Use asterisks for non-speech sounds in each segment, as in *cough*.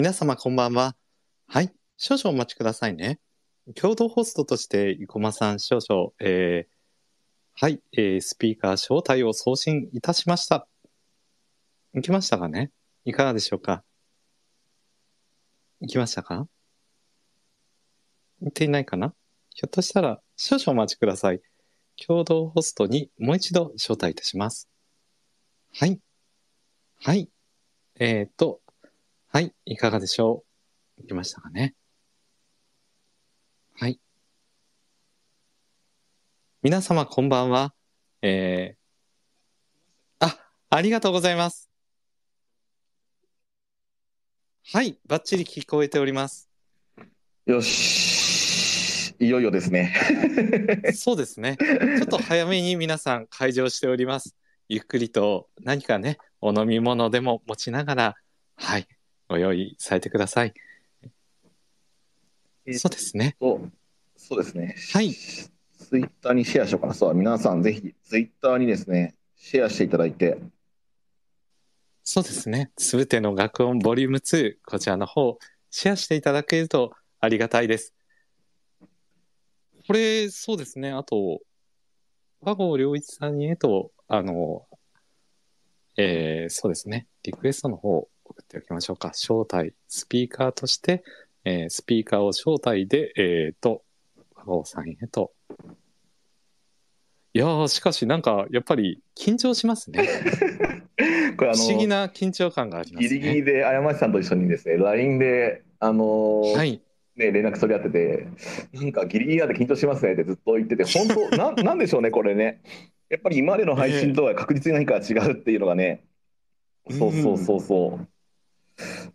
皆様こんばんは。はい。少々お待ちくださいね。共同ホストとして、生駒さん少々、えー、はい、えー、スピーカー招待を送信いたしました。行きましたかね？いかがでしょうか？行きましたか？行っていないかな？ひょっとしたら、少々お待ちください。共同ホストにもう一度招待いたします。はい。はい。えっ、と、はい、いかがでしょう？行きましたかねはい。皆様こんばんは。えー、あ、ありがとうございます。はい、バッチリ聞こえております。よし。いよいよですね。*laughs* そうですね。ちょっと早めに皆さん会場しております。ゆっくりと何かね、お飲み物でも持ちながら、はい、ご用意されてください。そうですね。そうですね。はい。ツイッターにシェアしようかな。そう、皆さんぜひツイッターにですね、シェアしていただいて、そうですね。すべての学音ボリューム2、こちらの方、シェアしていただけるとありがたいです。これ、そうですね。あと、和合良一さんにへと、あの、えーそうですね。リクエストの方送っておきましょうか。招待、スピーカーとして、えースピーカーを招待で、えーと、和合さんへと。いやー、しかしなんか、やっぱり緊張しますね。*laughs* これあ不思議の、な緊張感がありますね。ギリギリで過ちさんと一緒にですね、LINE で、あのーはい。ね、連絡取り合ってて、なんかギリギリなんで緊張しますねってずっと言ってて、本当、なん *laughs* なんでしょうね、これね。やっぱり今までの配信とは確実に何か違うっていうのがね、そうそうそうそう。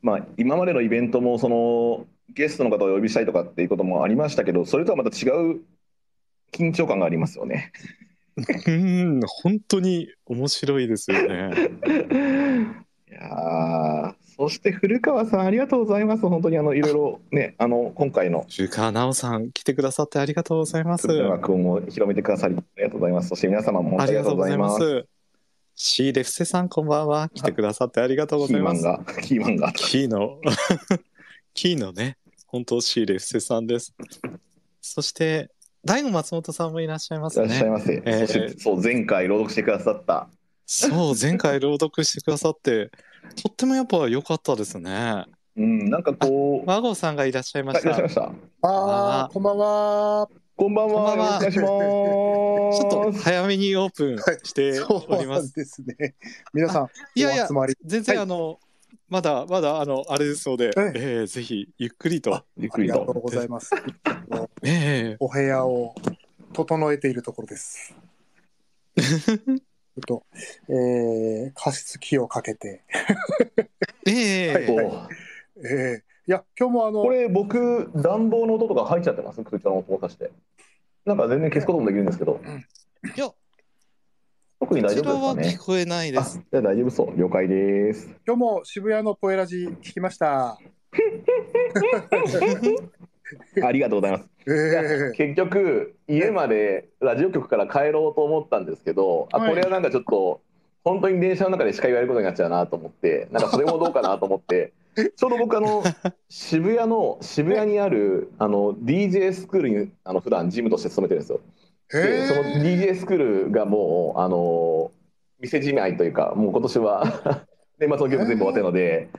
まあ、今までのイベントも、その、ゲストの方をお呼びしたいとかっていうこともありましたけど、それとはまた違う緊張感がありますよね。うん、本当に面白いですよね。*laughs* いやーそして古川さん、ありがとうございます。本当にあのいろいろね、あの今回の中川直さん来てくださってありがとうございます。鶴川君を広めてくださり、ありがとうございます。そして皆様もありがとうございます。す。シーレフセさんこんばんは。来てくださってありがとうごキざいます。ーマンが、キーマンが。キーの、*laughs* キーのね、本当シーレフセさんです。そして、大悟松本さんもいらっしゃいますいらっしゃいね。ませ。えーそして、そう、前回朗読してくださった。そう、前回朗読してくださって、とってもやっぱ良かったですね。うん、なんかこう、和合さんがいらっしゃいました。らっしゃいました。あああ、こんばんは。こんばんは。こんばんはよろしくお願いしちょっとます。早めにオープンしてそうおります。なんですね。皆さん、いやいや。全然はいあの、まだまだあのあれですので、ええーぜひゆっくりと、ゆっくりと。ありがとうございます。ええお部屋を整えているところです。*laughs* ちょっと、えー、加湿器をかけて、ええはいこえー、いや、今日もあの、うこれ、僕、暖房の音とか入っちゃってます？空調の音をさして。なんか全然消すこともできるんですけど、いや、こ特に大丈夫ですかね？聞こえないであ、す。じゃあ大丈夫そう。了解です。今日も渋谷のポエラジ聞きました。*laughs* ありがとうございます。えー、結局家までラジオ局から帰ろうと思ったんですけど、あはいこれはなんかちょっと本当に電車の中で司会言われることになっちゃうなと思ってなんかそれもどうかなと思って *laughs* ちょうど僕あの *laughs* 渋谷の渋谷にあるあの DJ スクールにあの普段ジムとして勤めてるんですよ。でその DJ スクールがもうあの店じまいというかもう今年は年末の業務全部終わってるので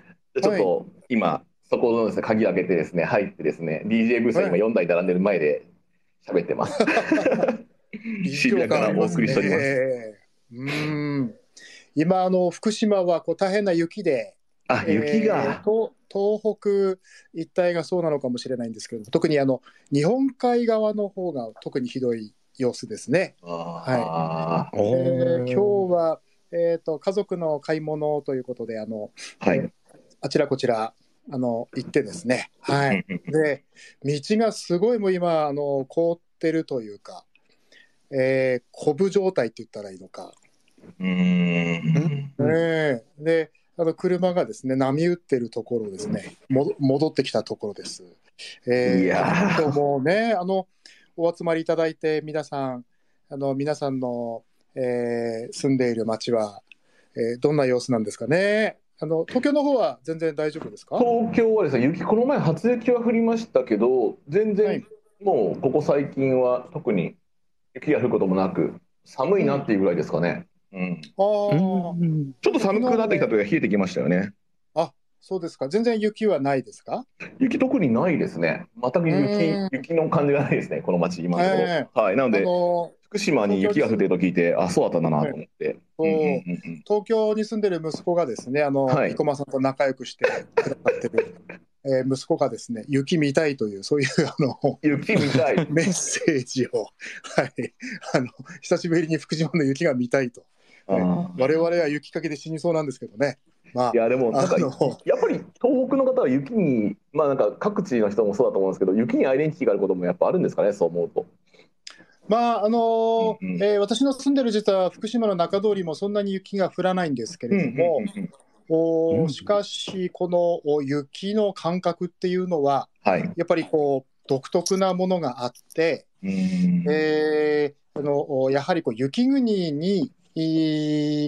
ちょっと今そこのですね鍵開けてですね入ってですね DJ ブースが今4台並んでる前で喋ってます。*laughs* 渋谷からお送りしております。す。うん。今、あの、福島はこう大変な雪で、あえー雪が、と東北一帯がそうなのかもしれないんですけど特にあの日本海側の方が特にひどい様子ですね。あおえーー今日は、えー、と家族の買い物ということであのーはい。あちらこちらあの行ってですね、はい、で道がすごいもう今あの凍ってるというか、えー、コブ状態って言ったらいいのか、うーん。うんえ。ーであの車がですね波打ってるところですねも戻ってきたところです。えー、いやー今日もねあのお集まりいただいて皆さんあの皆さんの、えー住んでいる町は、えーどんな様子なんですかね。あの東京の方は全然大丈夫ですか？東京はですね雪この前初雪は降りましたけど全然、はいもうここ最近は特に雪が降ることもなく寒いなっていうぐらいですかね、うん、あちょっと寒くなってきたというか冷えてきましたよね。そうですか。全然雪はないですか？雪特にないですね。全くうん。雪雪の感じがないですねこの町今のところ、えはい。なのあでの福島に雪が降ってると聞いてあそうだったんだなと思って、東京に住んでる息子がですね、あの、はい。生駒さんと仲良くしてくださってる、*laughs* えー息子がですね、雪見たいという、そういうあの雪みたい。メッセージを、はい、あの久しぶりに福島の雪が見たいと、あー我々は雪かきで死にそうなんですけどね、まあい、やでもなんかやっぱり東北の方は雪にまあなんか各地の人もそうだと思うんですけど雪にアイデンティティがあることもやっぱあるんですかねそう思うと。まああのーうんうん。えー私の住んでる実は福島の中通りもそんなに雪が降らないんですけれども、おうんしかし、このお雪の感覚っていうのは、はい。やっぱりこう独特なものがあって、うん。えーあのおやはりこう雪国に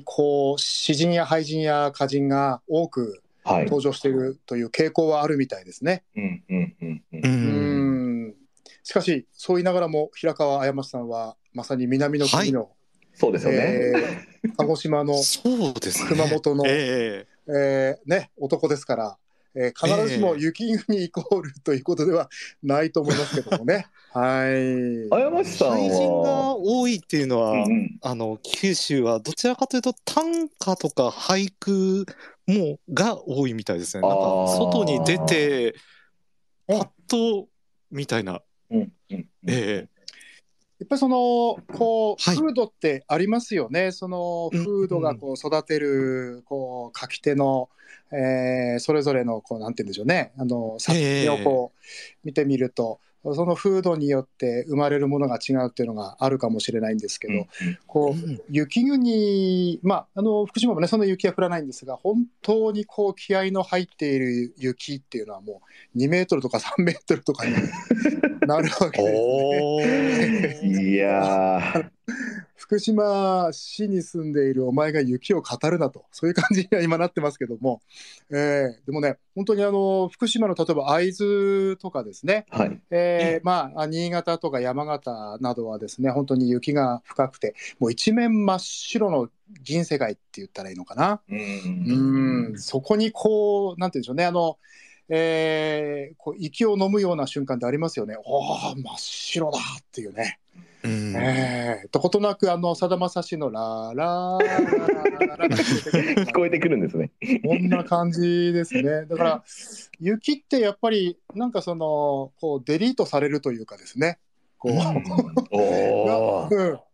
こう詩人や俳人や歌人が多くはい。登場しているという傾向はあるみたいですね。うんうんうんうんううんんしかし、そう言いながらも平川綾松さんはまさに南の国の、そうですよね。えー鹿児島のそうですね。熊本の、ええーね、男ですから、えー必ずしも雪国イコールということではないと思いますけどもね。*laughs* はい。あやましえさん俳人がは。多いっていうのは、うんうんあの九州はどちらかというと短歌とか俳句もが多いみたいですね。なんか外に出てパッとみたいな。うんうんえやっぱりそのこう、はい風土ってありますよね。その風土がこう育てるこう書き手の、えーそれぞれのこうなんて言うんでしょうね。あの作品をこう見てみると、その風土によって生まれるものが違うっていうのがあるかもしれないんですけど、うんこううん。雪国、まあ、あの福島もね、そんな雪は降らないんですが、本当にこう気合の入っている雪っていうのは、もう2メートルとか3メートルとかになるわけです、ね。*laughs* おー。*laughs* いやー福島市に住んでいるお前が雪を語るなと、そういう感じには今なってますけども、えーでもね、本当にあの福島の例えば会津とかですね、はい。えーまあ、新潟とか山形などはですね、本当に雪が深くて、もう一面真っ白の銀世界って言ったらいいのかな。ううんん、そこにこう、なんて言うんでしょうね、あの、えーこう息を飲むような瞬間ってありますよね。おー、真っ白だっていうね。うんえ、とことなく、あの、さだまさしのララーラララララ聞こえてくるんですね。こんな感じですね。だから、雪ってやっぱり、なんかその、こう、デリートされるというかですね。こう、うん、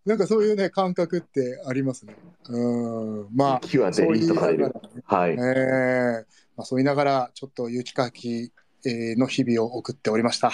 なんかそういうね、感覚ってありますね。うん、まあ、雪はデリートされる。はいえ。ーまあ、そう言いながら、ちょっと雪かきえーの日々を送っておりました。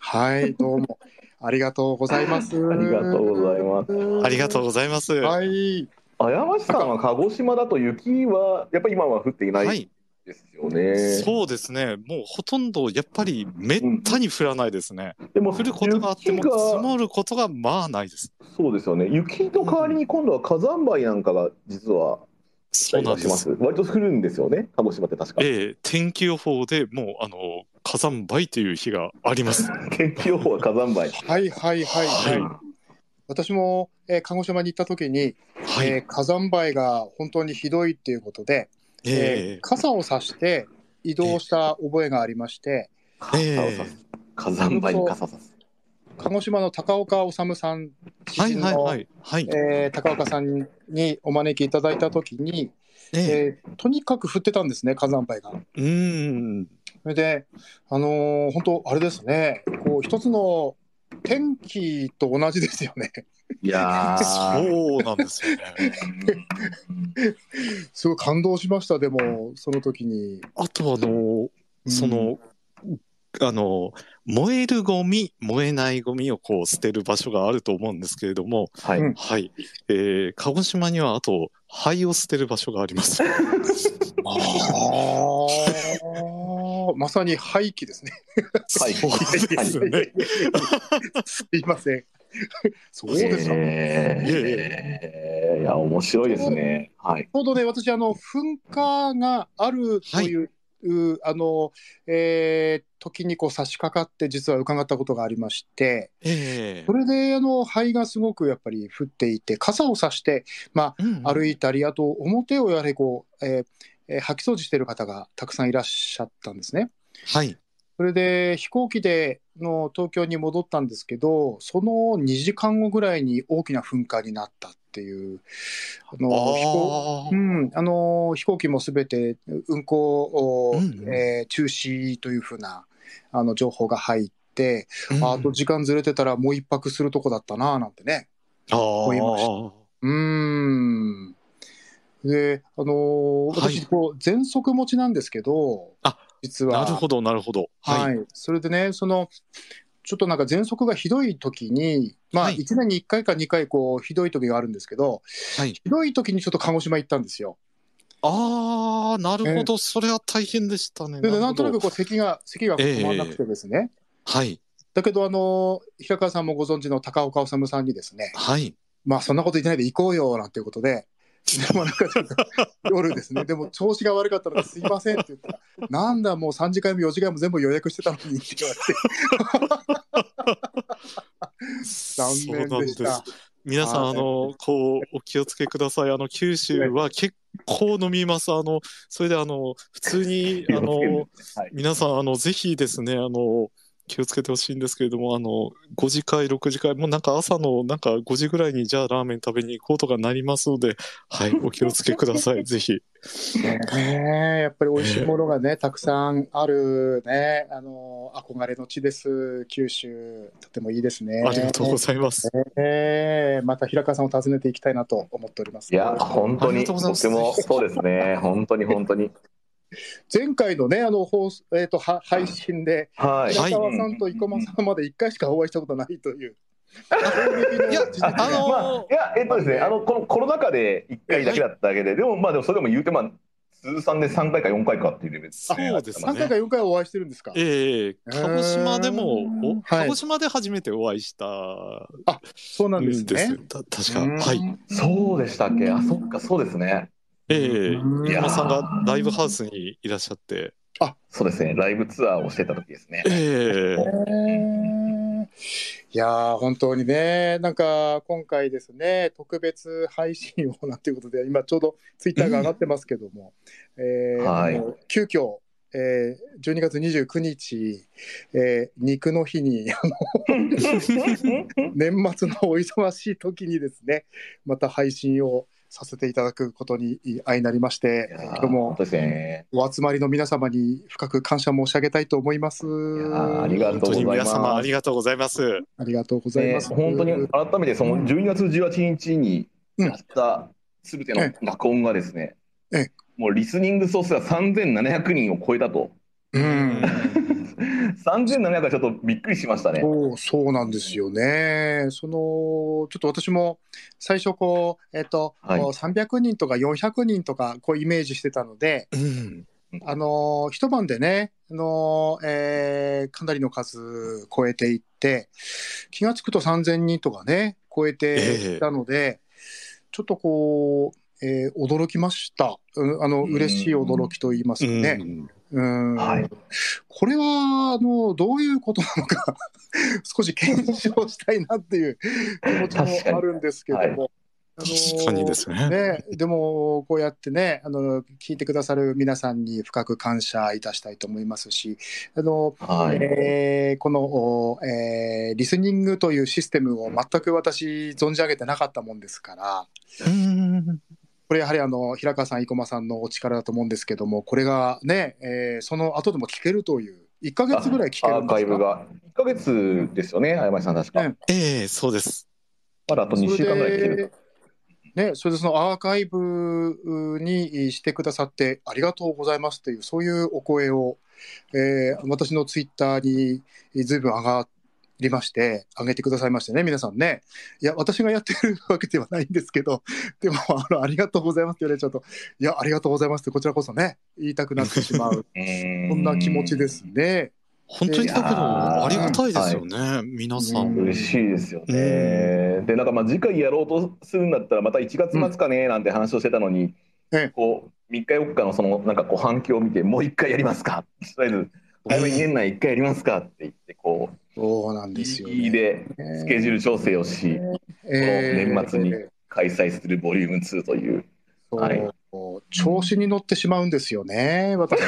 はい、どうもありがとうございます。ありがとうございます。ありがとうございます。はい、あやましさんは鹿児島だと雪はやっぱり今は降っていなはいい、ですよね。そうですね。もうほとんどやっぱりめったに降らないですね。でも降ることがあっても積もることがまあないです。そうですよね。雪の代わりに今度は火山灰なんかが実はそうなんです。します。割と降るんですよね。鹿児島って確か。ええ天気予報でもうあの火山灰という日があります。天気予報は火山灰。はい、はい、はい、はい。は私も、えー鹿児島に行った時に、はい。えー火山灰が本当にひどいっていうことで、ええー傘をさして移動した覚えがありまして、傘をさす。火山灰に傘さす。鹿児島の高岡治さん、えはいはいのはいはい。えー高岡さんにお招きいただいたときに、えええーとにかく降ってたんですね、火山灰が。うーん。それで、あのー本当、あれですね、こう一つの天気と同じですよね。いやー。そうなんですよね。*laughs* すごい感動しました、でも、その時に。あとあのうんその、あの燃えるゴミ燃えないゴミをこう捨てる場所があると思うんですけれども、はい。うんはい、えー鹿児島にはあと灰を捨てる場所があります。*laughs* あーまさに廃棄ですね。はいそうですね。すいません。そうですか。えーいや面白いですね。はい。ちょうどね、私、あの、噴火があるという、うあの、えー時にこう差し掛かって、実は伺ったことがありまして、ええそれで、あの、灰がすごくやっぱり降っていて、傘を差して、まうんあ、歩いたり、あと、表をやはりこう、えーえー掃き掃除している方がたくさんいらっしゃったんですね。はい。それで飛行機での東京に戻ったんですけど、その2時間後ぐらいに大きな噴火になったっていう、あの飛行。うん、あの飛行機もすべて運航を、うんうんえー中止というふうなあの情報が入って、うんああと時間ずれてたらもう一泊するとこだったななんてね。あ思いましあ。うーんで、あのーはい私、こう、喘息持ちなんですけど、あ実は。なるほど、なるほど。は。はいい。それでね、その、ちょっとなんか喘息がひどい時に、まあ、はい1年に1回か2回、こう、ひどい時があるんですけど、はい。ひどい時にちょっと鹿児島行ったんですよ。ああ、なるほど。それは大変でしたね。で、なんとなくこう、咳が、咳が止まらなくてですね。はい。だけど、あの、平川さんもご存知の高岡治さんにですね、はい。まあ、そんなこと言ってないで行こうよ、なんていうことで、でもなんかちょっと夜ですね、でも調子が悪かったのですいませんって言ったら、なんだ、もう3時間も4時間も全部予約してたのにって言われて、残念でしたそうなん。す皆さん、はいあの、こう、お気をつけください。あの、九州は結構飲みます。あの、それで、あの、普通に、あの、はい。皆さん、あの、ぜひですね、あの、気をつけてほしいんですけれども、あの、5時会、6時会、もうなんか朝の、なんか5時ぐらいに、じゃあラーメン食べに行こうとかなりますので、はい、お気をつけください、*laughs* ぜひ。ねえやっぱり美味しいものがね、たくさんあるね、あの、憧れの地です、九州。とてもいいですね。ありがとうございます。ええまた平川さんを訪ねていきたいなと思っております。いや、本当に、がとうございますとても、そうですね。本当に、本当に。前回のね、あの放送、えっ、と、は配信で、はい。平川さんと生駒さんまで1回しかお会いしたことないという。いやあのまあ、いや、えっとですね、あの、このコロナ禍で1回だけだっただけで、でも、まあ、でも、それでも言うて、まあ、通算で3回か4回かっていうレベルですね。そうですね3回か4回お会いしてるんですか？ええ鹿児島でも、鹿児島で初めてお会いしたそうなんですね。た確か。うんはい。そうでしたっけ？あ、そっか、そうですね。ええ。うん。生駒さんがライブハウスにいらっしゃって。そうですね。ライブツアーをしてた時ですね。えーいやー本当にね、なんか今回ですね、特別配信をなんていうことで、今ちょうどツイッターが上がってますけども、えーはい。急遽、えー、12月29日、えー肉の日に、あの *laughs* 年末のお忙しい時にですね、また配信をさせていただくことに相なりまして、どうもね。お集まりの皆様に深く感謝申し上げたいと思います。ありがとうございます。様ありがとうございます。ありがとうございます。ね本当に改めてその12月18日にやったすべての爆音がですねええ、もうリスニング総数が3700人を超えたと。うん。3700はちょっとびっくりしましたね。そうそうなんですよね。そのちょっと私も最初こうえっ、と、はいこう300人とか400人とかこうイメージしてたので、うん。あの一晩でね、あのえーかなりの数超えていって気がつくと3000人とかね超えていたので、ちょっとこう、えー驚きました。うんあのうん嬉しい驚きと言いますかね。うんうんはいこれはあのどういうことなのか *laughs* 少し検証したいなっていう気持ちもあるんですけども。確かにですね。ね、でもこうやってねあの聞いてくださる皆さんに深く感謝いたしたいと思いますしあの、はい。えーこの、おえーリスニングというシステムを全く私存じ上げてなかったもんですからうん。これやはりあの平川さん生駒さんのお力だと思うんですけどもこれがね、えーその後でも聞けるという1か月ぐらい聞けアーるんですか？カイブが1ヶ月ですよね、あやまりさん確か。ねええそうです。まだあと2週間ぐらい聞ける。ね、それでそのアーカイブにしてくださってありがとうございますというそういうお声を、えー私のツイッターにずいぶん上がりまして上げてくださいましてね皆さんねいや私がやってるわけではないんですけど *laughs* でもあのありがとうございますって言われちゃうといやありがとうございますってこちらこそね言いたくなってしまうそ *laughs* そんな気持ちです。ね。本当にだけど、ありがたいですよね、皆さん。嬉しいですよね。で、なんかまあ次回やろうとするんだったら、また1月末かねなんて話をしてたのに、こう、3日4日のそのなんかこう反響を見て、もう1回やりますか、とりあえず、早めに年内1回やりますかって言って、こう、そうなんですよ、ね。で、スケジュール調整をし、この年末に開催するボリューム2という。はい、調子に乗ってしまうんですよね、私ね。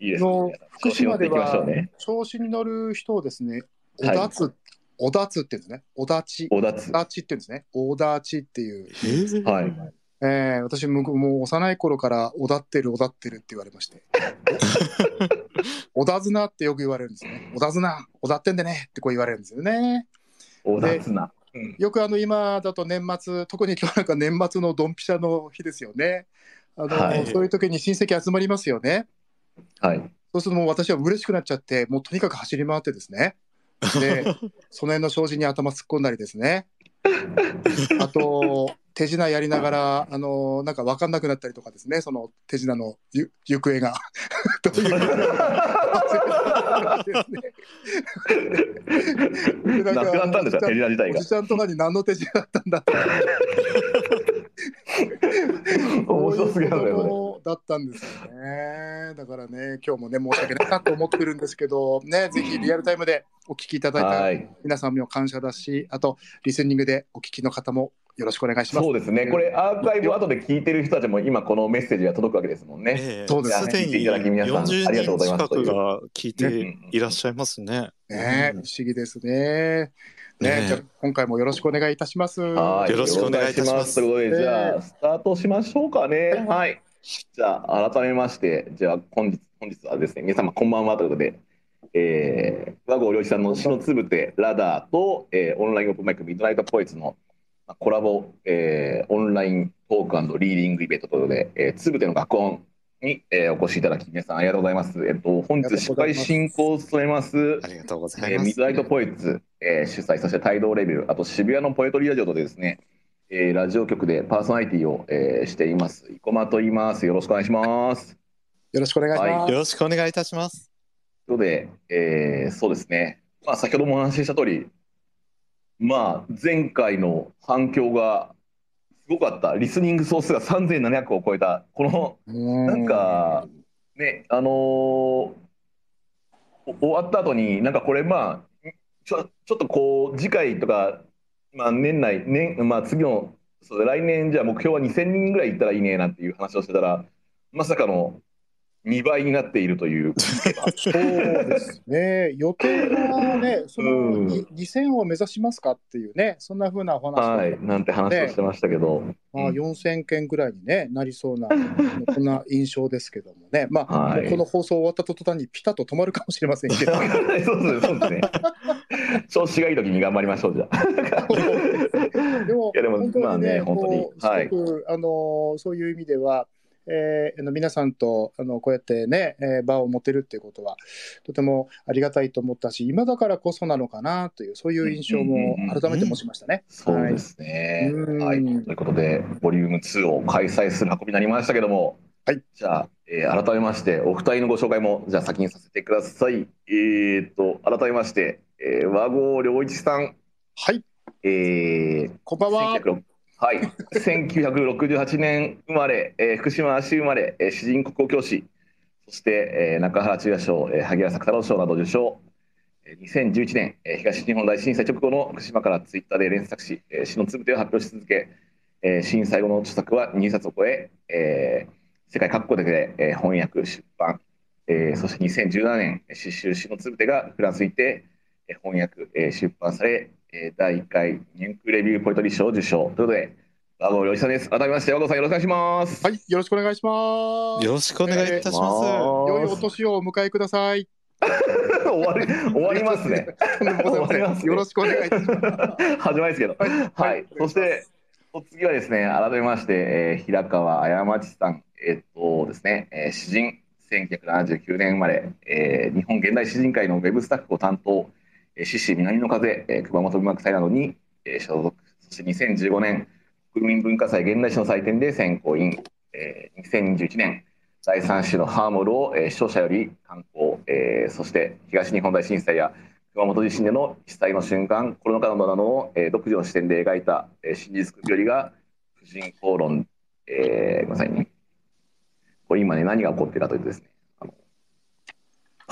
いいですね。福島では調子に乗る人をですね、おだつ、おだつって言うんですね。おだち。おだつ。おだちって言うんですね。おだちっていう。はい。えー、私ももう幼い頃からおだってるおだってるって言われまして *laughs* *laughs* おだずなってよく言われるんですね。おだずなおだってんでねってこう言われるんですよね。おだずな、うん、よくあの今だと年末特に今日なんか年末のドンピシャの日ですよね。あの、はい、そういう時に親戚集まりますよね。はい。そうするともう私は嬉しくなっちゃってもうとにかく走り回ってですね。でその辺の障子に頭突っ込んだりですね。*laughs* あと手品やりながら、あのなんか分かんなくなったりとかですね、その手品の行方が。*laughs* どういう *laughs* なくなったんですか、手品自体が。おじちゃんとかに何の手品だったんだって。*laughs* 面白すぎるよだったんですよね。だからね、今日もね、申し訳ないなと思ってるんですけど、ね、ぜひリアルタイムでお聞きいただいた皆さんも感謝だし、あと、リスニングでお聞きの方もよろしくお願いします。そうですね。これアーカイブ後で聞いてる人たちも今このメッセージが届くわけですもんね。えー、そうですね。すでに40人近くが聞いていらっしゃいますね。ね、不思議ですね。ね、じゃ今回もよろしくお願いいたします。よろしくお願いいたします。ということで、じゃあスタートしましょうかね。はい。じゃあ改めまして、じゃあ本日本日はですね、皆様こんばんはということで。えー、和合良一さんの詩のつぶてラダーと、えー、オンラインオープンマイクミッドナイトポイツのコラボ、えー、オンライントークリーディングイベントということで、えー、つぶての学音に、えー、お越しいただき、皆さんありがとうございます。えっと、本日司会進行を務めます、ありがとうございます。えー、ミッドナイトポエツ、えー、主催、そして帯同レビュー、あと渋谷のポエトリーラジオとですね、えー、ラジオ局でパーソナリティを、えー、しています、生駒と言います。よろしくお願いします。よろしくお願いします。はい、よろしくお願いいたします。ということで、えー、そうですね、まあ、先ほどもお話しした通り、まあ、前回の反響がすごかった、リスニング総数が3700を超えた、このなんか、ね、あのー、終わった後に、なんかこれ、まあちょ、ちょっとこう、次回とか、まあ、年内、年まあ、次の、そう来年、じゃあ目標は2000人ぐらいいったらいいねなんていう話をしてたら、まさかの2倍になっているという。そうですね。予定はね、その、うん、2000を目指しますかっていうね、そんなふうなお話、はい、なんて話をしてましたけど。まあ、4000件ぐらいに、ね、なりそうな、*laughs* こんな印象ですけどもね、まあ、はい、この放送終わった途端にピタッと止まるかもしれませんけど。*laughs* そうですそうですね。調子がいい時に頑張りましょう、じゃあ。でも本当にね、まあね本当に、はい、あのそういう意味では、えー、皆さんとあのこうやってね、えー、場を持てるっていうことはとてもありがたいと思ったし今だからこそなのかなというそういう印象も改めて持ちましたね。そうですね、はい、ということでボリューム2を開催する運びになりましたけども、はい、じゃあ、えー、改めましてお二人のご紹介もじゃあ先にさせてください。えー、っと改めまして、えー、和合良一さん。はい。えー、こんばんは。はい、1968年生まれ、えー、福島市生まれ、えー、詩人国語教師、そして、えー、中原中也賞、えー、萩原作太郎賞など受賞、2011年、えー、東日本大震災直後の福島からツイッターで連作し、えー、詩のつぶてを発表し続け、えー、震災後の著作は2冊を超ええー、世界各国で、えー、翻訳、出版、えー、そして2017年、詩集詩のつぶてがフランスにて、えー、翻訳、えー、出版され、えー、第1回ニュンクレビューポエトリー賞を受賞ということで、和合良一さんです。改めまして、和合さんよろしくお願いします。はい、よろしくお願いします。よろしくお願いいたします。えー、良いお年をお迎えください。*laughs* 終わり、終わりますね。よろしくお願いいたします。始まりですけど。はい。はい、そして、お次はですね、改めまして、えー、平川綾真智さん、えー、っとですね、えー、詩人、1979年生まれ、えー、日本現代詩人会のウェブスタッフを担当、獅子南の風、えー、熊本文学祭などに、えー、所属、そして2015年、国民文化祭現代史の祭典で選考委員、えー、2021年、第3週のハーモルを、えー視聴者より観光、えーそして東日本大震災や熊本地震での被災の瞬間コロナ禍などの、えー独自の視点で描いた、えー真実よりが婦人公論、えーごめんなさいね。これ今ね何が起こってるかというとですね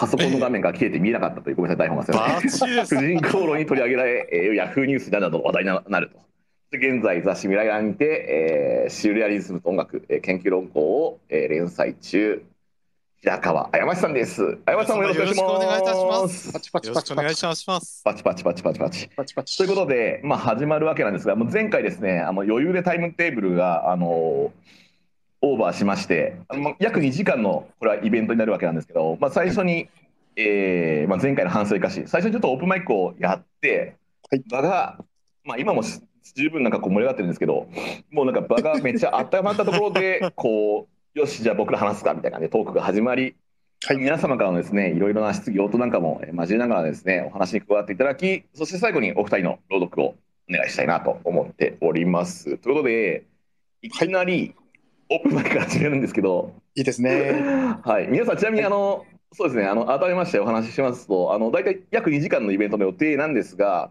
パソコンの画面が消えて見えなかったというごめんなさい台本がすいませんバッチリです婦人公論に取り上げられ、えー、ヤフーニュースなどの話題になると。で現在、雑誌未来欄にて、えーシューレアリズムと音楽、えー研究論考を、えー連載中、平川綾町さんです。綾町さんもよろしくお願いします。よろしくお願いいたしますパチパチよろしくパチパチお願いします。パチパチパチパチパチ。パチパチということで、まあ、始まるわけなんですが、もう前回ですね、あの余裕でタイムテーブルが、あのーオーバーしまして、約2時間のこれはイベントになるわけなんですけど、まあ、最初に、えーまあ、前回の反省生かし、最初にちょっとオープンマイクをやって、はい。場が、まあ、今もし十分なんかこう盛り上がってるんですけど、もうなんか場がめっちゃ温まったところで、*laughs* こう、よし、じゃあ僕ら話すかみたいな感じでトークが始まり、はい。皆様からのですね、いろいろな質疑応答なんかもえー交えながらですね、お話に加わっていただき、そして最後にお二人の朗読をお願いしたいなと思っております。ということで、いきなりオープンマイクから始めるんですけど、いいですね。はい、皆さん、ちなみにあの、そうですね、あの改めましてお話ししますと、あの大体約2時間のイベントの予定なんですが、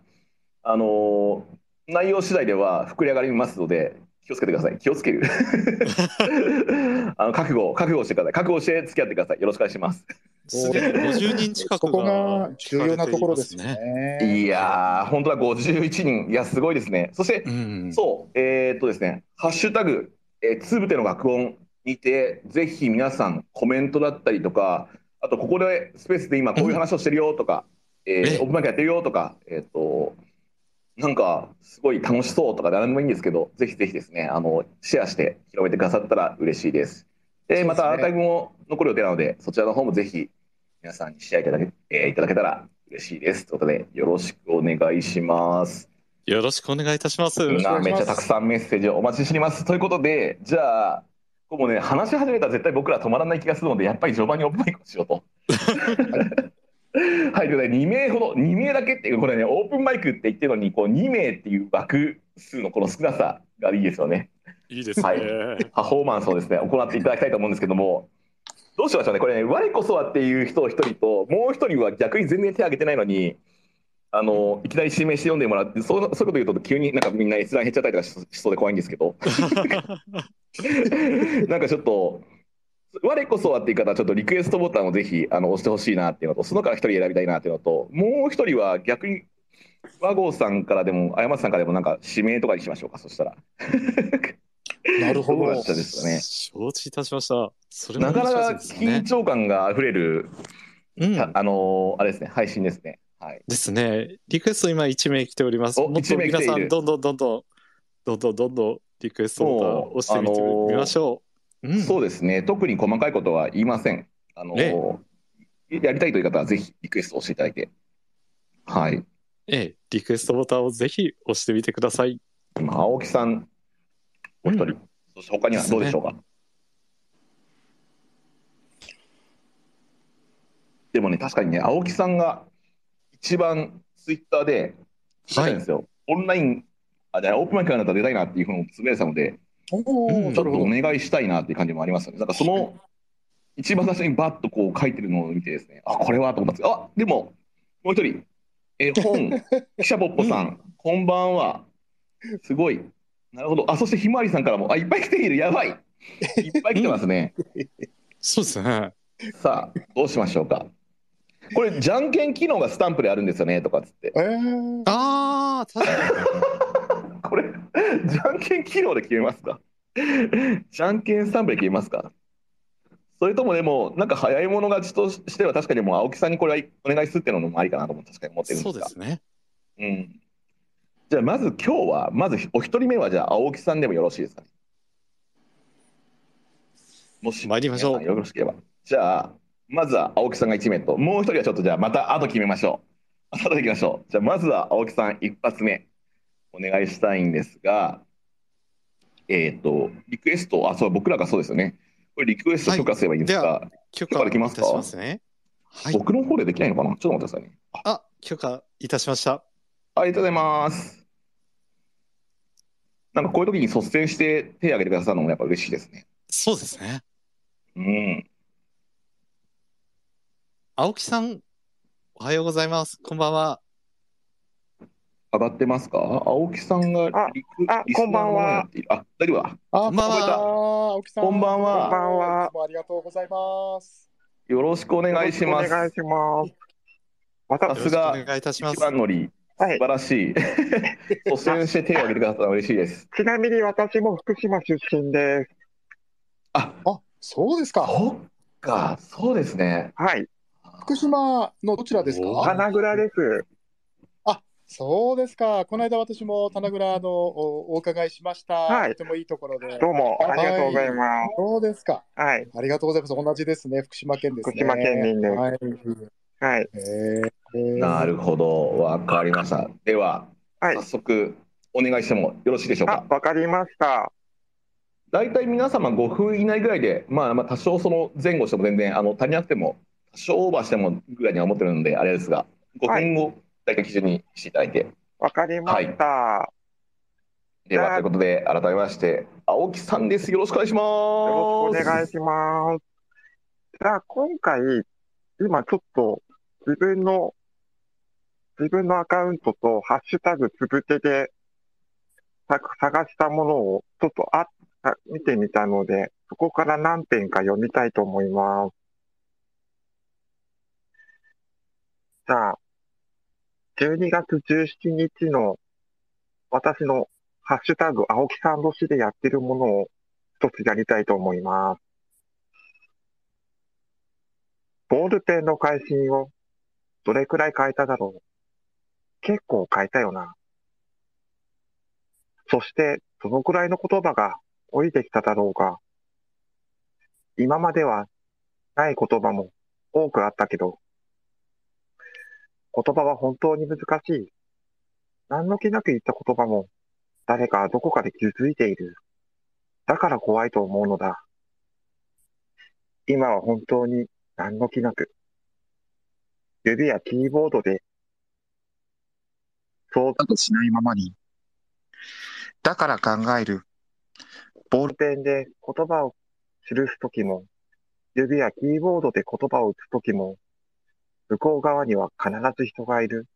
あの内容次第では膨れ上がりますので、気をつけてください。気をつける。*laughs* あの覚悟、覚悟してください。覚悟して付き合ってください。よろしくお願いします。すでに50人近くがが重要なところですね。いやー、本当だ、51人。いや、すごいですね。そして、うん、そう、えーっとですね、ハッシュタグ、えー、つぶての学音にて、ぜひ皆さん、コメントだったりとか、あと、ここでスペースで今、こういう話をしてるよとか、えーえ？オープンマイクやってるよとか、えーっと、なんか、すごい楽しそうとか、何でもいいんですけど、ぜひぜひですね、あの、シェアして広めてくださったら嬉しいです。で、またアーカイブも残る予定なので、そちらの方もぜひ、皆さんにシェアいただけ,、えーいただけたら嬉しいです。ということで、よろしくお願いします。よろしくお願いいたします。ろしくお願いしますめっちゃたくさんメッセージをお待ちしております。ということで、じゃあ、もうね、話し始めたら絶対僕ら止まらない気がするので、やっぱり序盤にオープンマイクをしようと。*laughs* はい、ということで、2名ほど、2名だけっていう、これね、オープンマイクって言ってるのに、こう2名っていう枠数のこの少なさがいいですよね。いいですね。はいパフォーマンスをですね、行っていただきたいと思うんですけども、どうしましょうね、これね、我こそはっていう人を一人と、もう一人は逆に全然手挙げてないのに、あのいきなり指名して読んでもらって、そうそういうこと言うと、急になんかみんな閲覧減っちゃったりとかししそうで怖いんですけど、*laughs* なんかちょっと、我こそはっていう方は、ちょっとリクエストボタンをぜひあの押してほしいなっていうのと、そのから一人選びたいなっていうのと、もう一人は逆に、和合さんからでも、あやまつさんからでも、なんか指名とかにしましょうか、そしたら。なるほど *laughs* ね。承知いたしました。それもなかなか緊張感があふれる、うんああのーあれですね、配信ですね。はい。ですね。リクエスト今1名来ております。おもっと皆さん、どんどんどんどん、どんどんどんどんリクエストボタンを押してみてみましょう。うん、そうですね、特に細かいことは言いません。あのーやりたいという方はぜひリクエストをしていただいて。はい。ええ、リクエストボタンをぜひ押してみてください。今、青木さん、お一人、うんそして他にはどうでしょうか。でもね、確かにね、青木さんが一番ツイッターで、はいんですよ。オンライン、あ、じゃあオープンマイクになったら出たいなっていうふうにつぶやいてたので、おちょっとお。願いしたいなっていう感じもありますよね。なんかその一番最初にバッとこう書いてるのを見てですね、あ、これはと思ったんですあ、でも、もう一人、えー、本、*laughs* 記者ポッポさん、こんばんは。すごい。なるほど。あ、そしてひまわりさんからも、あ、いっぱい来ている。やばい。いっぱい来てますね。*laughs* そうですね。さあ、どうしましょうか。これ、じゃんけん機能がスタンプであるんですよね、とかっつって。えー、ああ、確かに。これ、じゃんけん機能で決めますか？じゃんけんスタンプで決めますか？それともでも、なんか早い者勝ちとしては、確かにもう青木さんにこれはお願いするっていうのもありかなと思って、確かに思ってるんですが。そうですね。うん。じゃあ、まず今日は、まずお一人目は、じゃあ、青木さんでもよろしいですかね？もし、参りましょうよろしければ。じゃあ、まずは青木さんが1名と、もう一人はちょっとじゃあ、また後決めましょう。後でいきましょう。じゃあ、まずは青木さん一発目、お願いしたいんですが、えっ、と、リクエスト、あ、そう、僕らがそうですよね。これ、リクエスト許可すればいいんですか、は許可いた許可できますか？しますね。はい。僕の方でできないのかな？ちょっと待ってくださいね。あ、許可いたしました。ありがとうございます。なんかこういう時に率先して手を挙げてくださるのもやっぱ嬉しいですね。そうですね。うん。青木さん、おはようございます。こんばんは。上がってますか？青木さんがあリクあリスナーのままやっているあ、大丈夫だ。あ、こんばんはこんばんは。青木さん。こんばんはこんばんは。いつもありがとうございます。よろしくお願いします。お願いします。また、さすがお願いいたします。一番乗り、はい素晴らしい。*laughs* 率先して手を挙げてくださったのは嬉しいです。ちなみに私も福島出身です。あ、あ、そうですか。そっか、そうですね。はい。福島のどちらですおか花蔵です。そうですか。この間私も棚倉のおお伺いしました。はいとてもいいところで。どうもありがとうございます。そうですか。はい。ありがとうございます。同じですね。福島県ですね。福島県民ですはい。はい。えー、なるほど、わかりました。では、はい早速お願いしてもよろしいでしょうあか。、わかりました。大体皆様5分以内ぐらいで、まあ、まあ多少その前後しても全然あの足りなくても多少オーバーしてもぐらいには思ってるのであれですが5分を大体基準にしていただいて、わかりました。ではじゃあということで改めまして青木さんですよろしくお願いしますよろしくお願いします。じゃあ、今回、今ちょっと自分の、自分のアカウントとハッシュタグつぶてでさ探したものをちょっとああ見てみたので、そこから何点か読みたいと思います。じゃあ、12月17日の私のハッシュタグ青木さん年でやってるものを一つやりたいと思います。ボールペンの返信をどれくらい変えただろう？結構変えたよな。そして、どのくらいの言葉が降りてきただろうが、今まではない言葉も多くあったけど、言葉は本当に難しい。何の気なく言った言葉も誰かどこかで気づいている。だから怖いと思うのだ。今は本当に何の気なく。指やキーボードで、そうだとしないままに。だから考える。ボールペンで言葉を記すときも、指やキーボードで言葉を打つときも、向こう側には必ず人がいる。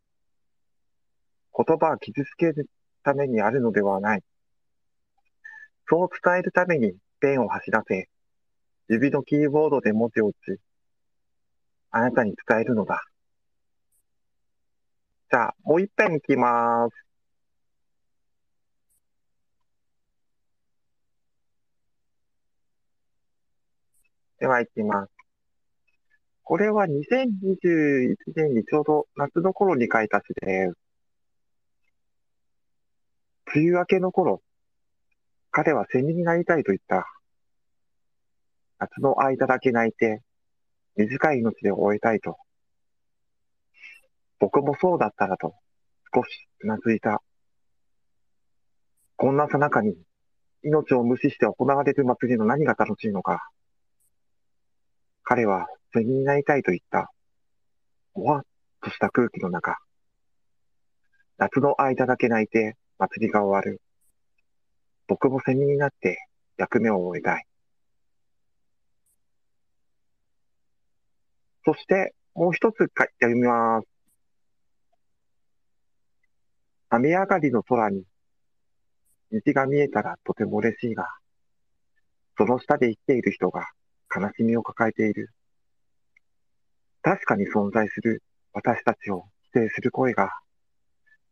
言葉は傷つけるためにあるのではない。そう伝えるためにペンを走らせ、指のキーボードで文字を打ち、あなたに伝えるのだ。じゃあ、もう一遍いきます。では、いきます。これは2021年にちょうど夏の頃に書いた詩で。梅雨明けの頃、彼はセミになりたいと言った。夏の間だけ泣いて、短い命で終えたいと。僕もそうだったらと、少しうなずいた。こんなさなかに、命を無視して行われる祭りの何が楽しいのか。彼はセミになりたいと言った。もわっとした空気の中。夏の間だけ泣いて祭りが終わる。僕もセミになって役目を終えたい。そして、もう一つか読みます。雨上がりの空に虹が見えたらとても嬉しいが、その下で生きている人が悲しみを抱えている。確かに存在する私たちを否定する声が、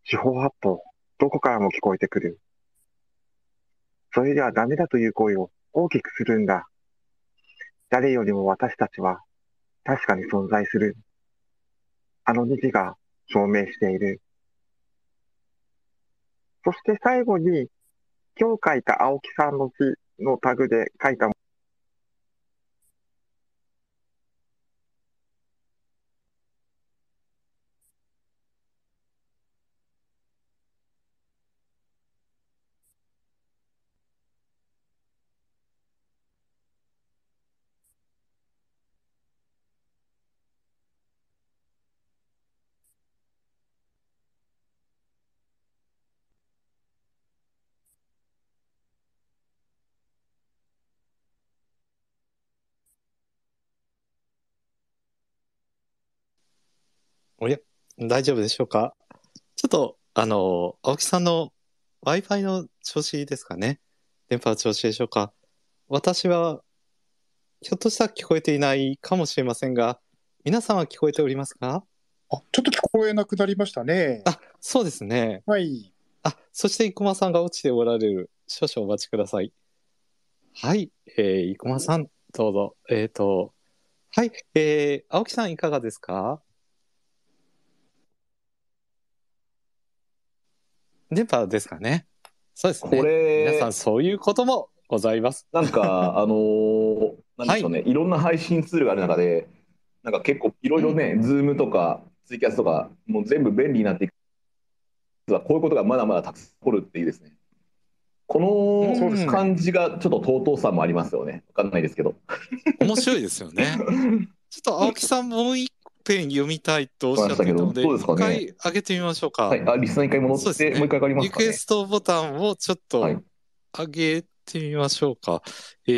四方八方、どこからも聞こえてくる。それではダメだという声を大きくするんだ。誰よりも私たちは確かに存在する。あの虹が証明している。そして最後に、今日書いた青木さんの字のタグで書いた大丈夫でしょうか？ちょっと、あの、青木さんの Wi-Fi の調子ですかね？電波の調子でしょうか？私は、ひょっとしたら聞こえていないかもしれませんが、皆さんは聞こえておりますか？あ、ちょっと聞こえなくなりましたね。あ、そうですね。はい。あ、そして生駒さんが落ちておられる。少々お待ちください。はい、えー、生駒さん、どうぞ。えっ、と、はい、えー、青木さんいかがですか？電波ですかねそうですね。これ皆さんそういうこともございます。なんか、*laughs* あのーなんでしょうね、い、ろんな配信ツールがある中で、なんか結構いろいろね、ズームとかツイキャスとか、もう全部便利になっていく。こういうことがまだまだたくさん起こるっていいですね。この感じがちょっと尊さもありますよね。わかんないですけど。面白いですよね。*laughs* ちょっと青木さんもう一遍読みたいとおっしゃっていたので、どうですかね一回上げてみましょうか。はい、あ、リスナー一回戻って、ねもう一回上がりますかねリクエ。ストボタンをちょっとはい上げてみましょうか。え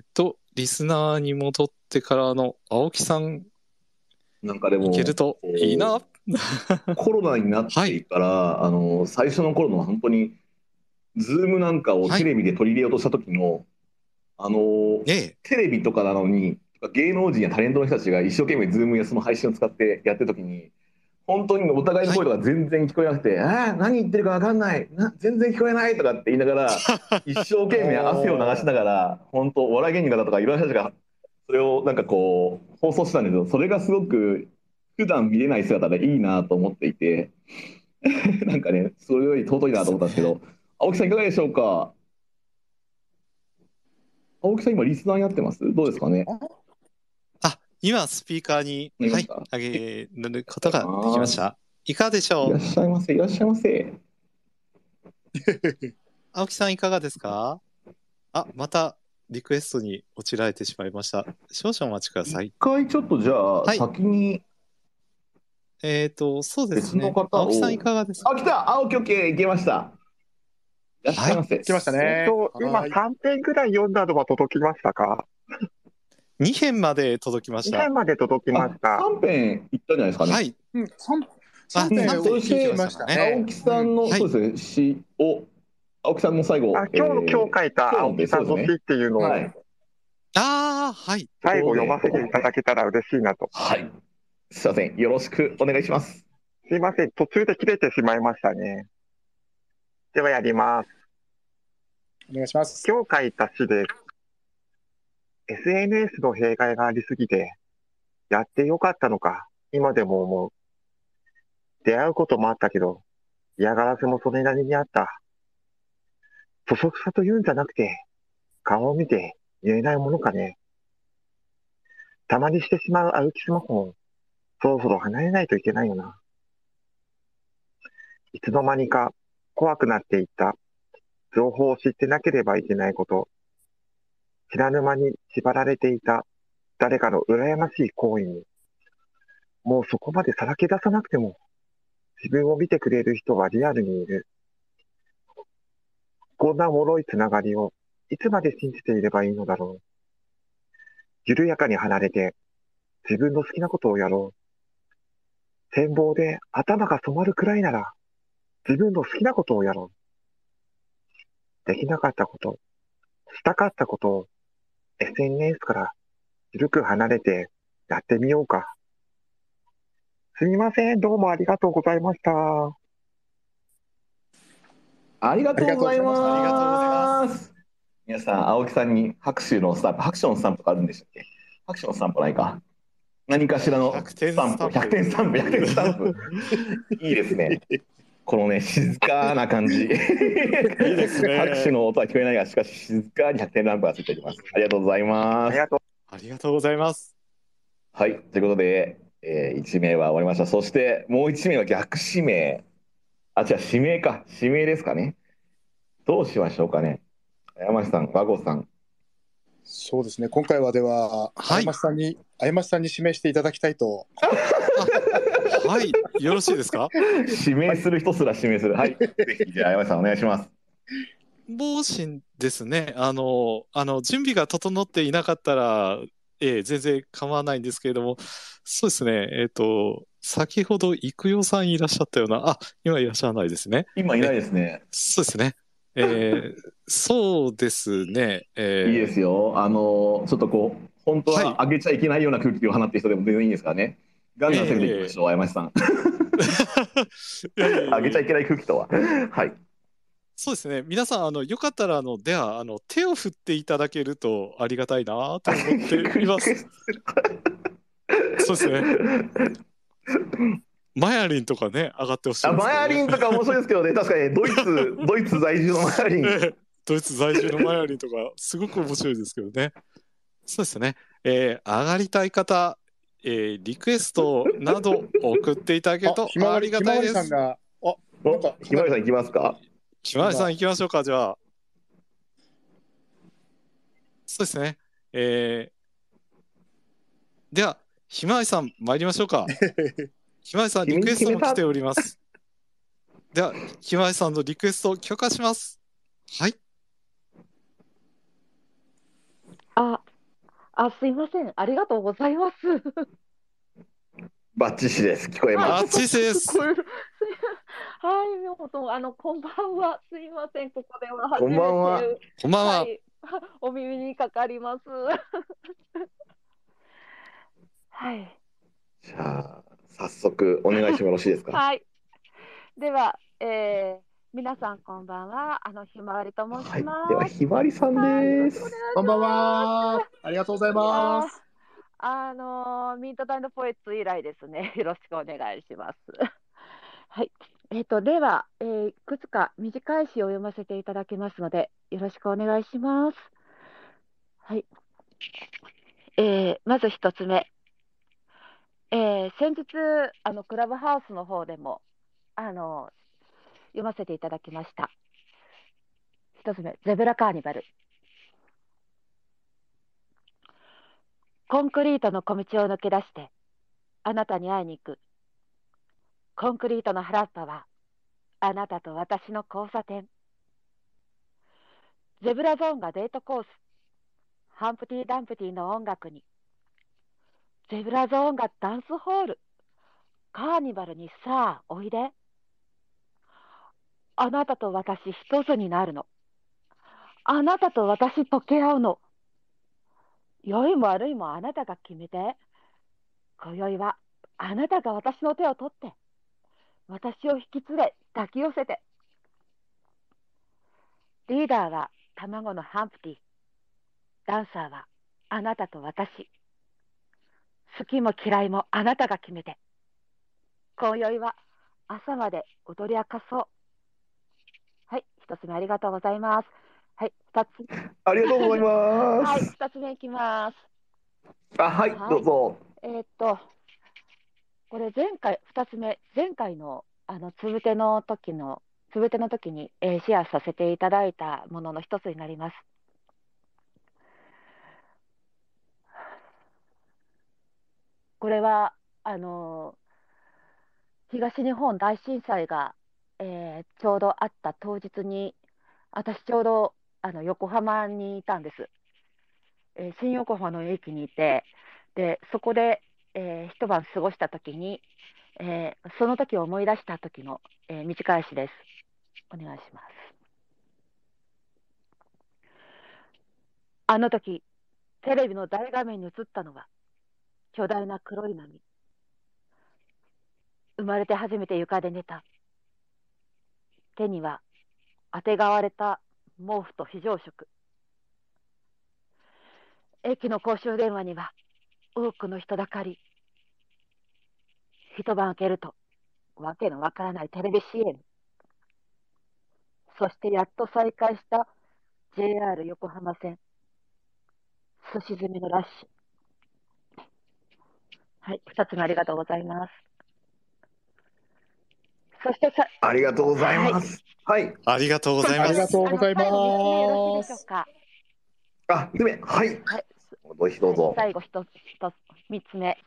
ーと、リスナーに戻ってからの青木さんなんかでもいけるといいな。*laughs* コロナになってから、あの最初の頃の本当にズームなんかをテレビで取り入れようとした時の、あのええ。テレビとかなのに芸能人やタレントの人たちが一生懸命ズームやその配信を使ってやってる時に本当にお互いの声とか全然聞こえなくて「*laughs* ああ何言ってるか分かんない。な全然聞こえない」とかって言いながら *laughs* 一生懸命汗を流しながら本当お笑い芸人の方とかいろんな人たちがそれをなんかこう放送してたんですけどそれがすごく普段見れない姿でいいなと思っていて *laughs* なんかねそれより尊いなと思ったんですけど青木さんいかがでしょうか？青木さん今リスナーになってます？どうですかね？あ、今スピーカーに、はいなりました、上げることができました？いかがでしょいらっうしゃいませいらっしゃいませ。*laughs* 青木さんいかがですか？あ、またリクエストに落ちられてしまいました。少々お待ちください。一。回ちょっとじゃあ、はい。先に。えっ、と、そうですね。青木さんいかがですか？あ来た。あオッケーオッケー。いけました。いらっしゃいませ、来ましたね。えっと、今はい。3編ぐらい読んだのは届きましたか？?2 編まで届きまし ?2 た編。まで届きました。3編いったんじゃないですかね、はい。うん、三あ三点三点聞きましたね。青木さんの、はいそうですね詩を青木さんの最後あ今日の、今日書いた青木さんの詩っていうのをえーはい、ああ、はい。最後読ませていただけたら嬉しいなと。はい、すいませんよろしくお願いしますすいません、途中で切れてしまいましたね。ではやります。お願いします。今日書いた詩です。SNS の弊害がありすぎて、やってよかったのか、今でも思う。出会うこともあったけど、嫌がらせもそれなりにあった。そそくさと言うんじゃなくて、顔を見て言えないものかね。たまにしてしまう歩きスマホも、そろそろ離れないといけないよな。いつの間にか怖くなっていった情報を知ってなければいけないこと、知らぬ間に縛られていた誰かの羨ましい行為に、もうそこまでさらけ出さなくても、自分を見てくれる人はリアルにいる。こんな脆いつながりをいつまで信じていればいいのだろう。緩やかに離れて、自分の好きなことをやろう。展望で頭が染まるくらいなら、自分の好きなことをやろう。できなかったこと、したかったことを SNS から緩く離れてやってみようか。すみません、どうもありがとうございました。ありがとうございありがとうございま。ます皆さん、青木さんに拍手のスタンプ、拍手のスタンプとかあるんでしたっけ？拍手のスタンプないか。何かしらの100ス点タンプ、100点スタンプ、100点スタンプ。*laughs* いいですね。このね、静かな感じ。*laughs* いいですね拍手の音は聞こえないが、しかし静かに100点ランプがついております。ありがとうございあます。りがとう。ありがとうございます。はい、ということで、え1名は終わりました。そして、もう1名は逆指名。あ、違う、指名か。指名ですかね。どうしましょうかね。山下さん、和合さん。そうですね。今回はでは、はいあやましさんに、あやましさんに指名していただきたいと。*laughs* はい。よろしいですか？指名する人すら指名する。はい。ぜひ、じゃあ、山下さんお願いします。防心ですね。あの、あの、準備が整っていなかったら、ええ全然構わないんですけれども、そうですね、えっ、と、先ほど、育代さんいらっしゃったような、あ、今いらっしゃらないですね。今いないですね。そうですね。えー、そうですね。えー、いいですよ。あの、ちょっとこう、本当はいは上げちゃいけないような空気を放ってる人でも全然いいんですからね。ガンガン攻めていきましょう、山下さん。いやいやいや上げちゃいけない空気とは。はい。そうですね。皆さん、あの、よかったら、あの、では、あの、手を振っていただけるとありがたいなと思っています。そうですね。マヤリンとかね、上がってほしいね、マヤリンとか面白いですけどね、確かにドイツ、*laughs* ドイツ在住のマヤリン。ええドイツ在住のマヤリンとか、すごく面白いですけどね。そうですね。えー上がりたい方、えーリクエストなど送っていただけると *laughs* あひまわりがたいです。ひまわりさんが、あ、なんかおひまわりさん行きますか？ひまわりさん行きましょうか、じゃあ。そうですね。えーでは、ひまわりさん、参りましょうか。*laughs* ひまわりさん、リクエストも来ております。では、ひまわりさんのリクエストを許可します。はい。あ、あ、すいません。ありがとうございます。バッチシです。聞こえあます。っちです聞こえるすいはい、みほ *laughs* とん、あの、こんばんは。すいません。ここでは初めて。こんばんはこんばんは。い。*laughs* お耳にかかります。*laughs* はい。じゃあ、早速お願いしてもよろしいですか？はい。では、えー、皆さんこんばんは。あの、ひまわりと申はい。します。では、ひまわりさんです。こんばんは。ありがとうございます。あのーミートタイムポエッツ以来ですね。*laughs* よろしくお願いします。*laughs* はい。えっ、と、では、えーいくつか短い詩を読ませていただきますので、よろしくお願いします。はい。えーまず一つ目。えー先日、あの、クラブハウスの方でも、あの読ませていただきました。一つ目、ゼブラカーニバル。コンクリートの小道を抜け出して、あなたに会いに行く。コンクリートの原っぱは、あなたと私の交差点。ゼブラゾーンがデートコース。ハンプティ・ダンプティの音楽に。ゼブラゾーンがダンスホール。カーニバルにさあ、おいで。あなたと私一つになるの。あなたと私溶け合うの。良いも悪いもあなたが決めて。今宵はあなたが私の手を取って、私を引き連れ抱き寄せて。リーダーは卵のハンプティ。ダンサーはあなたと私。好きも嫌いもあなたが決めて。今宵は朝まで踊り明かそう。はい、一つ目ありがとうございます。はい、二つ。ありがとうございはい、ます。二つ目いきます。あ、はい、どうぞ。えーっと、これ前回、二つ目、前回の、あの、つぶての時の、つぶての時に、えーシェアさせていただいたものの一つになります。これは、あの東日本大震災が、えーちょうどあった当日に、私ちょうど、あの、横浜にいたんです。えー新横浜の駅にいて、で、そこで、えー一晩過ごしたときに、えーその時を思い出した時の、えー短い詩です。お願いします。あの時、テレビの大画面に映ったのは、巨大な黒い波。生まれて初めて床で寝た。手には、あてがわれた毛布と非常食。駅の公衆電話には多くの人だかり。一晩明けると、わけのわからないテレビ CM。そしてやっと再開した JR 横浜線。すし詰めのラッシュ。はい、二つ目ありがとうございます。そしてさ、ありがとうございます。はい。ありがとうございありがます。とうございますあの最後三つ目よろしいでしょうか。あ、はい。はい、どうぞどうぞ。最後一つ、一つ、三つ目。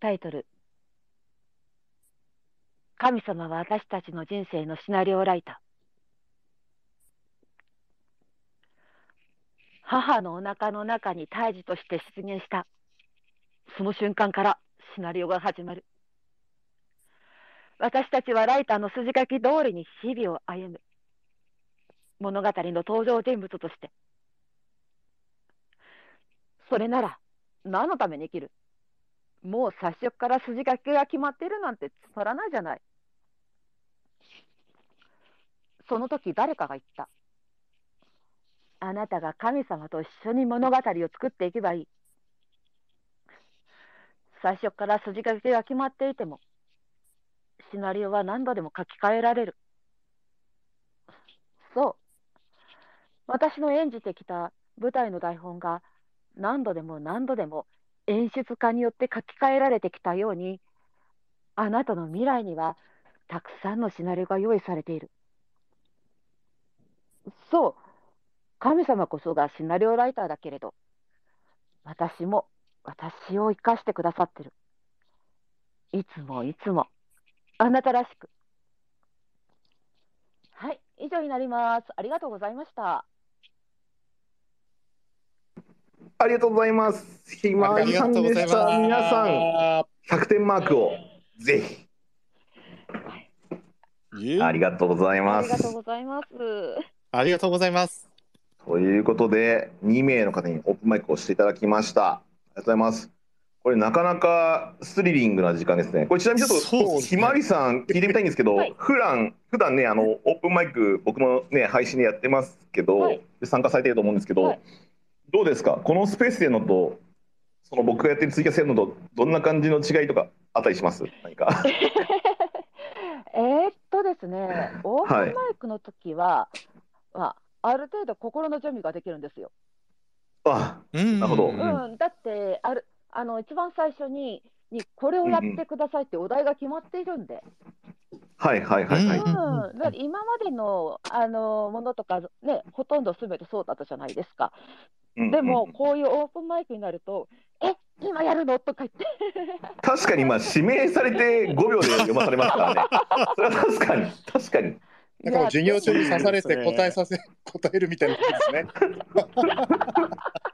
タイトル。神様は私たちの人生のシナリオライター。母のお腹の中に胎児として出現した。その瞬間からシナリオが始まる。私たちはライターの筋書き通りに日々を歩む。物語の登場人物として。それなら、何のために生きる？もう最初から筋書きが決まっているなんてつまらないじゃない。その時誰かが言った。あなたが神様と一緒に物語を作っていけばいい。最初から筋書きが決まっていても、シナリオは何度でも書き換えられる。そう。私の演じてきた舞台の台本が何度でも何度でも演出家によって書き換えられてきたように、あなたの未来にはたくさんのシナリオが用意されている。そう。神様こそがシナリオライターだけれど、私も私を生かしてくださってる。いつもいつも、あなたらしく。はい、以上になります。ありがとうございました。ありがとうございます。ひまわりさんでした。皆さん、100点マークをぜひ。ありがとうございあますりがとう。ございます。ありがとうございます。ということで、2名の方にオープンマイクをしていただきました。ありがとうございます。これなかなかスリリングな時間ですね。これちなみにちょっとひまわりさん聞いてみたいんですけど、はい。普段普段ねあのオープンマイク僕もね配信でやってますけど、はい。で参加されてると思うんですけど、はい。どうですか？このスペースでのとその僕がやってるツイキャスやるのとどんな感じの違いとかあったりします？何か。*laughs* えーっとですね、オープンマイクの時は、まあ、ある程度心の準備ができるんですよ。あうんなるほど。ううんん、だってあるあの一番最初ににこれをやってくださいってお題が決まっているんで、はいはいはいはい、ううんん、だから今までのあのものとか、ね、ほとんどすべてそうだったじゃないですか。うんでもうん、こういうオープンマイクになると、え今やるの？とか言って、確かにまあ指名されて5秒で読まされますからね。*laughs* それは確かに。確かに。なんか授業中に刺されて答えさせ、答えるみたいなことですね。*laughs*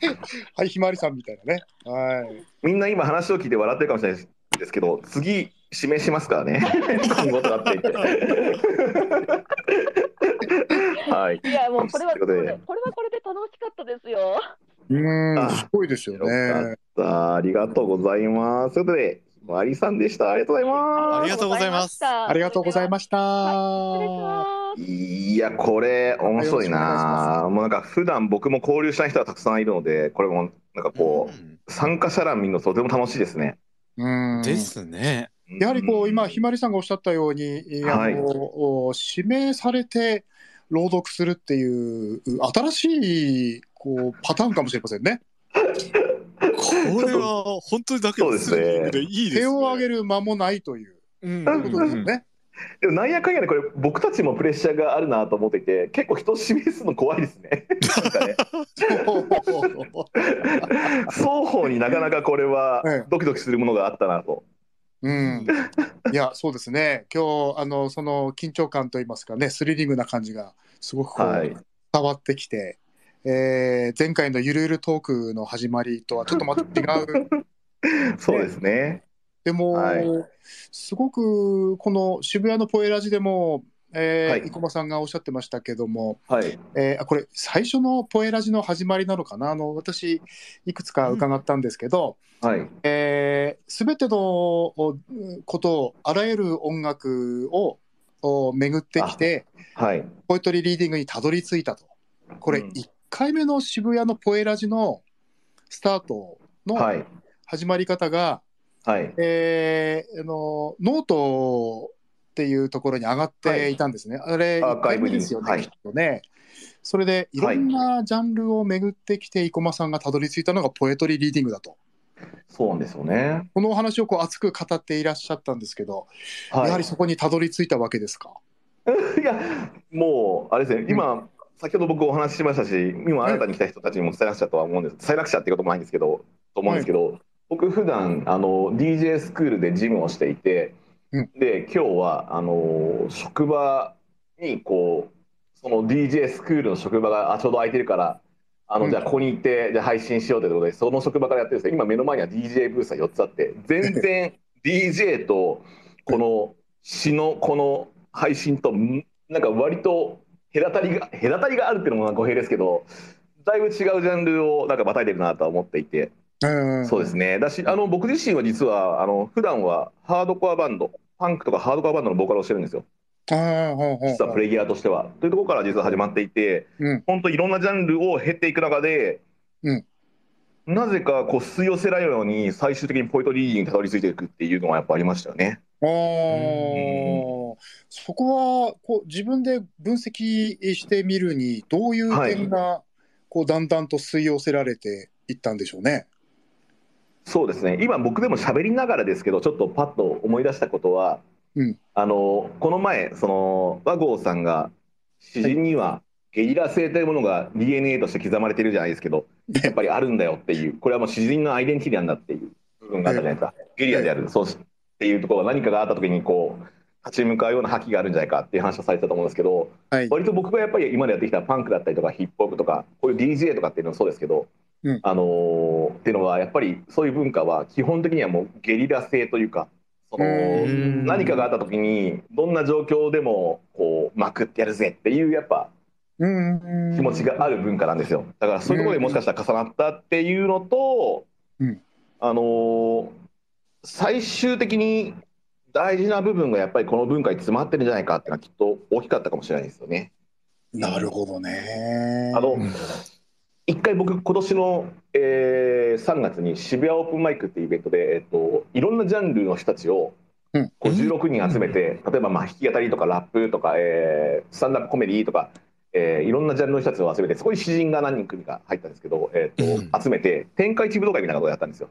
*laughs* はい、ひまわりさんみたいなね。はい。みんな今話を聞いて笑ってるかもしれないですけど次指名しますからね *laughs* 今後となっていて *laughs* はいいや、もうこれは、ことでこれはこれで楽しかったですよ。うーん、あすごいですよよかっね。たありがとうございますということでマリさんでしたありがとうございますありがとうございますありがとうございましした。た。失礼します。いやこれ面白いなもうなんか普段僕も交流した人がたくさんいるのでこれもなんかこう、参加者欄見るのとても楽しいですねうんですね。やはりこう、今、ひまりさんがおっしゃったように、はいあのお指名されて朗読するっていう、新しいこうパターンかもしれませんね。*laughs* これは本当にだけそうですね。でいいですね。手を挙げる間もないという。うん。ことですよね。でもなんやかんやでこれ僕たちもプレッシャーがあるなと思っていて結構人を指名するの怖いですね。ね。双方になかなかこれはええ。ドキドキするものがあったなと。うん、いや、そうですね、今日あのその緊張感といいますかね、スリリングな感じがすごくこう、はい。伝わってきて、えー前回のゆるゆるトークの始まりとはちょっとまた違う、*laughs* そうですね。でも、はいすごくこの渋谷のポエラジでも、えーはい生駒さんがおっしゃってましたけども、はい。えーあこれ、最初のポエラジの始まりなのかな、あの私、いくつか伺ったんですけど、はい。すべ、てのおことを、あらゆる音楽をお巡ってきて、はい。ポエトリーリーディングにたどり着いたと。これ、うん1回目の渋谷のポエラジのスタートのはい。始まり方が、はい。えーあのノートっていうところに上がっていたんですね。あれ、アーカイブに1回目ですよね、はいきっとね。それで、いろんなジャンルを巡ってきて、生駒さんがたどり着いたのがポエトリーリーディングだと。そうなんですよね。このお話をこう熱く語っていらっしゃったんですけど、はい。やはりそこにたどり着いたわけですか？*laughs* いや、もう、あれですね、今、先ほど僕お話ししましたし、今新たに来た人たちにも伝えなくちゃとは思うんです。伝えなくちゃっていうこともないんですけど、と思うんですけど、僕普段あの DJ スクールでジムをしていて、うん。で今日はあの職場にこうその DJ スクールの職場があちょうど空いてるからあの、うん。じゃあここに行ってじゃあ配信しようということでその職場からやってるんですよ。今目の前には DJ ブースが4つあって全然 *laughs* DJ とこの詩のこの配信とんなんか割と隔たりが隔たりがあるっていうのも語弊ですけどだいぶ違うジャンルをなんかまたいでるなとは思っていて。うんそうですね。だしあの僕自身は実はあの普段はハードコアバンドパンクとかハードコアバンドのボーカルをしてるんですよ。実はプレイヤーとしては。というところから実は始まっていて、うん。本当いろんなジャンルを経ていく中で、うん。なぜかこう吸い寄せられるように最終的にポイントリーディングにたどり着いていくっていうのはやっぱありましたよね。あーそこはこう自分で分析してみるにどういう点がこうだんだんと吸い寄せられていったんでしょうね。そうですね。今僕でも喋りながらですけどちょっとパッと思い出したことは、うん。あのこの前その和合さんが詩人にはゲリラ性というものが DNA として刻まれてるじゃないですけど *laughs* やっぱりあるんだよっていう。これはもう詩人のアイデンティティなんだっていう部分があったじゃないですか。ゲリラである。そうしっていうところが何かがあった時にこう立ち向かうような覇気があるんじゃないかっていう話をされてたと思うんですけどはい。割と僕がやっぱり今までやってきたパンクだったりとかヒップホップとかこういう DJ とかっていうのもそうですけど、うん。あのーっていうのはやっぱりそういう文化は基本的にはもうゲリラ性というかそのうん。何かがあった時にどんな状況でもこうまくってやるぜっていうやっぱうん。気持ちがある文化なんですよ。だからそういうところでもしかしたら重なったっていうのと、うん。あのー最終的に大事な部分がやっぱりこの文化に詰まってるんじゃないかっていうのはきっと大きかったかもしれないですよね。なるほどね。あの一回僕今年の、えー3月に渋谷オープンマイクっていうイベントで、えっと、いろんなジャンルの人たちをうんこう16人集めて、例えばまあ弾き語りとかラップとか、えースタンダップコメディとか、えーいろんなジャンルの人たちを集めてそこに詩人が何人組か入ったんですけど、えーうんと集めて天下一武道会みたいなことをやったんですよ。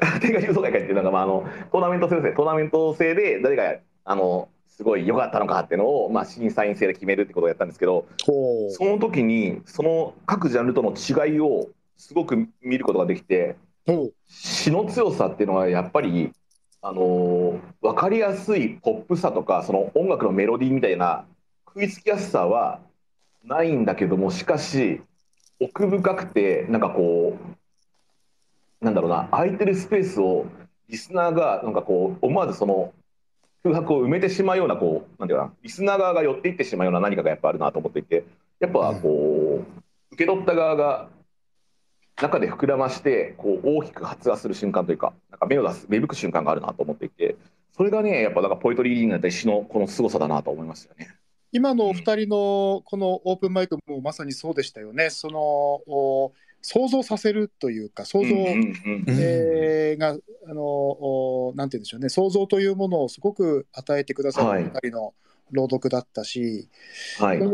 うん。天下一武道会っていうのが、まあ、あのトーナメント制ですねトーナメント制で誰があのすごい良かったのかっていうのを、まあ、審査員制で決めるってことをやったんですけど、その時にその各ジャンルとの違いをすごく見ることができて詩の強さっていうのはやっぱり、あのー分かりやすいポップさとかその音楽のメロディーみたいな食いつきやすさはないんだけどもしかし奥深くてなんかこうなんだろうな空いてるスペースをリスナーがなんかこう思わずその空白を埋めてしまうようなこうなんていうかなリスナー側が寄っていってしまうような何かがやっぱあるなと思っていてやっぱこう受け取った側が中で膨らましてこう大きく発芽する瞬間というかなんか芽を出す芽吹く瞬間があるなと思っていてそれがねやっぱなんかポエトリーリーディングだったり詩のこの凄さだなと思いますよね。今のお二人のこのオープンマイクもまさにそうでしたよね。そのお想像させるというか想像、うんうんうん。えーがあのおなんて言うんでしょうね。想像というものをすごく与えてくださるはいお二人の朗読だったし、はい。この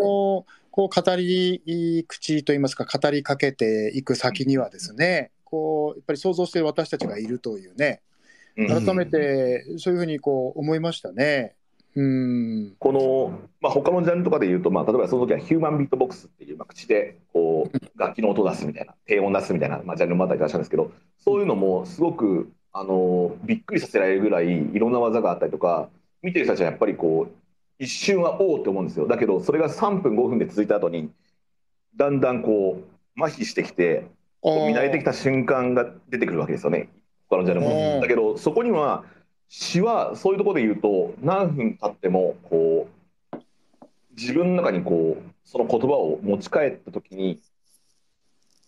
こう語り口といいますか語りかけていく先にはですねこうやっぱり想像している私たちがいるというねうん。改めてそういうふうにこう思いましたね。うん。この、まあ、他のジャンルとかで言うと、まあ、例えばその時はヒューマンビートボックスっていう、まあ、口でこう楽器の音を出すみたいな低音出すみたいな、まあ、ジャンルもあったりとかしたんですけどそういうのもすごくあのびっくりさせられるぐらいいろんな技があったりとか見てる人たちはやっぱりこう一瞬はおおって思うんですよ。だけどそれが3分5分で続いた後にだんだんこう麻痺してきて見慣れてきた瞬間が出てくるわけですよね。他のジャンルうも。ん。だけどそこには詩はそういうところで言うと何分経ってもこう自分の中にこうその言葉を持ち帰った時に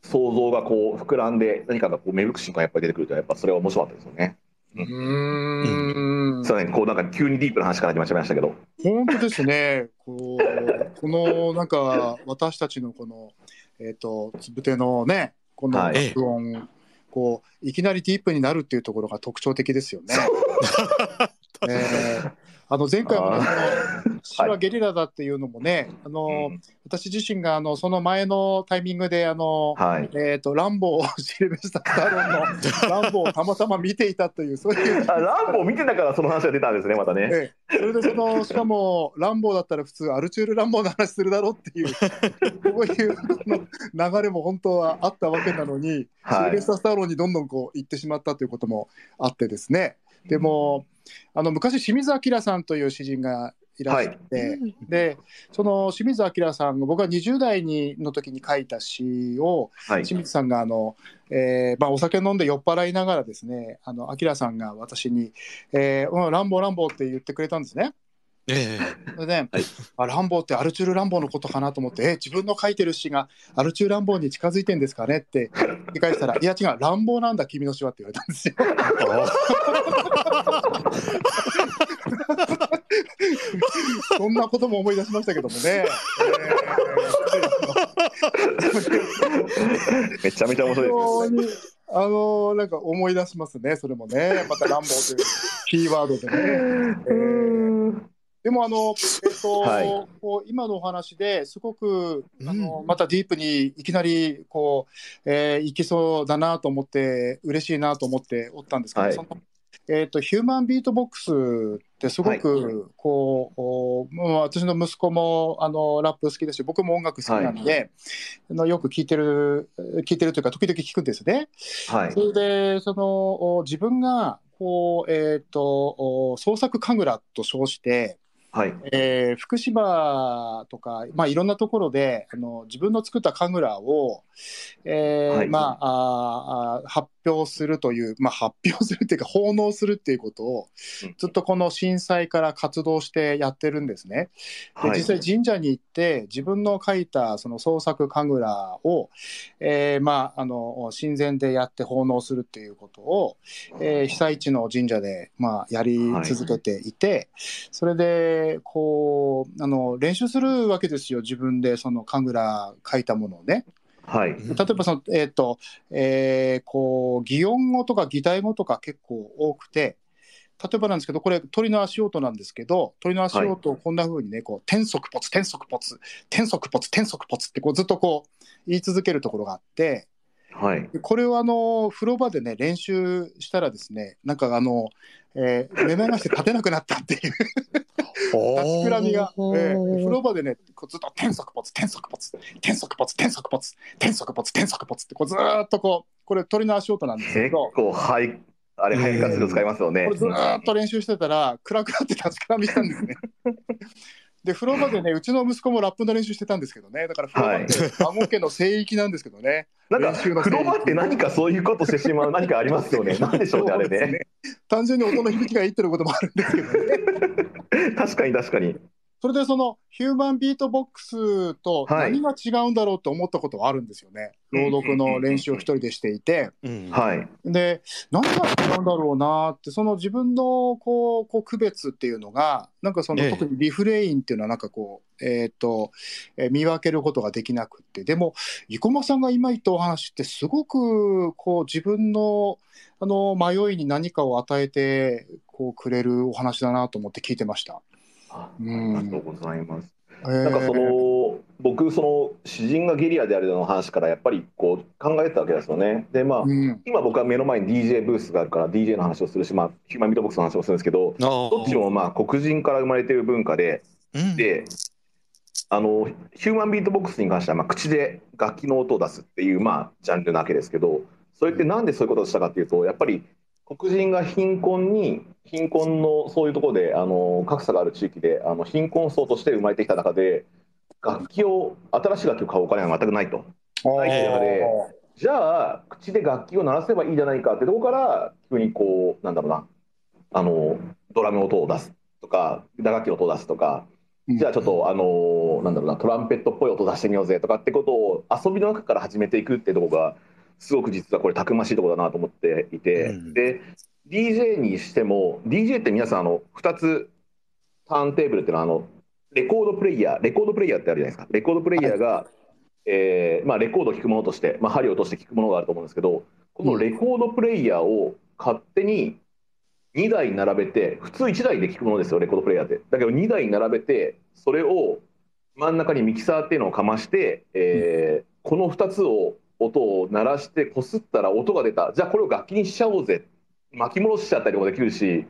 想像がこう膨らんで何かがこう芽吹く瞬間やっぱり出てくるとやっぱそれは面白かったですよね。うんそうねこうなんか急にディープな話から始まっちゃいましたけど。本当ですね。こうこのなんか私たちのこのえっ、とつぶてのねこのはい録音、こういきなりディープになるっていうところが特徴的ですよね。*laughs* えーあの前回もね、その詩はゲリラだっていうのもね、あのうん。私自身があのその前のタイミングであの、はい。えっ、とランボーシルベスター・スタローンの *laughs* ランボーをたまたま見ていたというそういう。あランボー見てたからその話が出たんですねまたね。ええ、それでその *laughs* しかもランボーだったら普通アルチュール・ランボーの話するだろうっていう *laughs* こういうの流れも本当はあったわけなのに、はい。シルベスター・スタローンにどんどんこう行ってしまったということもあってですね。でもあの昔清水明さんという詩人がいらっしゃって、でその清水明さんが僕が20代にの時に書いた詩をはい清水さんがあの、えーまあ、お酒飲んで酔っ払いながらですねあの明さんが私に「えーうん、ランボーランボー」って言ってくれたんですね。えそれで、はいあランボーってアルチュール・ランボーのことかなと思って、え自分の書いてる詩がアルチュール・ランボーに近づいてんですかねって理解したら、いや違う、乱暴なんだ、君の詩はって言われたんですよ。そんなことも思い出しましたけどもね。めちゃめちゃ面白いですねあのーなんか思い出しますね、それもね。また乱暴というキーワードでね。えー *laughs* でもあの、えっとはい。こう今のお話ですごくあの、うんまたディープにいきなりこう、えーいきそうだなと思って嬉しいなと思っておったんですけど、はい。そのえっとヒューマンビートボックスってすごくこう、おもう私の息子もあのラップ好きだし僕も音楽好きなんで、あのよく聞いてる聞いてるというか時々聞くんですね。はい。それでそのお自分がこう、えー、とお創作神楽と称して、はい。えー福島とか、まあ、いろんなところであの自分の作った神楽を、えーはい。まあ、あ発表するという、まあ、発表するっていうか奉納するっていうことをうん。ずっとこの震災から活動してやってるんですね。ではい。実際神社に行って自分の書いたその創作神楽を、えーまあ、あの神前でやって奉納するっていうことを、えー被災地の神社で、まあ、やり続けていて、それでこうあの練習するわけですよ。自分でその神楽書いたものをね。はい。例えばその、えーとえーこう擬音語とか擬態語とか結構多くて例えばなんですけどこれ鳥の足音なんですけど鳥の足音をこんな風にねこう天足ポツ天足ポツ天足ポツ天足ポツってこうずっとこう言い続けるところがあってはい。でこれをあの風呂場でね練習したらですねなんかあの、えー、目まして立てなくなったっていう。立ちくらみが、えー風呂場でねこうずっと天足ポツ天足ポツ天足ポツ天足ポツ天足ポツ天足ポツってこうずーっとこうこれ鳥の足音なんですけ結ど構はいあれ肺活量使いますよね。これずーっと練習してたら暗くなって立ちくらみしたんですね。で風呂場でね *laughs* うちの息子もラップの練習してたんですけどね。だから風呂場って孫家の聖域なんですけどね、*laughs* なんか風呂場って何かそういうことしてしまう何かありますよね。*laughs* なんでしょうねあれね。単純に音の響きがいいっていうこともあるんですけどね。確かに確かにそれでそのヒューマンビートボックスとはい。何が違うんだろうと思ったことはあるんですよね、朗読の練習を一人でしていて。で何が違うんだろうなってその自分のこうこう区別っていうのがなんかその、ええ。特にリフレインっていうのはなんかこう、えーとえー見分けることができなくって。でも生駒さんが今言ったお話ってすごくこう自分のあの迷いに何かを与えてこうくれるお話だなと思って聞いてました。ああうんりがとうございます。ななんかその僕その詩人がゲリラであるの話からやっぱりこう考えてたわけですよね。でまあうん。今僕は目の前に DJ ブースがあるから DJ の話をするし、まあ、ヒューマンビートボックスの話をするんですけどあどっちもまあ黒人から生まれてる文化でうん。であのヒューマンビートボックスに関してはまあ口で楽器の音を出すっていうまあジャンルなわけですけどそれってなんでそういうことをしたかっていうとやっぱり黒人が貧困に貧困のそういうところであの格差がある地域であの貧困層として生まれてきた中で楽器を新しい楽器を買うお金は全くないと。ないっていう中でじゃあ口で楽器を鳴らせばいいじゃないかってとこから急にこうなんだろうなあのドラムの音を出すとか打楽器の音を出すとかうん。じゃあちょっとあのなんだろうなトランペットっぽい音出してみようぜとかってことを遊びの中から始めていくってとこがすごく実はこれたくましいところだなと思っていて、うん。で DJ にしても DJ って皆さんあの2つターンテーブルっていうのはあのレコードプレイヤーレコードプレイヤーってあるじゃないですか。レコードプレイヤーが、えーまあ、レコードを聴くものとして、まあ、針を落として聴くものがあると思うんですけどこのレコードプレイヤーを勝手に2台並べて普通1台で聴くものですよレコードプレイヤーって。だけど2台並べてそれを真ん中にミキサーっていうのをかまして、えーこの2つを音を鳴らしてこすったら音が出た。じゃあこれを楽器にしちゃおうぜ巻き戻しちゃったりもできるし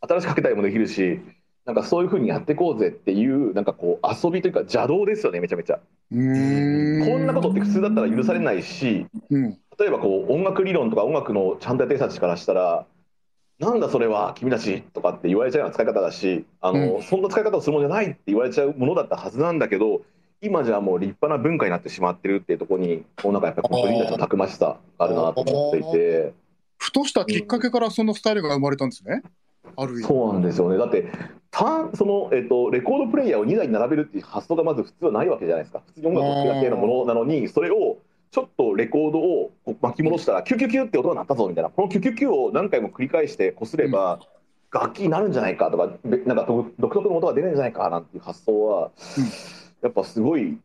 新しくかけたりもできるしなんかそういうふうにやっていこうぜっていうなんかこう遊びというか邪道ですよねめちゃめちゃ。こんなことって普通だったら許されないしうん。例えばこう音楽理論とか音楽のちゃんとやってる人たちからしたらなんだそれは君たちとかって言われちゃうような使い方だしあの、うん。そんな使い方をするものじゃないって言われちゃうものだったはずなんだけど今じゃもう立派な文化になってしまってるっていうところにこうなんかやっぱりこう部員たちのたくましさがあるなと思っていてふとしたきっかけからそのスタイルが生まれたんですね。ある意味。そうなんですよね。だって単その、えっとレコードプレイヤーを2台に並べるっていう発想がまず普通はないわけじゃないですか。普通に音楽を聴くだけのものなのにそれをちょっとレコードを巻き戻したらキュキュキュって音が鳴ったぞみたいな。このキュキュキュを何回も繰り返してこすれば楽器になるんじゃないかとかべなんか独独特の音が出るんじゃないかなんていう発想は、うん。やっぱすごい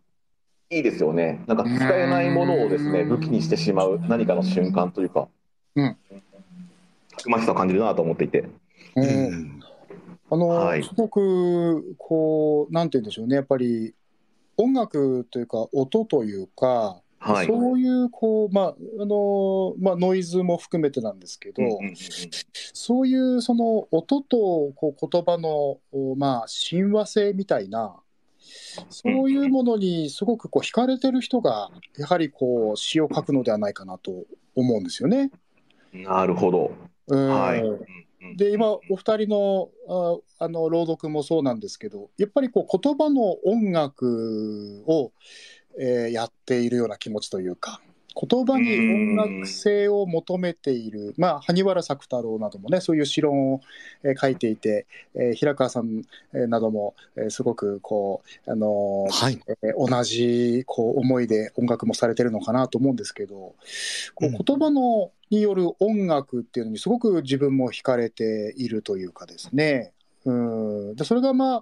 いいですよね。なんか使えないものをですねうん。武器にしてしまう何かの瞬間というか、うん。たくましさを感じるなと思っていて。ううん。んあの、はい。すごくこうなんて言うんでしょうね。やっぱり音楽というか音というか、はい。そういうこうまああのまあノイズも含めてなんですけど、うんうんうん。そういうその音とこう言葉のおまあ親和性みたいなそういうものにすごくこう惹かれてる人がやはりこう詩を書くのではないかなと思うんですよね。なるほど。で今お二人のああの朗読もそうなんですけどやっぱりこう言葉の音楽を、えーやっているような気持ちというか言葉に音楽性を求めているまあ萩原作太郎などもねそういう詩論を、えー書いていて、えー平川さん、えーなども、えーすごくこうあのーはい。えー同じこう思いで音楽もされてるのかなと思うんですけどこううん言葉のによる音楽っていうのにすごく自分も惹かれているというかですね。うん。でそれがまあ、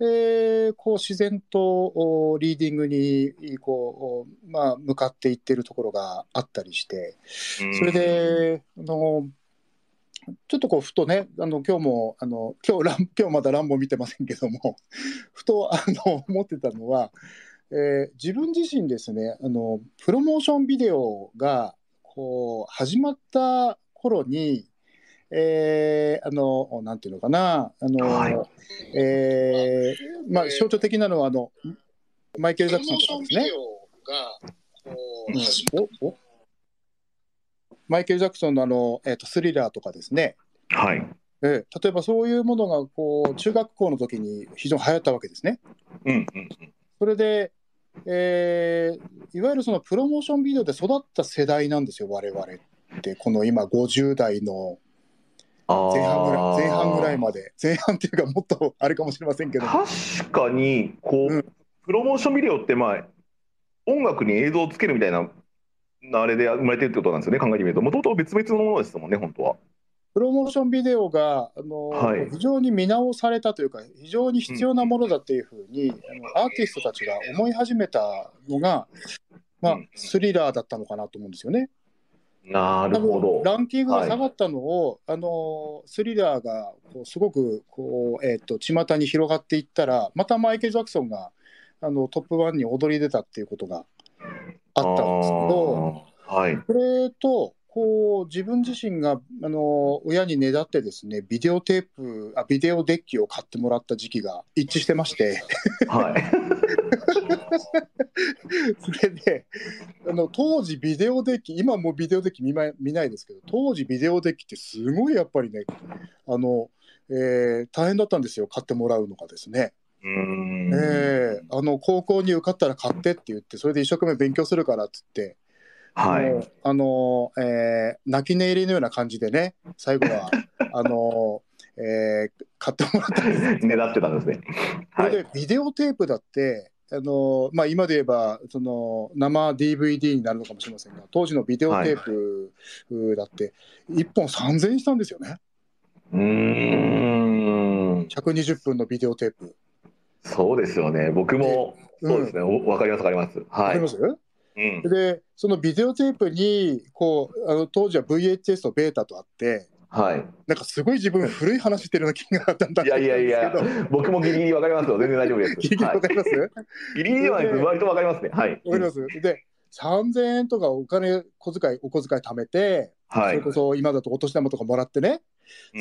えーこう自然とおリーディングにこう、まあ、向かっていってるところがあったりしてそれであのちょっとこうふとねあの今日もあの今日ラン *laughs* 今日まだランボ見てませんけども *laughs* ふとあの思ってたのは、えー自分自身ですねあのプロモーションビデオがこう始まった頃に、えーあのなんていうのかな。あの、はい。えーまあ、象徴的なのはあのマイケル・ジャクソンとかですね。うん。マイケル・ジャクソンのあの、えー、とスリラーとかですね、はい。えー例えばそういうものがこう中学校の時に非常に流行ったわけですね。うんうんそれで、えーいわゆるそのプロモーションビデオで育った世代なんですよ、我々って、この今、50代の前半ぐらい前半ぐらいまで。で、前半っていうか、もっとあれかもしれませんけど、確かにこう、うんプロモーションビデオってまあ音楽に映像をつけるみたいなあれで生まれてるってことなんですよね。考えてみると、もともと別々のものですもんね、本当は。プロモーションビデオがあの、はい非常に見直されたというか、非常に必要なものだっていうふうに、あのアーティストたちが思い始めたのが、まあうん、スリラーだったのかなと思うんですよね。なる多ほど。分ランキングが下がったのを、あのスリラーがこうすごくこう、えー、と巷に広がっていったらまたマイケル・ジャクソンがあのトップ1に躍り出たっていうことがあったんですけどはい。それとこう自分自身があの親にねだってですねビデオテープあビデオデッキを買ってもらった時期が一致してましてはい。*laughs* それであの当時ビデオデッキ今もうビデオデッキ見ま見ないですけど当時ビデオデッキってすごいやっぱりねあの、えー大変だったんですよ買ってもらうのがですね、うーん。えーあの高校に受かったら買ってって言ってそれで一生懸命勉強するからっつって、はい。あの、えー泣き寝入りのような感じでね最後は *laughs* あの、えー買ってもらったんです *laughs* ねだってたんですね。はい。でビデオテープだって、あのまあ、今で言えばその生 DVD になるのかもしれませんが当時のビデオテープだって1本3000円したんですよねうーん。120分のビデオテープ。そうですよね。僕も、うんそうですね。おわかります、わかります。はい。わかります、うん。でそのビデオテープにこうあの当時は VHS とベータとあってはい。なんかすごい自分古い話してるような気があったんだいやいやいや僕もギリギリわかりますよ。全然大丈夫です。ギリギリわかります、はいギリギリでは。割とわかりますね。はい。わかります？で3000円とかお金小遣いお小遣い貯めて、はいそれこ。そ今だとお年玉とかもらってね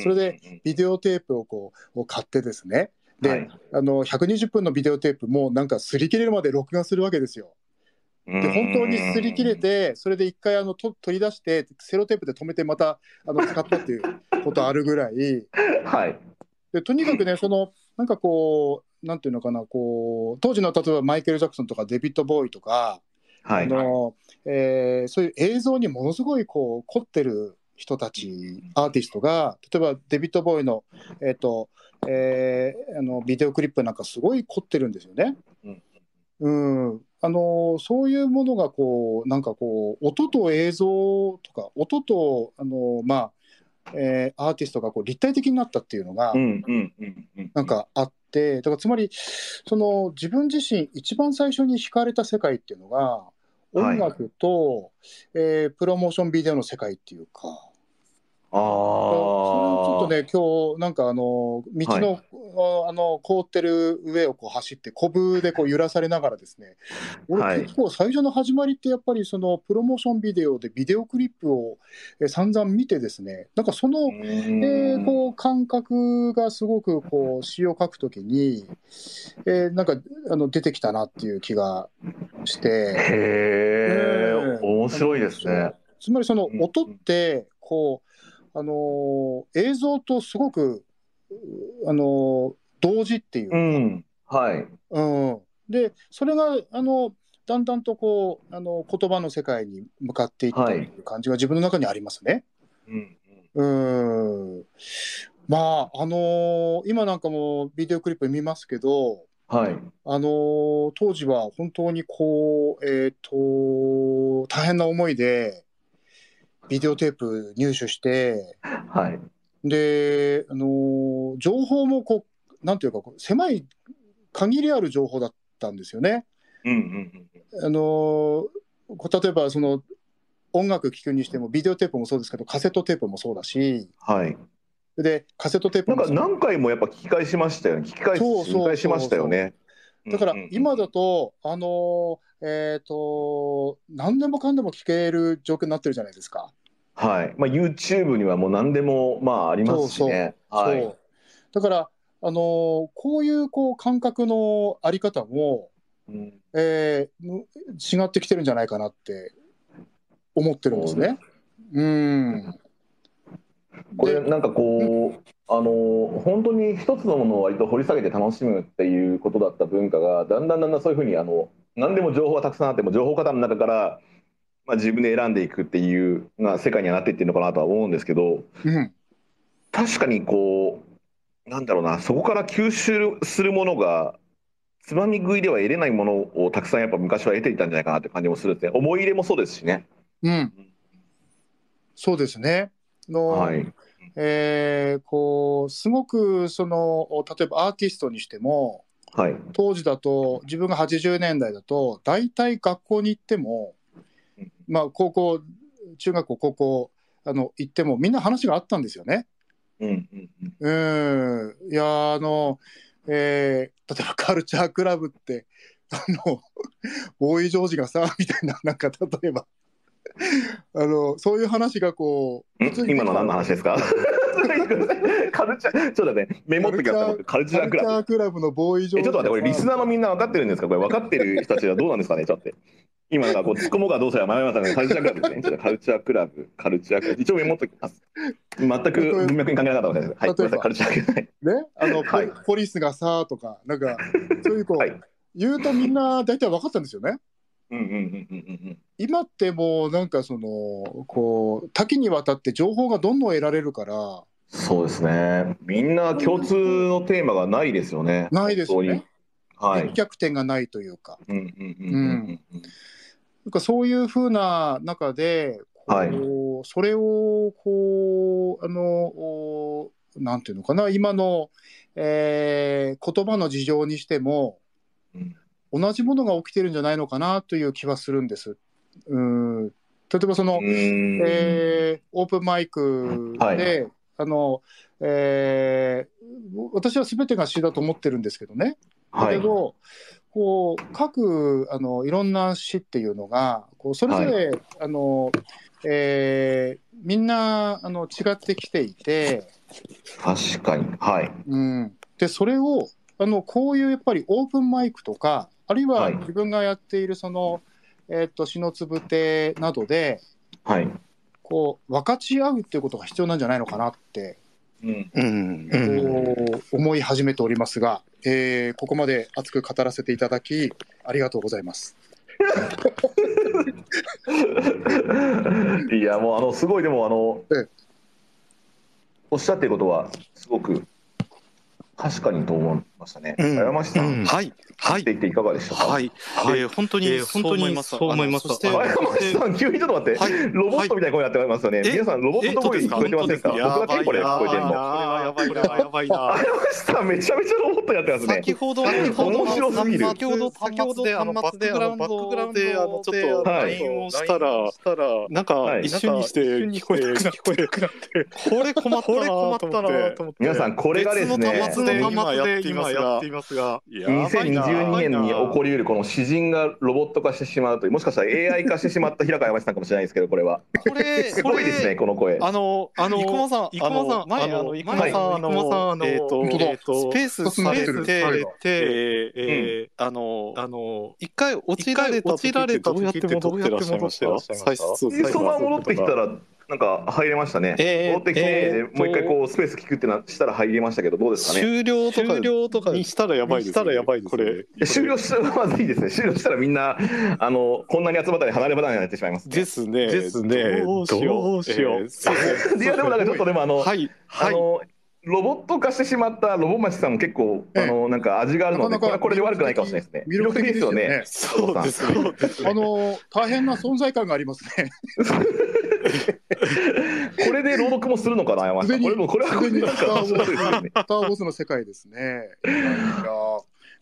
それでうん、ビデオテープをこうを買ってですねで、はいあの120分のビデオテープもなんか擦り切れるまで録画するわけですよ。で本当に擦り切れて、それで一回あのと取り出して、セロテープで止めて、またあの使ったっていうことあるぐらい、はい。でとにかくね、そのなんかこう、なんていうのかな、こう当時の例えばマイケル・ジャクソンとかデビッド・ボーイとか、はい。あのえーそういう映像にものすごいこう凝ってる人たち、アーティストが、例えばデビッド・ボーイの,、えーとえーあのビデオクリップなんかすごい凝ってるんですよね。うんあのそういうものがこうなんかこう音と映像とか音とあの、まあえーアーティストがこう立体的になったっていうのが。なんかあって、だからつまり、その自分自身、一番最初に惹かれた世界っていうのが、音楽と、えープロモーションビデオの世界っていうか、あそれをちょっとあ。ね、今日なんかあの道の,、あの凍ってる上をこう走って、コブでこう揺らされながらですね、はい。俺、結構最初の始まりって、やっぱりそのプロモーションビデオでビデオクリップをえー散々見てですね、なんかその、えーこう感覚がすごくこう詩を書くときに、えーなんかあの出てきたなっていう気がして、へえ、うん。面白いですね。つまりそのうん。音ってこう、あのー映像とすごく、あのー同時っていうう、ん。はい。うんでそれがあのだんだんとこうあの言葉の世界に向かっていったいう感じが自分の中にありますね。うん。うんまああのー今なんかもビデオクリップ見ますけど、はい。あのー当時は本当にこう、えっ、と、大変な思いで、ビデオテープ入手して、はい。で、あのー情報もこう、なんていうか、こう狭い、限りある情報だったんですよね。うんうんあのーこう例えば、その、音楽聴くにしても、ビデオテープもそうですけど、カセットテープもそうだし、はい。で、カセットテープなんか何回もやっぱ聞き返しましたよね。聞き返し、そうそうそう聞き返しましたよね。だからうんうん今だと、あのーえっ、と、何でもかんでも聞ける状況になってるじゃないですか。はい。まあ YouTube にはもう何でもまあありますしね。はい。そうだから、あのーこういうこう感覚のあり方も、うんえーむ違ってきてるんじゃないかなって思ってるんですね。うん。でこれなんかこうあの本当に一つのものを割と掘り下げて楽しむっていうことだった文化がだんだんだんだんそういうふうにあの何でも情報がたくさんあっても情報過多の中から、まあ、自分で選んでいくっていう、まあ、世界にはなっていってるのかなとは思うんですけどうん。確かにこうなんだろうなそこから吸収するものがつまみ食いでは得れないものをたくさんやっぱ昔は得ていたんじゃないかなって感じもするんですね思い入れもそうですしね。うん。そうですね。のはい、えーこう、すごく、その、例えばアーティストにしても、はい当時だと、自分が80年代だと、大体学校に行っても、まあ、高校、中学校、高校、あの、行っても、みんな話があったんですよね。うんうんうんうん。いやー、あの、えー例えばカルチャークラブって、あの、ボーイ・ジョージがさ、みたいな、なんか、例えば、*laughs* あの、そういう話がこう、今の何の話ですか？*laughs* カルチャー、ちょっと待って、メモっときたカルチャークラブ。カルチャークラブのボーイ・ジョーえ、ジちょっと待って、これリスナーのみんな分かってるんですか？これ分かってる *laughs* 人たちはどうなんですかね？ちょっと。今なんかこう突っ込もうかどうせは迷いましたね。カルチャークラブですね。ちょっとカルチャークラブ、カルチャークラブ。一応メモっときます。全く文脈に関係なかったわけです。はい、ごめんなさい、カルチャークラブ。ね、あの、はいポポリスがさとか、なんか、そういうこう、はい言うとみんな大体分かったんですよね。うんうんうんうんうん今ってもうなんかその、こう、多岐にわたって情報がどんどん得られるから、そうですね。みんな共通のテーマがないですよね。ないですよね。はい。逆転がないというか、うんうんうんうんうんなんかそういうふうな中で、こうはいそれをこう、あの、おなんていうのかな、今の、えー言葉の事情にしても、うん同じものが起きてるんじゃないのかなという気はするんです。うん例えばその、えーオープンマイクで、はいあのえー私は全てが詩だと思ってるんですけどね。だはい。けど、こう各あのいろんな詩っていうのがこうそれぞれ、あのえーみんなあの違ってきていて、確かに。はい。うん、でそれをあのこういうやっぱりオープンマイクとかあるいははい自分がやっているその、えっと詩のつぶてなどではい。こう分かち合うっていうことが必要なんじゃないのかなってうん。うん。こう思い始めておりますが、えーここまで熱く語らせていただきありがとうございます。*laughs* いや、もう、あの、すごい、でも、あのええ、おっしゃってることは、すごく、確かにと思いましたね。うん山下さん、はい。はいって。言っていかがでしたか？はい。えー本当に、本当にそう思います。そ山下さん、急にちょっと待って、はいロボットみたいな声になってますよね。え？皆さん、ロボット声聞こえてませんか？僕だけこれ聞こえてるの。やばいな、やばいな。山下さん、めちゃめちゃロボットやってますね。先ほど、先ほど、面白すぎる先ほど、先ほど、で、あの、バックグラウンドで、あの、ちょっと、はい LINE をしたら、なんかは、い一瞬にして、聞こえなくなって、これ困ったなと思って。皆さん、これがですね、で今やっていますが、2022年に起こりうるこの詩人がロボット化してしまうという、もしかしたら AI 化してしまった平川山下さんかもしれないですけど、これは。これ、すごいですね、この声。あの、あの、生駒さん生駒さん、前、あの、生駒さん、あの、生駒さんあのえっと、スペースされて、てあの、あの、一回落ちられた時ってどうやって戻ってらっしゃいました？最初、でそのまま戻ってきたら、なんか入れましたね。えー戻ってきて、えーでもう一回こうスペース聞くってなしたら入れましたけど、どうですかね。終了とか終了とかにしたらやばいです、したらやばいですこれ。終了したらまずいいですね。終了したらみんな、あの、こんなに集まったり離れ離れになってしまいます。ですね。ですねどうしよう。どうしようえーすいや、でもなんかちょっとでもあの、はい。はい。あの、ロボット化してしまったロボマチさんも結構、ええあの、なんか味があるので、なかなかこれはこれで悪くないかもしれないですね。魅力的ですよね。そうですね。あの大変な存在感がありますね。*laughs* *laughs* これで朗読もするのかな、山下さん。これも、これはこれでなんか面白いですよね。スター・ウォーズの世界ですね。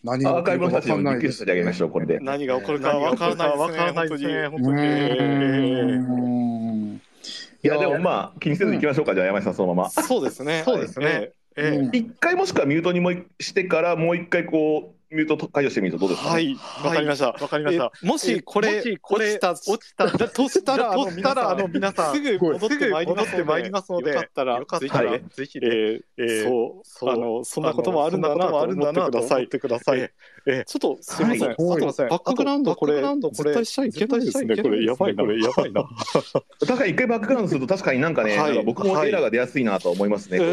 何がアーカイブの人たちにもびっくりですしてあげましょう、これで。何が起こるかわからないですね。本当に。いや、でもまあ、気にせず行きましょうか、じゃあ山下さん、そのまま。そうですね。そうですね一回もしくはミュートにもしてから、もう一回こう、ミュート解除してみるとどうですか、ね、はい。わかりました。わかりました。えもしこれこれ落ちた落ちただとしたらとしたらあの皆さんすぐ戻ってまいりますすぐ戻ってまいりますのでよかったらよかったらぜひねぜひえーえーそうそうあのそんなこともあるんだなあるんだなとください思ってください。えちょっとすみません、はい。バックグラウンドこれバックグラウンドこれ絶対しちゃいけないですね。これやばいなこれやばいな。確かに一回バックグラウンドすると、*laughs* 確かになんかね、はい。か僕もエラーが出やすいなと思いますね。そう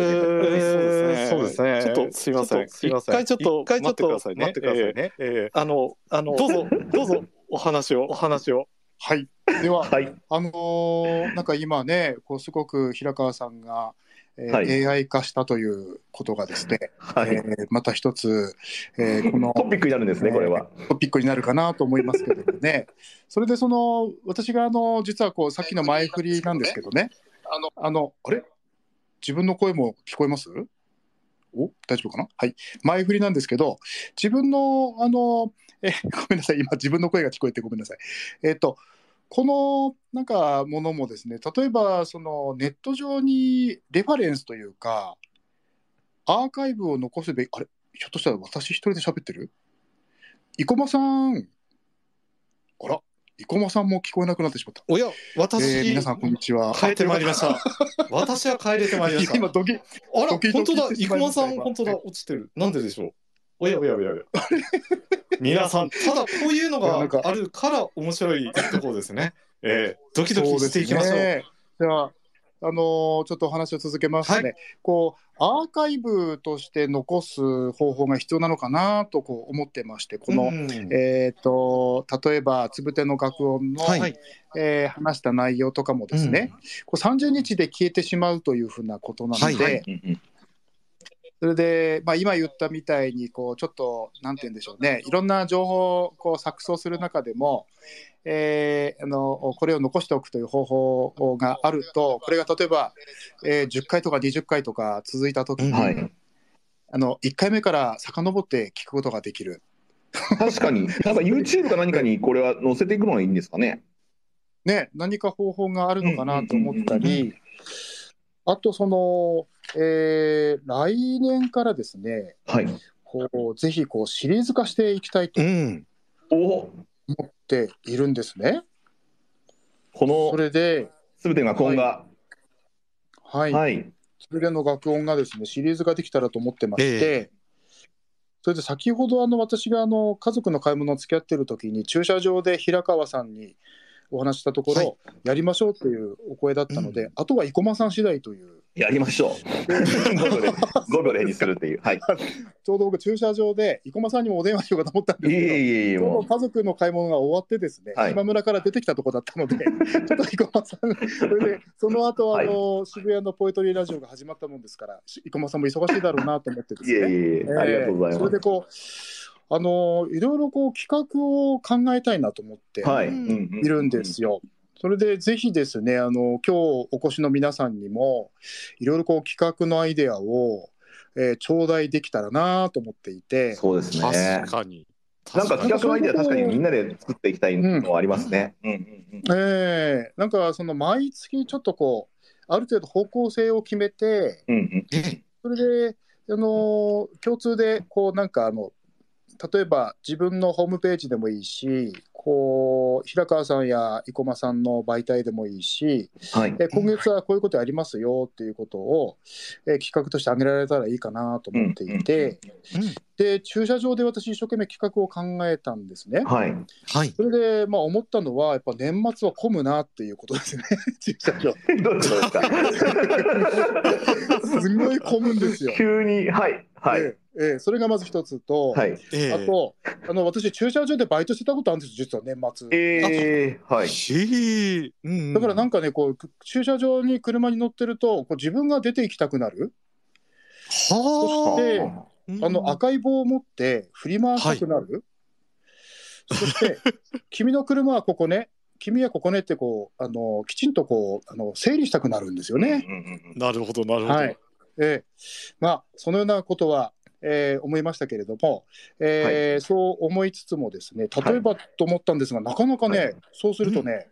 ですね。ちょっとすいません。一回ちょっと一回ちょっと待ってくださいね。待ってくださいね。えーあのあのどうぞ *laughs* どうぞお話を。お話を。はい。では、はい。あのーなんか今ね、こうすごく平川さんが、えーはい AI 化したということがですね、はい。えーまた一つ、えーこのトピックになるんですね、これは。トピックになるかなと思いますけどもね。それでその私があの実はこうさっきの前振りなんですけどね。あのあのあれ？自分の声も聞こえます？お？大丈夫かな？はい前振りなんですけど自分のあのえごめんなさい今自分の声が聞こえてごめんなさい。えっ、とこのなんかものもですね例えばそのネット上にレファレンスというかアーカイブを残すべきあれひょっとしたら私一人で喋ってる？生駒さん。あら生駒さんも聞こえなくなってしまった。おや私、えー皆さんこんにちは。帰ってまいりました。*laughs* 私は帰れてまいりました。今ドキあらドキド本当だ生駒さん本当だ落ちてる。なんででしょう？おやおやおや。おや皆さんただこういうのがなんかあるから面白いところですね。*laughs* えー、ドキドキしていきましょう。そうね。ではあのーちょっとお話を続けますね、はこうアーカイブとして残す方法が必要なのかなとこう思ってましてこの、うんえー、と例えばつぶての楽音の、はい。えー話した内容とかもですね、こう30日で消えてしまうというふうなことなので、はい。うんうんそれで、まあ、今言ったみたいにこうちょっとなんて言うんでしょうねいろんな情報をこう錯綜する中でも、えーあのこれを残しておくという方法があるとこれが例えば、えー10回とか20回とか続いた時に、うんはい。あの1回目から遡って聞くことができる。確かに、*laughs* なんか YouTube か何かにこれは載せていくのがいいんですかね。ね、何か方法があるのかなと思ったり、あとその、えー来年からですね、はい。こうぜひこうシリーズ化していきたいと思っているんですね。こそのれで、すべてが今が、はい、はい。それでの楽音がですね、シリーズができたらと思ってまして、それで先ほどあの私があの家族の買い物を付き合ってる時に駐車場で平川さんにお話ししたところ、はいやりましょうというお声だったので、あとは生駒さん次第というやりましょう。5秒で、5秒で返事するっていう。はい。*laughs* ちょうど僕駐車場で生駒さんにもお電話しようかと思ったんいえですけどいえいえ、ちょうども家族の買い物が終わってですね、はい島村から出てきたところだったので、*laughs* ちょっと生駒さん、それで、その後あの、渋谷のポエトリーラジオが始まったもんですから、し生駒さんも忙しいだろうなと思ってでう。すね。いえいえいえ、ありがとうございます。それでこう、あの、いろいろこう企画を考えたいなと思ってはい。るんですよ。それでぜひですね、あの、今日お越しの皆さんにも、いろいろこう企画のアイデアを、えー頂戴できたらなと思っていて、そうですね確。かに。なんか企画のアイデア確かにみんなで作っていきたいのはありますね。うんうんうん。ええなんかその毎月ちょっとこう、ある程度方向性を決めて、うんうん。それで、あの共通で、こうなんかあの、例えば自分のホームページでもいいし、こう平川さんや生駒さんの媒体でもいいし、はい。え今月はこういうことやりますよっていうことを、え企画として挙げられたらいいかなと思っていて、で駐車場で私、一生懸命企画を考えたんですね。はい。はい。それで、まあ、思ったのは、やっぱ年末は混むなっていうことですね、*laughs* 駐車場。*laughs* どうですか？*laughs* すごい混むんですよ。急に、はい。はい。ええええそれがまず一つと、はい。ええあとあの、私、駐車場でバイトしてたことあるんですよ、実は年末。えー、はい。だからなんかね、こう駐車場に車に乗ってると、こう自分が出て行きたくなる、はではあ。あの赤い棒を持って振り回したくなる、そして、*laughs* 君の車はここね、君はここねってこうあの、きちんとこうあの整理したくなるんですよね。うんうんうんなるほど、なるほど。はいええまあ、そのようなことは、えー思いましたけれども、えーそう思いつつもですね例えばと思ったんですが、なかなかね、はい。そうするとね、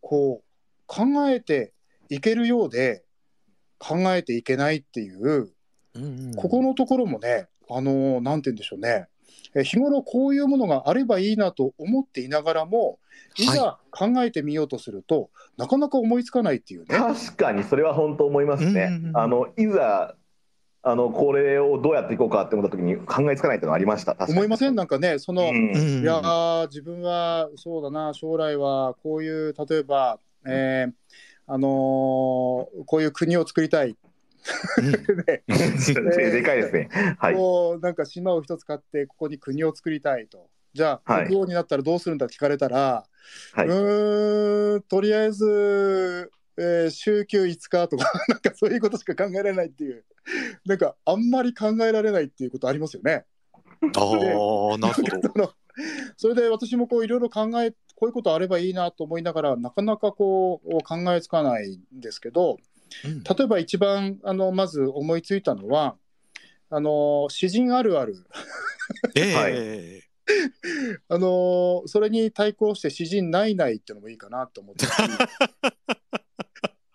こう考えていけるようで考えていけないっていう、うんうんここのところもね、あのーなんて言うんでしょうね、えー日頃こういうものがあればいいなと思っていながらも、い。ざ考えてみようとすると、なかなか思いつかないっていうね。確かにそれは本当思いますね。うんうんうん。あのいざあのこれをどうやっていこうかって思った時に考えつかないっていうのはありました。思いません？なんかね、その、うん。うん。いやー自分はそうだな、将来はこういう、例えば、えーあのーこういう国を作りたい、*laughs* ね。ででかいですね。はい。こうなんか島を一つ買って、ここに国を作りたいと、じゃあ、はい。国王になったらどうするんだって聞かれたら、はい。うーん、とりあえず、えー週休5日とか、*laughs* なんかそういうことしか考えられないっていう、なんかあんまり考えられないっていうことありますよね。ああ、なるほど。*laughs* それで私もこういろいろ考えこういうことあればいいなと思いながらなかなかこう考えつかないんですけどうん。例えば一番あのまず思いついたのはあの詩人あるある。ええ。*laughs* あのそれに対抗して詩人ないないっていうのもいいかなと思って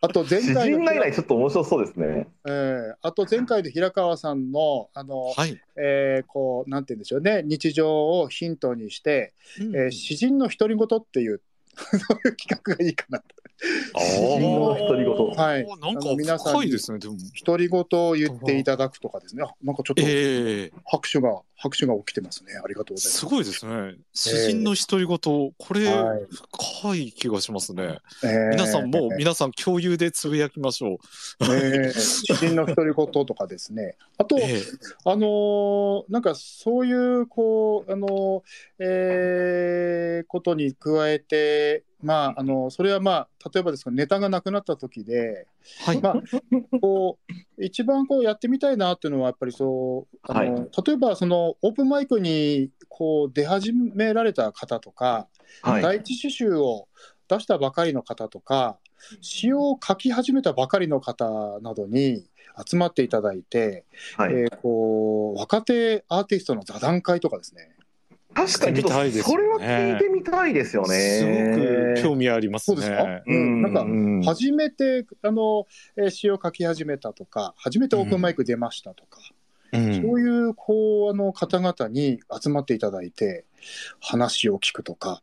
あと前詩回の人ないないちょっと面白そうですね。えーあと前回で平川さんのあの、はい。えーこうなんて言うんでしょうね日常をヒントにしてうんえー詩人の独り言っていうそういう企画がいいかなと。あ詩人の独り言はいなんあの皆かさんに深いですね、でも。独り言を言っていただくとかですね。あなんかちょっとええ拍手が、拍手が起きてますね。ありがとうございます。すごいですね。詩人の独り言、これ、はい深い気がしますね。えー皆さんもう、皆さん共有でつぶやきましょう。えー詩人の独り言とかですね。*laughs* あと、ええあのーなんかそういう、こう、あのーえーことに加えて、まあ、あのそれはまあ、例えばですけど、ネタがなくなった時で、はい。まあ、こう一番こうやってみたいなっていうのは、やっぱりそう、あのはい例えばそのオープンマイクにこう出始められた方とか、はい。第一詩集を出したばかりの方とか、詩を書き始めたばかりの方などに集まっていただいて、はい。えーこう若手アーティストの座談会とかですね。確かにちょっと見たいですよねそれは聞いてみたいですよね。すごく興味ありますね。そうですか、うん、なんかうん。初めてあのえー詩を書き始めたとか、初めてオープンマイク出ましたとか、うん。そういうこうあの方々に集まっていただいて、話を聞くとか、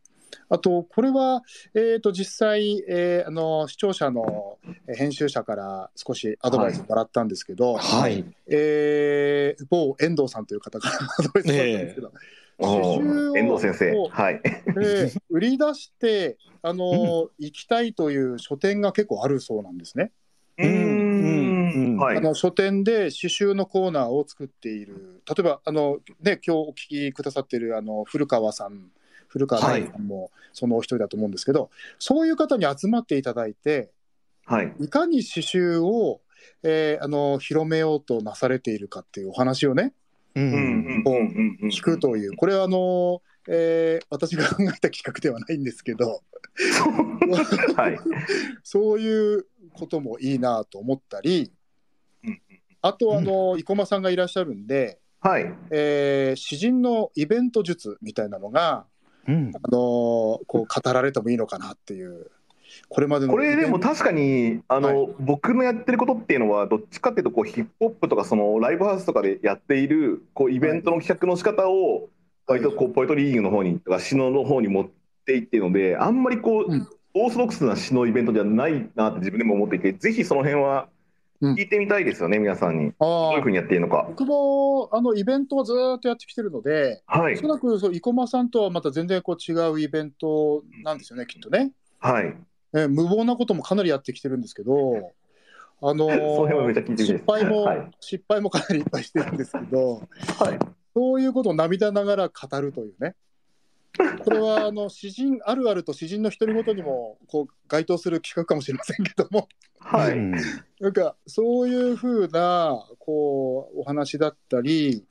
あと、これは、えー、と実際、えーあの、視聴者のえー編集者から少しアドバイスもらったんですけど、はい。えー某遠藤さんという方からアドバイスもらったんですけど、お刺繍をー遠藤先生。はい。で *laughs* 売り出して、あの行きたいという書店が結構あるそうなんですね。うーん。はいあ。の書店で刺繍のコーナーを作っている、例えばあの、ね、今日お聞きくださっているあの古川さん、古川大さんもそのお一人だと思うんですけど、そういう方に集まっていただいて、はい。いかに刺繍を、えーあの広めようとなされているかっていうお話をね、う。うんんうんうんうん。聞くという、これはあの、えー私が考えた企画ではないんですけど、*laughs* はい。*laughs* そういうこともいいなと思ったりうん、あとあの、生駒さんがいらっしゃるんで、はい。えー詩人のイベント術みたいなのが、うん。あのーこう語られてもいいのかなっていう、これまでのこれでも確かにあの、は僕のやってることっていうのはどっちかっていうとこうヒップホップとかそのライブハウスとかでやっているこうイベントの企画の仕方を割とこうポエトリーリングの方にとか詩のの方に持っていっているのであんまりこう、うん。オーソドックスな詩のイベントじゃないなって自分でも思っていてぜひその辺はうん。聞いてみたいですよね、皆さんに。どういうふうにやっているのか。僕もあのイベントをずーっとやってきてるので、はい。おそらくそう生駒さんとはまた全然こう違うイベントなんですよね、きっとね。はい、えー無謀なこともかなりやってきてるんですけど、あのー失敗も、はい。失敗もかなりいっぱいしてるんですけど、はい。そういうことを涙ながら語るというね。これはあの *laughs* 詩人あるあると詩人の独り言にもこう該当する企画かもしれませんけども、はい。う *laughs* んなんかそういうふうなこうお話だったり、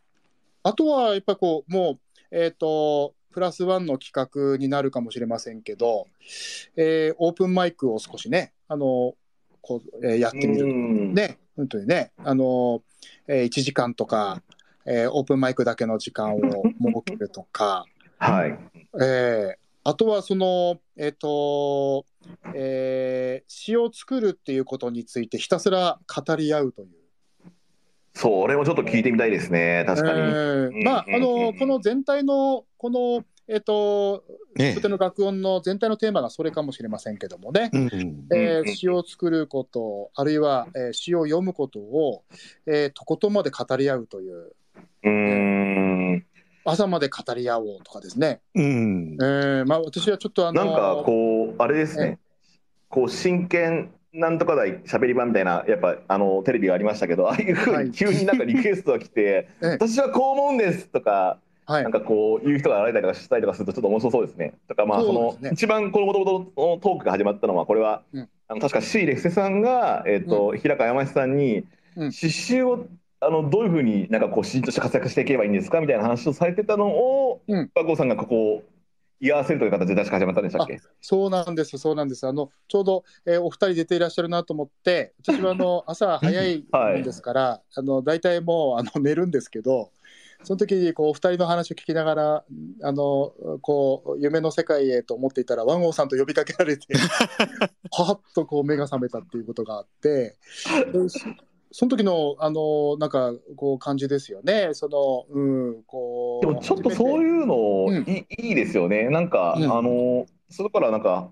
あとはやっぱこうもうえっ、とプラスワンの企画になるかもしれませんけど、えーオープンマイクを少しねあのこう、えーやってみる。うん。ね、本当にね、あの、えー、1時間とか、えーオープンマイクだけの時間を設けるとか、*laughs* はい。えーあとはその、えっ、と、えー詩を作るっていうことについてひたすら語り合うという。それもちょっと聞いてみたいですね。確かに。えーまあ、あの、うん。この全体の、この、えっ、と、ね古典の楽音の全体のテーマがそれかもしれませんけどもね。詩を作ること、あるいは、えー詩を読むことを、えーとことんまで語り合うという、うーん。朝まで語り合おうとかですね。うん。え。ーまあ、私はちょっとあのなんかこうあれですね。こう真剣なんとかだい喋り場みたいなやっぱあのテレビがありましたけどああいうふうに急になんかリクエストが来て「*laughs* ええ。私はこう思うんです」とかはい。なんかこう言う人が現れたりとかしたりとかするとちょっと面白そうですね。とかまあその一番このもともとのトークが始まったのはこれは、うん。あの確か C レフセさんが、えっと平川山下さんにうん。刺繍をあのどういうふうになんかこう詩人として活躍していけばいいんですかみたいな話をされてたのをうん。和光さんがここを居合わせるという形で確か始まったんでしたっけ？そうなんです、そうなんです。あのちょうど、えーお二人出ていらっしゃるなと思って、私はあの *laughs* 朝早いもんですから、あの大体もうあの寝るんですけど、その時にこうお二人の話を聞きながら、あのこう夢の世界へと思っていたら、ワンゴーさんと呼びかけられて、*laughs* はっとこう目が覚めたっていうことがあって、でそその時のあのなんかこう感じですよね。そのうんこうでもちょっとそういうのうん。い,、いいですよね。なんか、うん。あのそれからなんか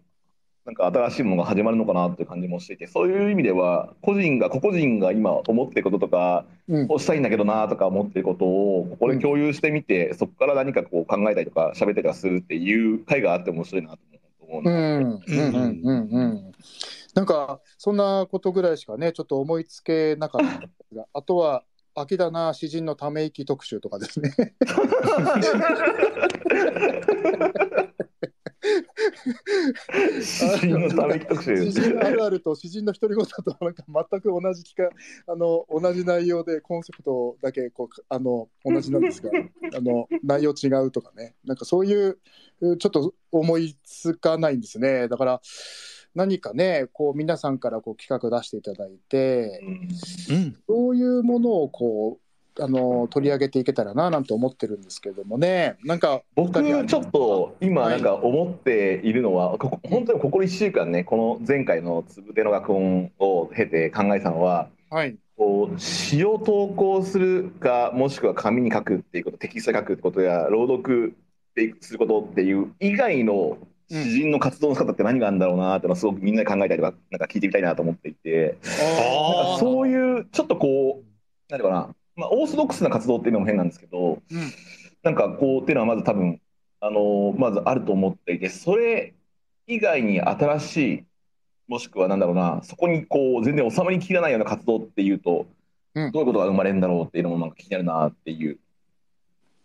なんか新しいものが始まるのかなっていう感じもしていてそういう意味では個人が個々人が今思ってることとかうん。こうしたいんだけどなとか思ってることをここで共有してみて、そこから何かこう考えたりとか喋ったりとかするっていう会があって面白いなと思う。ので、うんうん。うん。うん。うん。なんかそんなことぐらいしかねちょっと思いつけなかったんですがあとは秋だな詩人のため息特集とかですね *laughs* 詩人のため息特集。詩人あるあると詩人の独り言となんか全く同じ機会 *laughs* あの同じ内容でコンセプトだけこうあの同じなんですが *laughs* あの内容違うとかね。なんかそういうちょっと思いつかないんですね。だから何かねこう皆さんからこう企画出していただいてうん。うん。そういうものをこうあの取り上げていけたらななんて思ってるんですけどもね。なんか僕ちょっと今なんか思っているのは、ここ本当にここ1週間ねこの前回のつぶての学音を経て考えたのははい。こう詩を投稿するかもしくは紙に書くっていうことテキストで書くってことや朗読することっていう以外のうん詩人の活動の仕方って何があるんだろうなってのはすごくみんなで考えたりとかなんか聞いてみたいなと思っていて。なんかそういうちょっとこう何ていうかな、まあ、オーソドックスな活動っていうのも変なんですけど、うんなんかこうっていうのはまず多分あのまずあると思っていてそれ以外に新しいもしくはなんだろうなそこにこう全然収まりきらないような活動っていうと、うん。どういうことが生まれるんだろうっていうのもなんか気になるなっていう。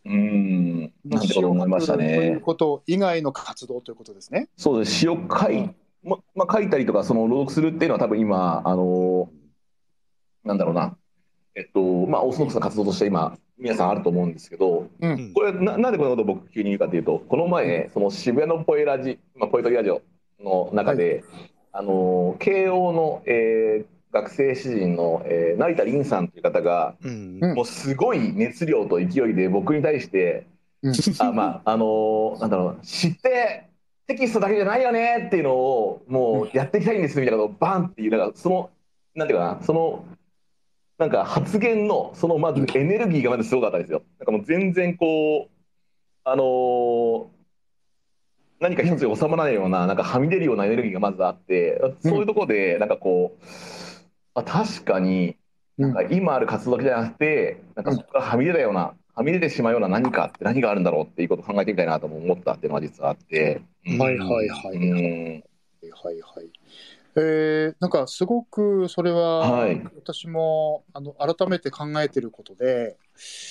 うーん。なんてこと思いましたというね。こと以外の活動ということですね。そうです。詩を書い,、ままあ、書いたりとかその朗読するっていうのは多分今あのなんだろうなえっとまあオーソドックスな活動として今皆さんあると思うんですけどうん。これななんでこんなことを僕急に言うかというとこの前その渋谷のポエラジ、まあ、ポエトリラジオの中で、あの慶応の、えー学生詩人の、えー成田凛さんという方がうん。うん。もうすごい熱量と勢いで僕に対してうん。あまああのーなんだろう知ってテキストだけじゃないよねっていうのをもうやっていきたいんですみたいなことをバンっていうなんかそのなんていうかなそのなんか発言のそのまずエネルギーがまずすごかったですよ。なんかもう全然こうあのー何か一つに収まらないようななんかはみ出るようなエネルギーがまずあってそういうところでなんかこうあ確かになんか今ある活動だけじゃなくてなんかそこからはみ出たようなはみ出てしまうような何かって何があるんだろうっていうことを考えてみたいなとも思ったっていうのが実はあって。うんはいはいはいうんはいはい。えーなんかすごくそれは、はい。私もあの改めて考えてることで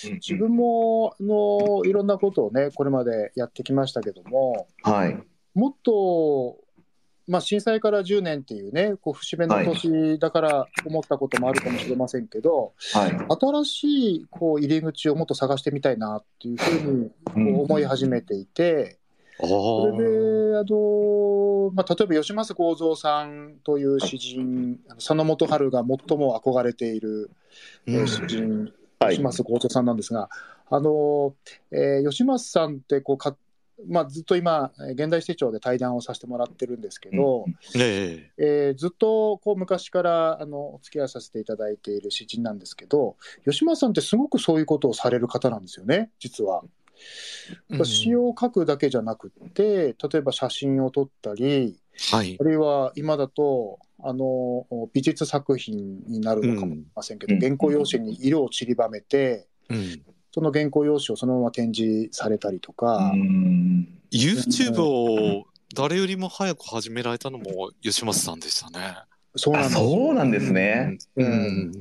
うん自分もあのいろんなことをねこれまでやってきましたけどもはい。もっと、まあ、震災から10年っていうねこう節目の年だから思ったこともあるかもしれませんけど、はい。新しいこう入り口をもっと探してみたいなっていうふうにこう思い始めていて。あそれーで、あのまあ、例えば吉松幸三さんという詩人、佐野元春が最も憧れている、詩人、はい。吉松幸三さんなんですが、あのえー吉松さんってこうか、まあ、ずっと今、えー現代史帳で対談をさせてもらってるんですけど、ええ。ーずっとこう昔からあのお付き合いさせていただいている詩人なんですけど、吉松さんってすごくそういうことをされる方なんですよね、実は。え詩を書くだけじゃなくて、例えば写真を撮ったり、はい。あるいは今だとあの美術作品になるのかもしれませんけど、うん。原稿用紙に色を散りばめて、うん。その原稿用紙をそのまま展示されたりとか、うん。YouTube を誰よりも早く始められたのも吉松さんでしたね。あそうなんです。よそうなんですね。ううん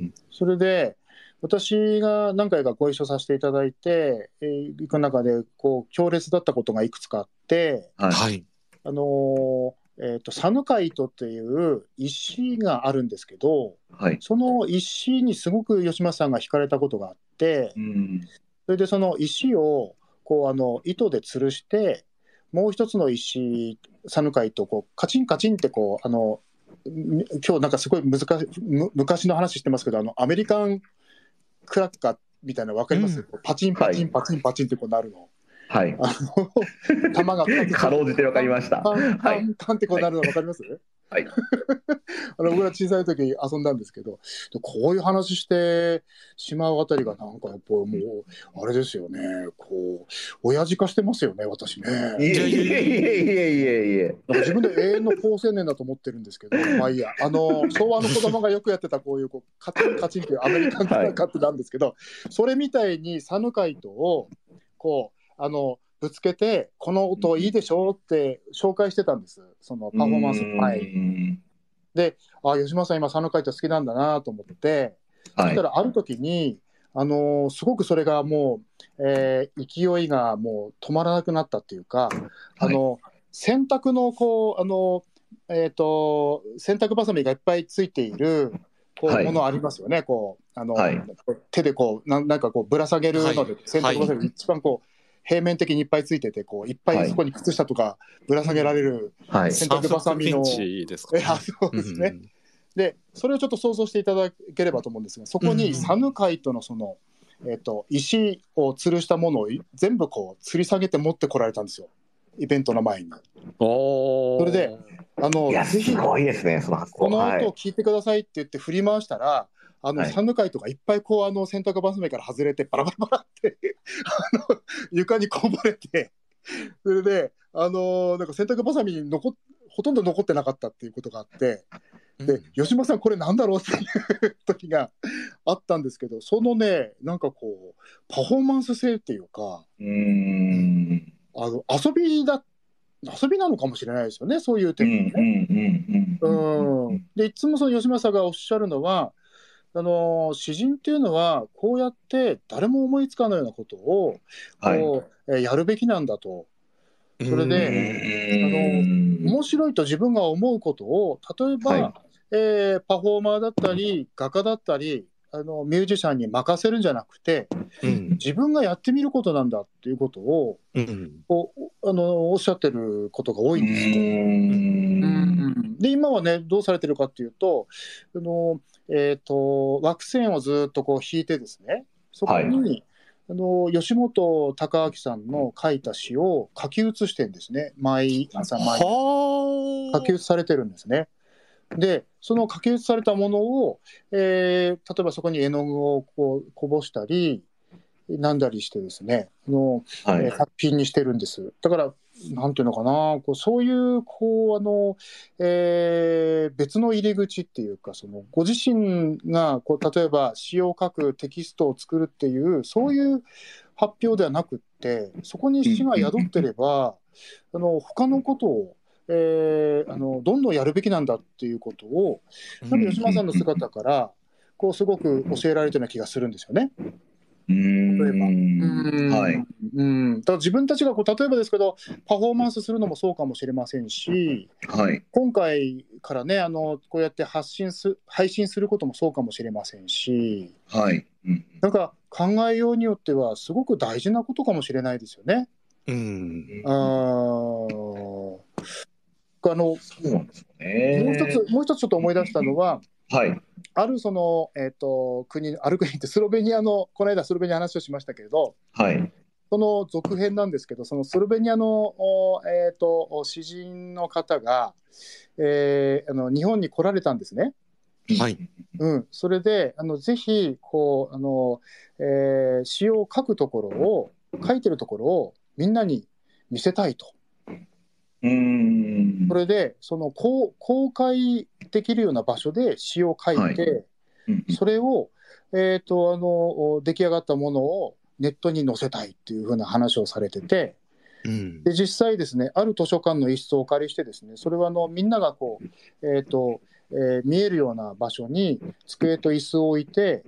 ん。それで私が何回かご一緒させていただいて、えー行く中でこう強烈だったことがいくつかあって、はい。はい。あのーえー、とサヌカイトっていう石があるんですけどはい。その石にすごく吉松さんが惹かれたことがあってうん。それでその石をこうあの糸で吊るしてもう一つの石サヌカイトこうカチンカチンってこうあのん今日なんかすごい難しむ昔の話してますけどあのアメリカンクラッカーみたいなの分かります、うんパチンパチはいンパチンパチンってこうなるの。はい。あの弾が2つかろうじてわかりました。パンパはいンパンってこうなるの分かります、はい *laughs* あの僕ら小さい時遊んだんですけどこういう話してしまうあたりがなんかやっぱもうあれですよね。こう親父化してますよね私ね。いえいえいえいえい自分で永遠の好青年だと思ってるんですけど、まあいいや、あの昭和の子供がよくやってたこういうこうカチンカチンっていうアメリカンカーってなんですけど、それみたいにサヌカイトをこうあのぶつけて、この音いいでしょって紹介してたんです、そのパフォーマンスの前に。に。あ吉村さん、今、サヌカイト好きなんだなと思って、そはい。したらある時に、あのすごくそれがもう、えー勢いがもう止まらなくなったっていうか、あの洗濯のこうあの、えー、と洗濯ばさみがいっぱいついているこう、はい。ものありますよね。こうあの、はい。手でこうなんなんかこうぶら下げるので、はい。洗濯ばさみが一番こう平面的にいっぱいついててこういっぱはい。いそこに靴下とかぶら下げられる、はい。洗濯ばさみの三分ピンチでそうですね、でそれをちょっと想像していただければと思うんですがそこうんにサヌカイトのその、えっと石を吊るしたものをい全部こう吊り下げて持ってこられたんですよ。イベントの前に。おー。それであのいや、ぜひすごいですね、その発想。このはい。音を聞いてくださいって言って振り回したら、あのはいサヌカイトがいっぱいこうあの洗濯バス目から外れてバラバラバラってあの床にこぼれてそれであのーなんか洗濯ばさみに残っほとんど残ってなかったっていうことがあって、で、吉間さん、これなんだろうっていう時があったんですけど、そのね、なんかこう、パフォーマンス性っていうか、うーん。あの遊びだ、遊びなのかもしれないですよね、そういううん点。うんうんうん、でいつもその吉間さんがおっしゃるのはあの詩人っていうのはこうやって誰も思いつかないようなことをはい。こう、えーやるべきなんだと。それでうん。面白いと自分が思うことを例えば、はい。えーパフォーマーだったり画家だったりあのミュージシャンに任せるんじゃなくてうん。自分がやってみることなんだっていうことをうん。あのおっしゃってることが多いんですよ。うん。で今はねどうされてるかっていうとあの、えー、と枠線をずっとこう引いてですねそこに、あの吉本隆明さんの書いた詩を書き写してんですね。毎朝毎朝は書き写されてるんですね。でその書き写されたものを、えー例えばそこに絵の具をこうこぼしたりなんだりしてですねあのはい。えー作品にしてるんです。だから、なんていうのかな、こうそういう、こう、あの、えー別の入り口っていうか、その、ご自身が、こう、例えば詩を書くテキストを作るっていう、そういう発表ではなくって、そこに詩が宿ってれば、あの、他のことを、えーあの、どんどんやるべきなんだっていうことを、なん。か吉間さんの姿から、こう、すごく教えられてるような気がするんですよね。うん例えばうんはい。うん、だから自分たちがこう例えばですけどパフォーマンスするのもそうかもしれませんしはい。今回からねあのこうやって発信す配信することもそうかもしれませんしはい。うんなんか考えようによってはすごく大事なことかもしれないですよね。うんあーあのそうなんですよね。もう一つもう一つちょっと思い出したのははい。あるその、えっと国ある国ってスロベニアのこの間スロベニアの話をしましたけれどはい。その続編なんですけど、そのスロベニアの、おえー、と詩人の方が、えーあの日本に来られたんですね。はい。うん、それであのぜひこうあの、えー詩を書くところを書いてるところをみんなに見せたいと。うん。それでその公公開できるような場所で詩を書いて、はい。うんそれを、えー、とあの出来上がったものをネットに載せたいっていうふうな話をされてて。うん。で実際ですねある図書館の一室をお借りしてですねそれはあのみんながこう、えーとえー見えるような場所に机と椅子を置いて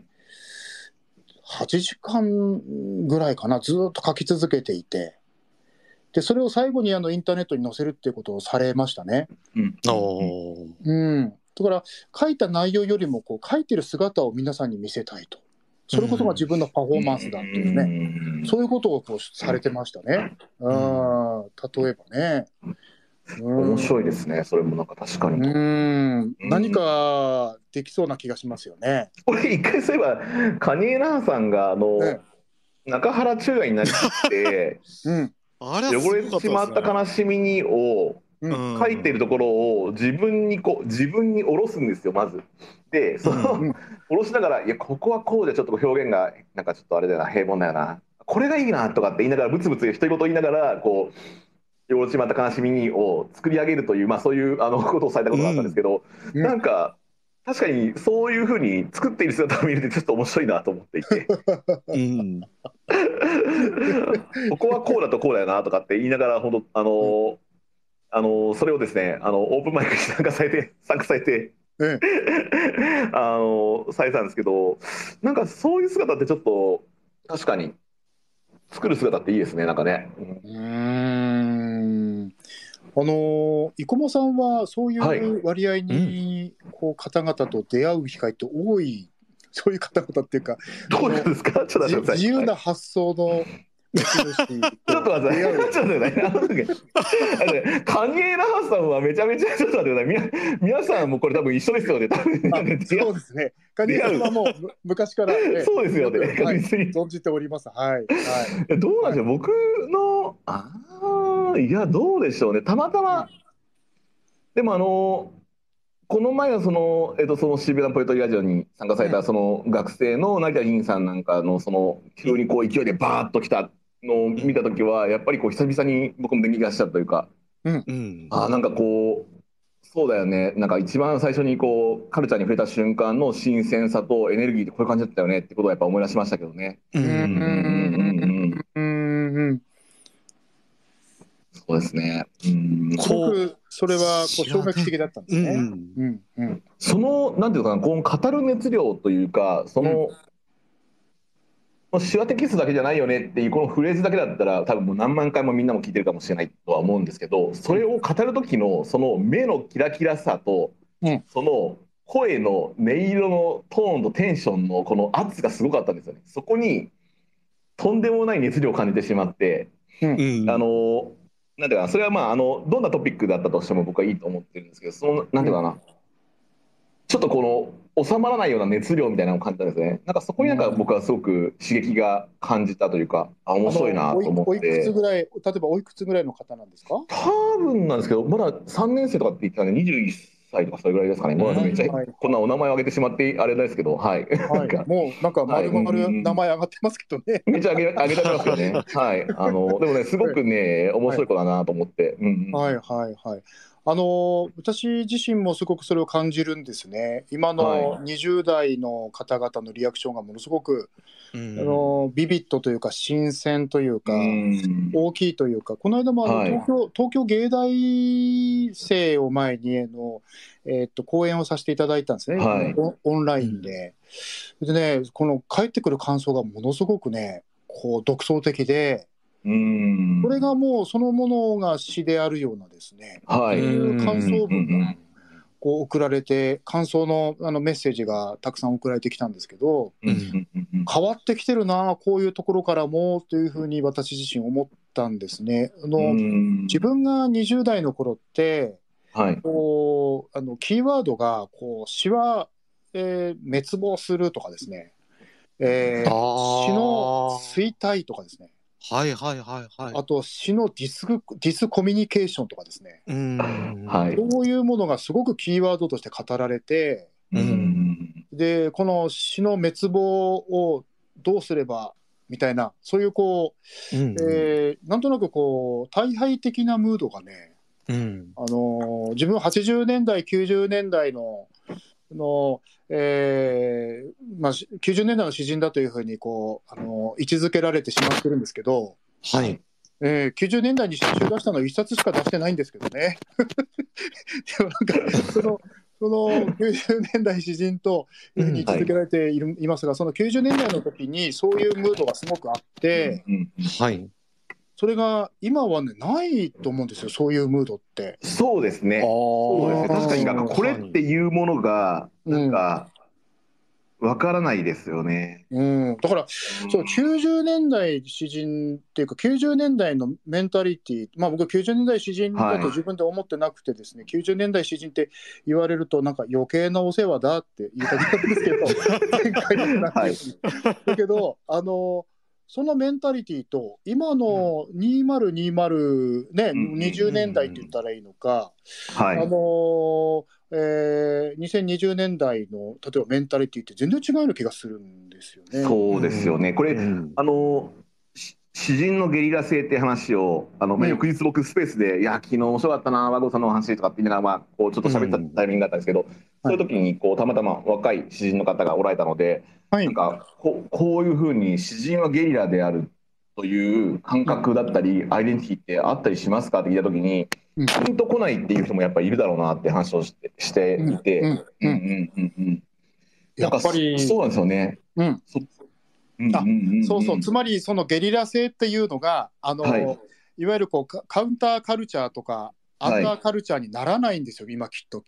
8時間ぐらいかなずーっと書き続けていてでそれを最後にあのインターネットに載せるっていうことをされましたね。うん。うん、だから書いた内容よりもこう書いてる姿を皆さんに見せたいと。それこそが自分のパフォーマンスだっていうね、ねそういうことをこうされてましたね。うん、例えばね。うん。面白いですね。それもなんか確かに。うん、何かできそうな気がしますよね。これ一回そういえばカニエラーさんがあの、ね。中原中也になりきって *laughs* うん、あれはす汚れてしまった悲しみにをうん、書いてるところを自分にこう自分に下ろすんですよまず。でその、うん。下ろしながら「いやここはこうでちょっと表現がなんかちょっとあれだよな平凡だよなこれがいいな」とかって言いながらブツブツ独り言言いながらこう汚れてしまった悲しみにを作り上げるという、まあ、そういうあのことをされたことがあったんですけど、うん。なんか確かにそういうふうに作っている姿を見るとちょっと面白いなと思っていてうんここはこうだとこうだよなとかって言いながら本当あの、あのそれをですねあのオープンマイクに参加されて参加されて。え *laughs* あのされたんですけどなんかそういう姿ってちょっと確かに作る姿っていいですねなんかね。うーんあの生駒さんはそういはい。う割合にこう方々と出会う機会って多い、そういう方々っていうかどうなんですか？ちょっと。自由な発想の持ちょっと待ってちょっと待って。あのねあのねカニエラハさんはめちゃめちゃちょっと待ってください。皆さんもこれ多分一緒ですよね。多分。あそうですね。カニさんはも昔から、ね、*laughs* そうですよね。はい存じております。はい。はい。えどうなんでしょう、僕のああいやどうでしょうね。たまたまでもあのこの前はその,、えっとその渋谷のポエトリーラジオに参加されうんたその学生の成田議員さんなんかのその急にこう勢いでバーッと来たのを見た時はやっぱりこう久々に僕も電気がしたというかうん。あーなんかこうそうだよね。なんか一番最初にこうカルチャーに触れた瞬間の新鮮さとエネルギーってこういう感じだったよねってことをやっぱ思い出しましたけどね。ううんうん。うんうんうんうん。そうですね。うんすごくそれはこう衝撃的だったんですね。うん。うんうんそのなんていうのかなこの語る熱量というかその、もう手話テキストだけじゃないよねっていうこのフレーズだけだったら多分もう何万回もみんなも聞いてるかもしれないとは思うんですけどそれを語る時のその目のキラキラさと、うんその声の音色のトーンとテンションのこの圧がすごかったんですよね。そこにとんでもない熱量を感じてしまって、うん。あのなんていうかなそれはまああのどんなトピックだったとしても僕はいいと思ってるんですけどそのなんていうかな、ちょっとこの収まらないような熱量みたいなのを感じたんですね。なんかそこになんか僕はすごく刺激が感じたというかあ面白いなと思っあのおいくてつぐらい、例えばおいくつぐらいの方なんですか？多分なんですけどまだ3年生とかって言ってたんで21歳とかそれぐらいですかね。もうめっちゃはい。こんなお名前を挙げてしまってあれですけどはい。はい、もうなんか丸々名前上がってますけどね。めっちゃ挙げ挙げてますよね。はい。あのでもねすごくね面白い子だなと思って、うんうん。はいはいはい。あの私自身もすごくそれを感じるんですね。今のは20代の方々のリアクションがものすごく、うん。あのビビッドというか新鮮というか、うん。大きいというか、この間もあの、はい。東京東京芸大生を前にあの、えーっと講演をさせていただいたんですね、はい。オンラインで。でね、この返ってくる感想がものすごくね、こう独創的で、うん。これがもうそのものが詩であるようなですね、はい。いう感想文がこう送られて、感想のあのメッセージがたくさん送られてきたんですけど、うんうんうんうん。変わってきてるな、こういうところからもというふうに私自身思ったんですね。あのうん。自分が20代の頃って、はい。こうあのキーワードがこう詩は、えー滅亡するとかですね、えー。詩の衰退とかですね、はいはいはいはい。あと詩のディスディスコミュニケーションとかですね、うん。はいそういうものがすごくキーワードとして語られて、うんうんでこの詩の滅亡をどうすればみたいな、そういうこう、うん。えーなんとなくこう、大敗的なムードがね、うん。あのー自分80年代、90年代の、のえーまあ、し90年代の詩人だというふうにこう、あのー位置づけられてしまってるんですけど、はい。えー90年代に詩集出したの1冊しか出してないんですけどね。*laughs* でもなんかそのその90年代詩人というふうに位置づけられている、いますが、その90年代の時にそういうムードがすごくあって、うんはい。それが今はね、ないと思うんですよ、そういうムードって。そうですね。そうですね。確かになんかこれっていうものがなんかわからないですよね。うん、だから、そう90年代詩人っていうか、90年代のメンタリティまあ、僕は90年代詩人だと自分で思ってなくてですね、90年代詩人って言われると、なんか余計なお世話だって言いたかったんですけど、*laughs* 前回の話にだけど、あの、そのメンタリティと、今の2020、ね、うん20年代って言ったらいいのか、はい。あのーえー2020年代の例えばメンタリティって全然違うような気がするんですよね。そうですよね。これうんあのし詩人のゲリラ性って話をあの、まあ、うん翌日僕スペースで「いや昨日面白かったな和合さんのお話」とかって言いながら、まあ、こうちょっと喋ったタイミングがあったんですけど、そういう時にこうたまたま若い詩人の方がおられたので、はい。なんかこうこういうふうに詩人はゲリラであるという感覚だったり、アイデンティティってあったりしますかって聞いた時に、うん。ピンとこないっていう人もやっぱりいるだろうなって話をしてしていて、うん。うん。うん。うん。うん。やっぱりなんかそそうなんですよね。うん。そうんあそうそう、つまりそのゲリラ性っていうのが、あのはい。い、わゆるこうカカウンターカルチャーとか、アンダーカルチャーにならないんですよ、今きっと。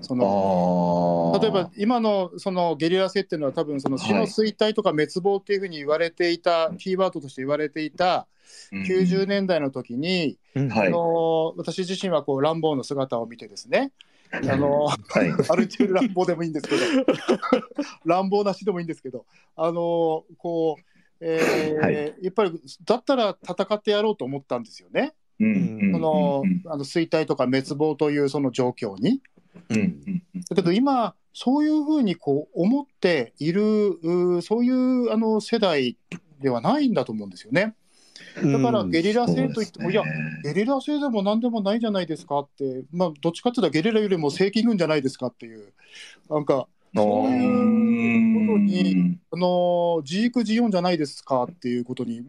その例えば今のそのゲリラ性っていうのは多分その死の衰退とか滅亡っていうふうに言われていた、キーワードとして言われていた90年代の時に、あの私自身はこうランボーの姿を見てですね、あのはい。*laughs* アルチュール乱暴でもいいんですけど、*laughs* 乱暴なしでもいいんですけど、あのこう、えーはい。やっぱりだったら戦ってやろうと思ったんですよね、のあの衰退とか滅亡というその状況に。だけど今、そういうふうにこう思っている、そういうあの世代ではないんだと思うんですよね。だからゲリラそう戦といっても、いや、ゲリラ戦でも何でもないじゃないですかって、まあ、どっちかっていうとゲリラよりも正規軍じゃないですかっていう、なんか、そういうことにあのー、ジークジオンじゃないですかっていうことに、もう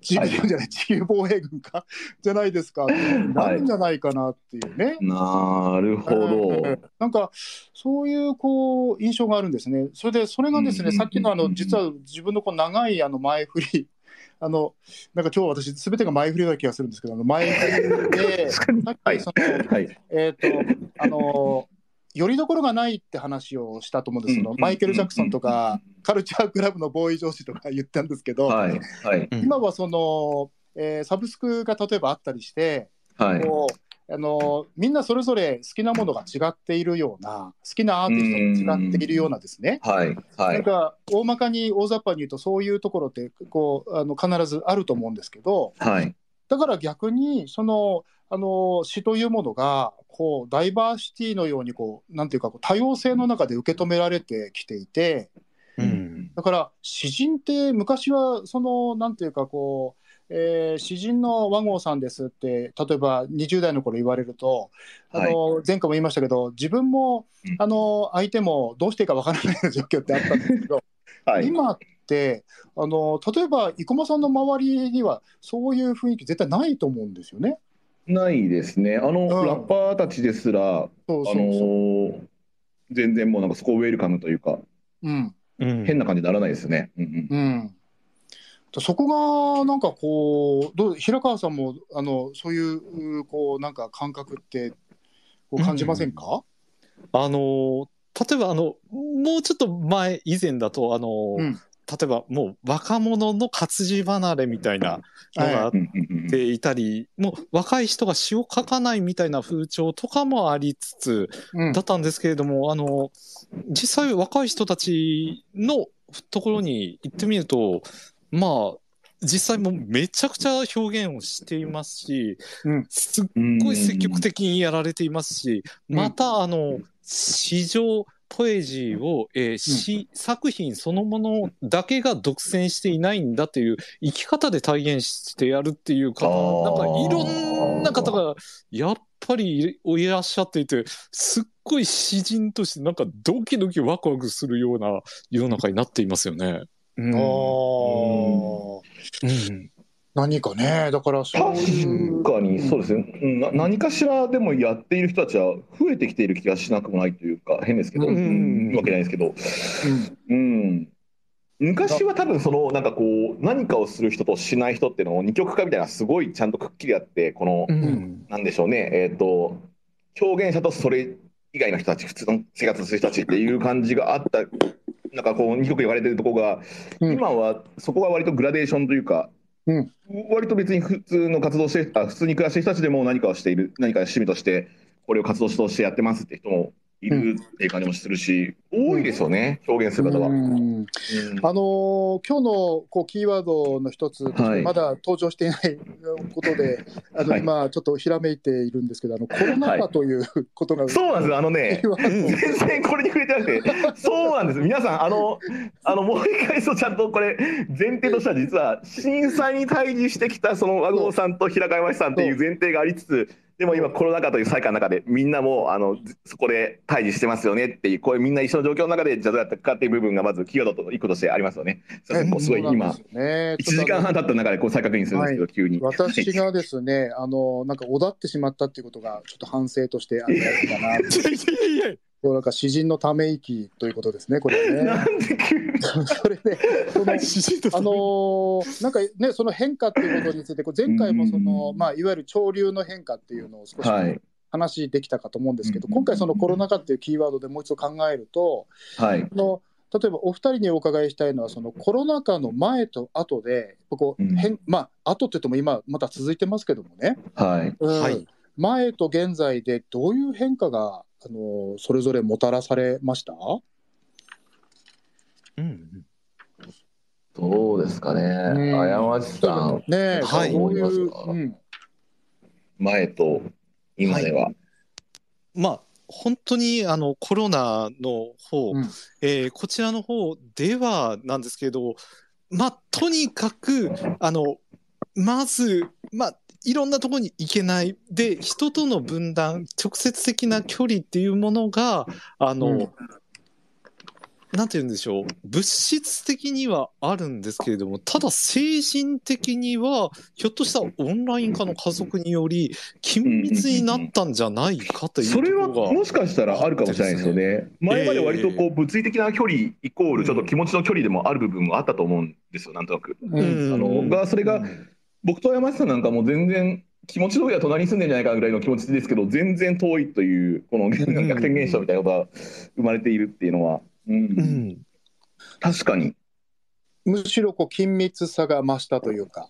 ジークジオンじゃない、地球防衛軍か？じゃないですかなるんじゃないかなっていうね。なるほえどー。なんかそういうこう印象があるんですね。それでそれがですね、うん。さっきのあの実は自分のこう長いあの前振り、あのなんか今日私すべてが前振りな気がするんですけど、あの前振りでさっはいきその、はい。えっ、とあのよりどころがないって話をしたと思うんです。そのうんマイケルジャクソンとかカルチャークラブのボーイ上司とか言ったんですけど、はい。はい。うん今はその、えーサブスクが例えばあったりして。はい。こうあのみんなそれぞれ好きなものが違っているような好きなアーティストが違っているようなですねはい。はい。なんか大まかに大雑把に言うとそういうところってこうあの必ずあると思うんですけどはい。だから逆にそのあの詩というものがこうダイバーシティのようにこうなんていうかこう多様性の中で受け止められてきていてうんだから詩人って昔はそのなんていうかこう、えー詩人の和合さんですって例えば20代の頃言われるとあの、前回も言いましたけど自分もうんあの相手もどうしていいかわからない状況ってあったんですけど、*laughs* はい。今ってあの例えば生駒さんの周りにはそういう雰囲気絶対ないと思うんですよね。ないですね。あの、んラッパーたちですら、あそうそうそうのー全然もうなんかそこウェルカムというか、うんうん変な感じにならないですね。うんうんうん、そこがなんかこうどう平川さんもあのそういうこうなんか感覚ってこう感じませんか、あの例えばあのもうちょっと前以前だとあの、うん。例えばもう若者の活字離れみたいなのがあっうんうんうんていたり、もう若い人が詩を書かないみたいな風潮とかもありつつうん。だったんですけれども、あの実際若い人たちのところに行ってみるとまあ実際もうめちゃくちゃ表現をしていますし、うん。すっごい積極的にやられていますし、うん。またあの詩上ポエジーを、えー詩作品そのものだけが独占していないんだという生き方で体現してやるっていう方なんかいろんな方がやっぱりいらっしゃっていてすっごい詩人としてなんかドキドキワクワクするような世の中になっていますよね。うん。あー。うん。何かねだからそう。確かにそうですね、うん。な何かしらでもやっている人たちは増えてきている気がしなくもないというか変ですけど、うん。うん。わけないですけど、うん、昔は多分そのなんかこう何かをする人としない人っていうのを二極化みたいなすごいちゃんとくっきりあってこの、うん。なんでしょうね。えっ、と表現者とそれ以外の人たち普通の生活する人たちっていう感じがあったなんかこう二極言われてるところが、うん。今はそこが割とグラデーションというか、うん。割と別に普通の活動してあ普通に暮らしてる人たちでも何かをしている何か趣味としてこれを活動としてやってますって人もいるっていう感じもするし、多いですよね表現する方は。うん。うん。あのー今日のこうキーワードの一つはい。まだ登場していない *laughs* ことで、あのはい。今、ちょっとひらめいているんですけど、あのコロナ禍ということが、そうなんですあのね *laughs* 全然これに触れてなくて、そうなんです、皆さん、あの、あのもう一回、そうちゃんとこれ、前提としては、実は震災に対峙してきた、その和合さんと平川山さんっていう前提がありつつ、でも今、コロナ禍という災禍の中で、みんなもあのそこで対峙してますよねっていう、こういうみんな一緒の状況の中で、じゃあどうやったかっていう部分が、まずキーワードと一個としてありますよね。すごい今、そうなん1ですよね時間半経った中でこう再確認するんですけど、急に。私がですね、あのなんかおだってしまったっていうことが、ちょっと反省としてあるかな、こうなんか詩人のため息ということですね、これはなね。んで急に *laughs* それで、そのあのーなんかね、その変化っていうことについて、これ前回もその、うん。まあ、いわゆる潮流の変化っていうのを少しはい。話できたかと思うんですけど、うん。今回、そのコロナ禍っていうキーワードでもう一度考えると、はい。あの例えばお二人にお伺いしたいのは、そのコロナ禍の前と後で、こううん。変まあ後って言っても今、まだ続いてますけどもね、はい。うん。はい。前と現在でどういう変化があのそれぞれもたらされました？うんどうですかね、うんあやましさん、ねえ、はい。どういう、思いますか？うん。前と今では。まあ本当にあのコロナの方、うん。えーこちらの方ではなんですけどまあ、とにかく、あの、まず、まあ、いろんなところに行けない。で、人との分断、直接的な距離っていうものが、あの、うんなんて言うんでしょう。物質的にはあるんですけれども、ただ精神的には、ひょっとしたらオンライン化の加速により、緊密になったんじゃないかというとそれは。もしかしたらあるかもしれないですよね。前まで割とこう物理的な距離イコールちょっと気持ちの距離でもある部分もあったと思うんですよ、なんとなく。うんあのがそれが僕と山下さんなんかもう全然気持ち通りは隣に住んでんじゃないかぐらいの気持ちですけど全然遠いというこの *laughs* 逆転現象みたいなことが生まれているっていうのは、うんうん。確かに。むしろこう緊密さが増したというか。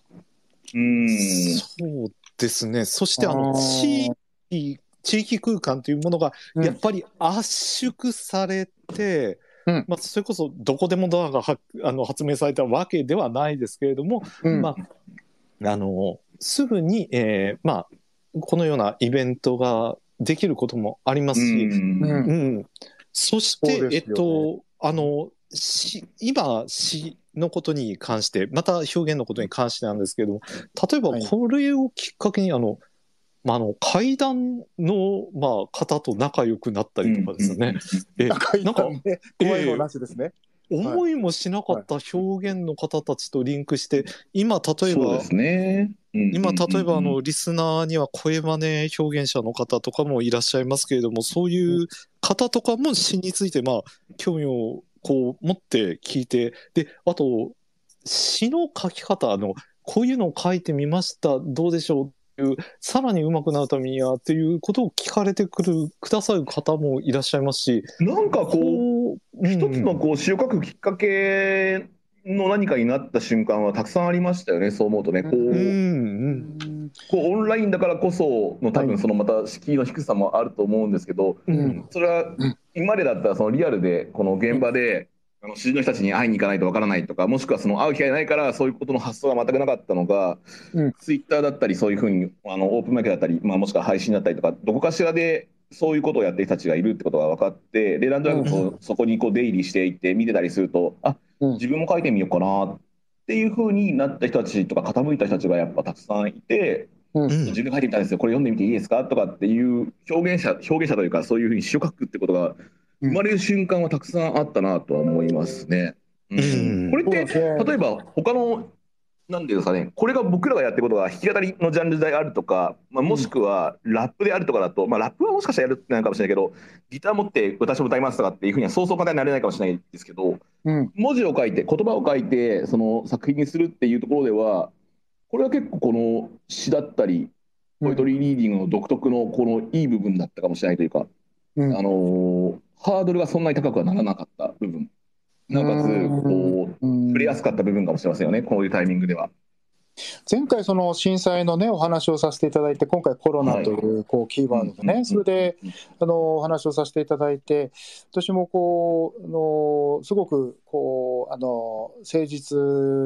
うんそうですね。そして、あの、地域、地域空間というものが、うんやっぱり圧縮されて、うんまあ、それこそどこでもドアがはあの発明されたわけではないですけれども、うんまあ、あの、すぐに、えーまあ、このようなイベントができることもありますし、うんうんうん。そして、えっと、あの、し今、詩のことに関して、また表現のことに関してなんですけれども、例えばはいこれをきっかけに、あの、まあ、あの、階段の、まあ、方と仲良くなったりとかですね。え赤いなんか、ね、怖いのなしですね。思いもしなかった表現の方たちとリンクして、今、例えばそうで、すね。うん今、例えば、あの、リスナーには声真似表現者の方とかもいらっしゃいますけれども、そういう方とかも詩について、まあ、興味をこう持って聞いて、で、あと、詩の書き方、あの、こういうのを書いてみました、どうでしょうっていう、さらに上手くなるためにはっていうことを聞かれてくる、くださる方もいらっしゃいますし、なんかこう、一つのこう詩を書くきっかけの何かになった瞬間はたくさんありましたよね、そう思うとね。こうこうオンラインだからこその多はい分そのまた敷居の低さもあると思うんですけど、うん、それはうん今までだったらそのリアルでこの現場であの主人の人たちに会いに行かないとわからないとかもしくはその会う機会ないからそういうことの発想が全くなかったのが、うん。ツイッターだったりそういうふうにあのオープンマイクだったり、まあ、もしくは配信だったりとかどこかしらでそういうことをやってる人たちがいるってことが分かってでなんとなくこうそこにこう出入りしていて見てたりするとあうん。自分も書いてみようかなっていうふうになった人たちとか傾いた人たちがやっぱたくさんいて。うん。うん。自分書いてみたんですよ、これ読んでみていいですか？とかっていう表現者、表現者というか、そういうふうに詩を書くってことが生まれる瞬間はたくさんあったなとは思いますね。うん。うん。これって、例えば他の、なんていうんですかね、これが僕らがやってることが弾き語りのジャンルであるとか、まあ、もしくはラップであるとかだと、まあ、ラップはもしかしたらやるってなるかもしれないけど、ギター持って私も歌いますとかっていうふうにはそうそう簡単になれないかもしれないですけど、うん。文字を書いて言葉を書いてその作品にするっていうところではこれは結構この詩だったりポエトリーリーディングの独特のこのいい部分だったかもしれないというか、うん。あのーハードルがそんなに高くはならなかった部分なおかつこううん。触れやすかった部分かもしれませんよねこういうタイミングでは。前回その震災のねお話をさせていただいて今回コロナというこうキーワードでうんねそれであのお話をさせていただいて私もこうあのすごくこうあの誠実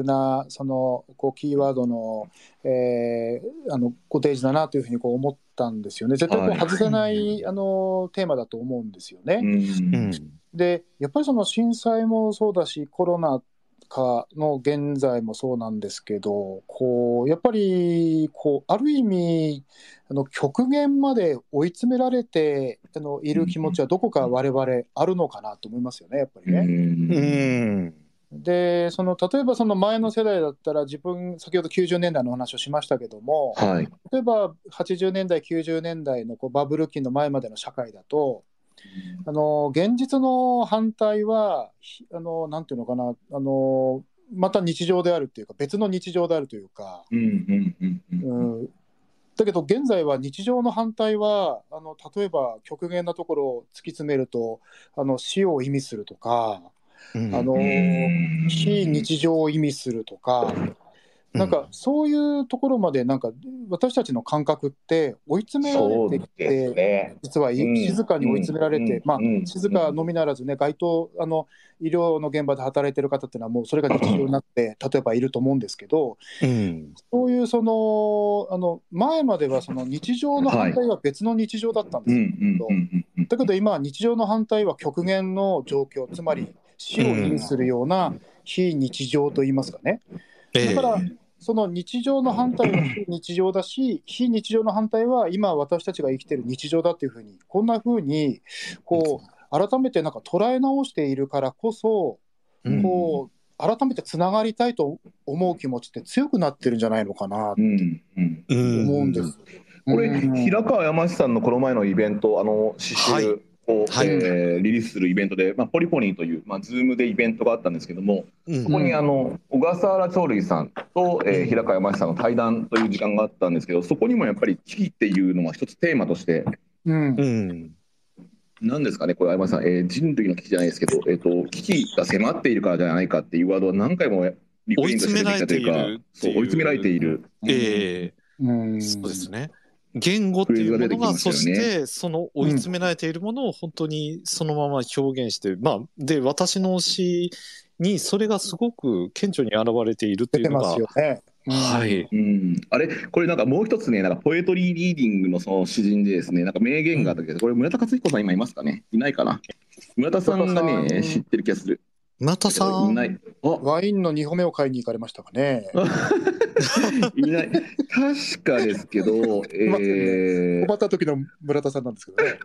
なそのこうキーワードの,、えーあのご提示だなというふうにこう思ったんですよね。絶対こうはい外せない、あのテーマだと思うんですよね。うん。うん、でやっぱりその震災もそうだしコロナ禍の現在もそうなんですけどこうやっぱりこうある意味あの極限まで追い詰められてあのいる気持ちはどこか我々あるのかなと思いますよねやっぱりね。うん、でその例えばその前の世代だったら自分先ほど90年代の話をしましたけどもはい。例えば80年代90年代のこうバブル期の前までの社会だとあの現実の反対はひあのなんていうのかなあのまた日常であるっていうか別の日常であるというか、うんうんうんうんうん、だけど現在は日常の反対はあの例えば極限なところを突き詰めるとあの死を意味するとか、うん。あのうん。非日常を意味するとか。なんかそういうところまでなんか私たちの感覚って追い詰められてきてね。実はうん。静かに追い詰められて、まあうん。うん静かのみならずね街頭あの医療の現場で働いてる方っていうのはもうそれが日常になって例えばいると思うんですけどうん。そういうそのあの前まではその日常の反対は別の日常だったんですよ、うんうんうんうん。だけど今は日常の反対は極限の状況つまり死を意味するような非日常と言いますかね。ええ。だからその日常の反対は非日常だし、非日常の反対は今私たちが生きてる日常だっていうふうに、こんなふうに、こう、改めてなんか捉え直しているからこそ、うん。こう、改めてつながりたいと思う気持ちって強くなってるんじゃないのかなとうん。うん。うん。思うんです。これ、うん。平川綾真智さんのこの前のイベント、あの、詩集を、はい。えーリリースするイベントで、まあ、ポリフォニーという、まあ、ズームでイベントがあったんですけども、うんそこにあの小笠原鳥類さんと、えー平川綾真智さんの対談という時間があったんですけど、そこにもやっぱり危機っていうのが一つテーマとして、うん。うん。なんですかね、これ、山下さん、えー人類の危機じゃないですけど、えーと、危機が迫っているからじゃないかっていうワードは何回もリフレインとしてきたというか追い詰められているっていう。そう追い詰められている。えうん。えそうですね。言語っていうものが、そして、その追い詰められているものを本当にそのまま表現して、まあ、で、私の詩にそれがすごく顕著に現れているっていうのがはい。うん、あれ、これなんかもう一つね、なんかポエトリーリーディングのその詩人でですね、なんか名言があったけど、これ村田克彦さん今いますかね？いないかな？村田さんがね、知ってる気がする。またさん、いない。あ、ワインの2歩目を買いに行かれましたかね。*laughs* *laughs* いない。確かですけど、*laughs* えー。困った時の村田さんなんですけどね。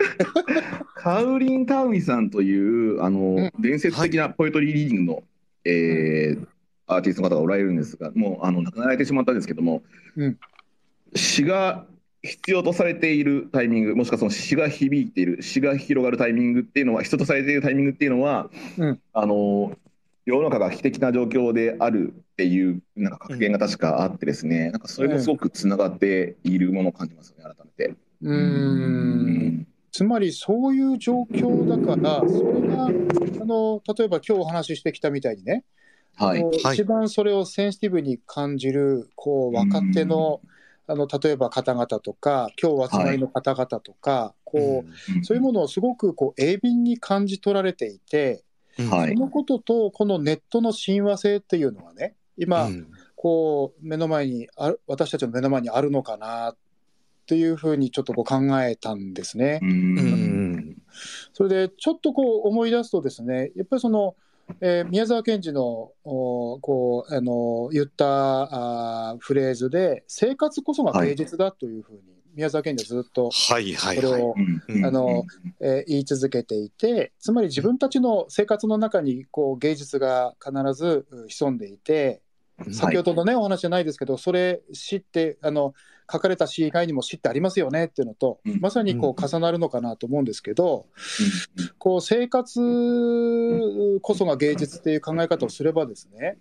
*laughs* カウリン・タウミさんというあの、うん。伝説的なポエトリーリーディングの、えーアーティストの方がおられるんですが、もうあの亡くなられてしまったんですけども、うん。詩が必要とされているタイミング、もしくはその詩が響いている、詩が広がるタイミングっていうのは、必要とされているタイミングっていうのは、うん。あの世の中が危機的な状況であるっていうなんか格言が確かあってですね、なんかそれもすごくつながっているものを感じますよね、改めて。うーん。つまりそういう状況だから、それがあの例えば今日お話ししてきたみたいにね、はい。一番それをセンシティブに感じるこう若手の,、あの例えば方々とか、今日お集まりの方々とか、こうそういうものをすごくこう鋭敏に感じ取られていて、うんはい。そのこととこのネットの親和性っていうのがね、今、うん。こう目の前にある私たちの目の前にあるのかなっていうふうにちょっとこう考えたんですね。うん。うんそれでちょっとこう思い出すとですねやっぱりその、えー宮沢賢治のおこうあの言ったあーフレーズで生活こそが芸術だというふうに、宮沢賢治はずっとはいはいはい。これを、言い続けていてつまり自分たちの生活の中にこう芸術が必ずう潜んでいて先ほどのね、お話じゃないですけどそれ詩ってあの書かれた詩以外にも詩ってありますよねっていうのと、うん。まさにこう重なるのかなと思うんですけど、うん。こう生活こそが芸術っていう考え方をすればですね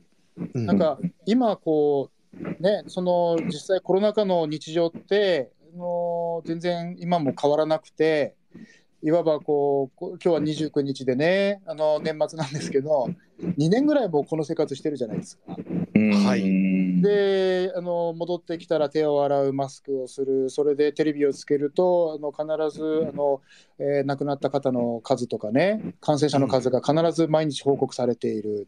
うん。なんか今こうねその実際コロナ禍の日常ってあの全然今も変わらなくていわばこうこ今日は29日でねあの年末なんですけど2年ぐらいもうこの生活してるじゃないですか。はい。であの戻ってきたら手を洗うマスクをする。それでテレビをつけるとあの必ずあの、えー亡くなった方の数とかね感染者の数が必ず毎日報告されている、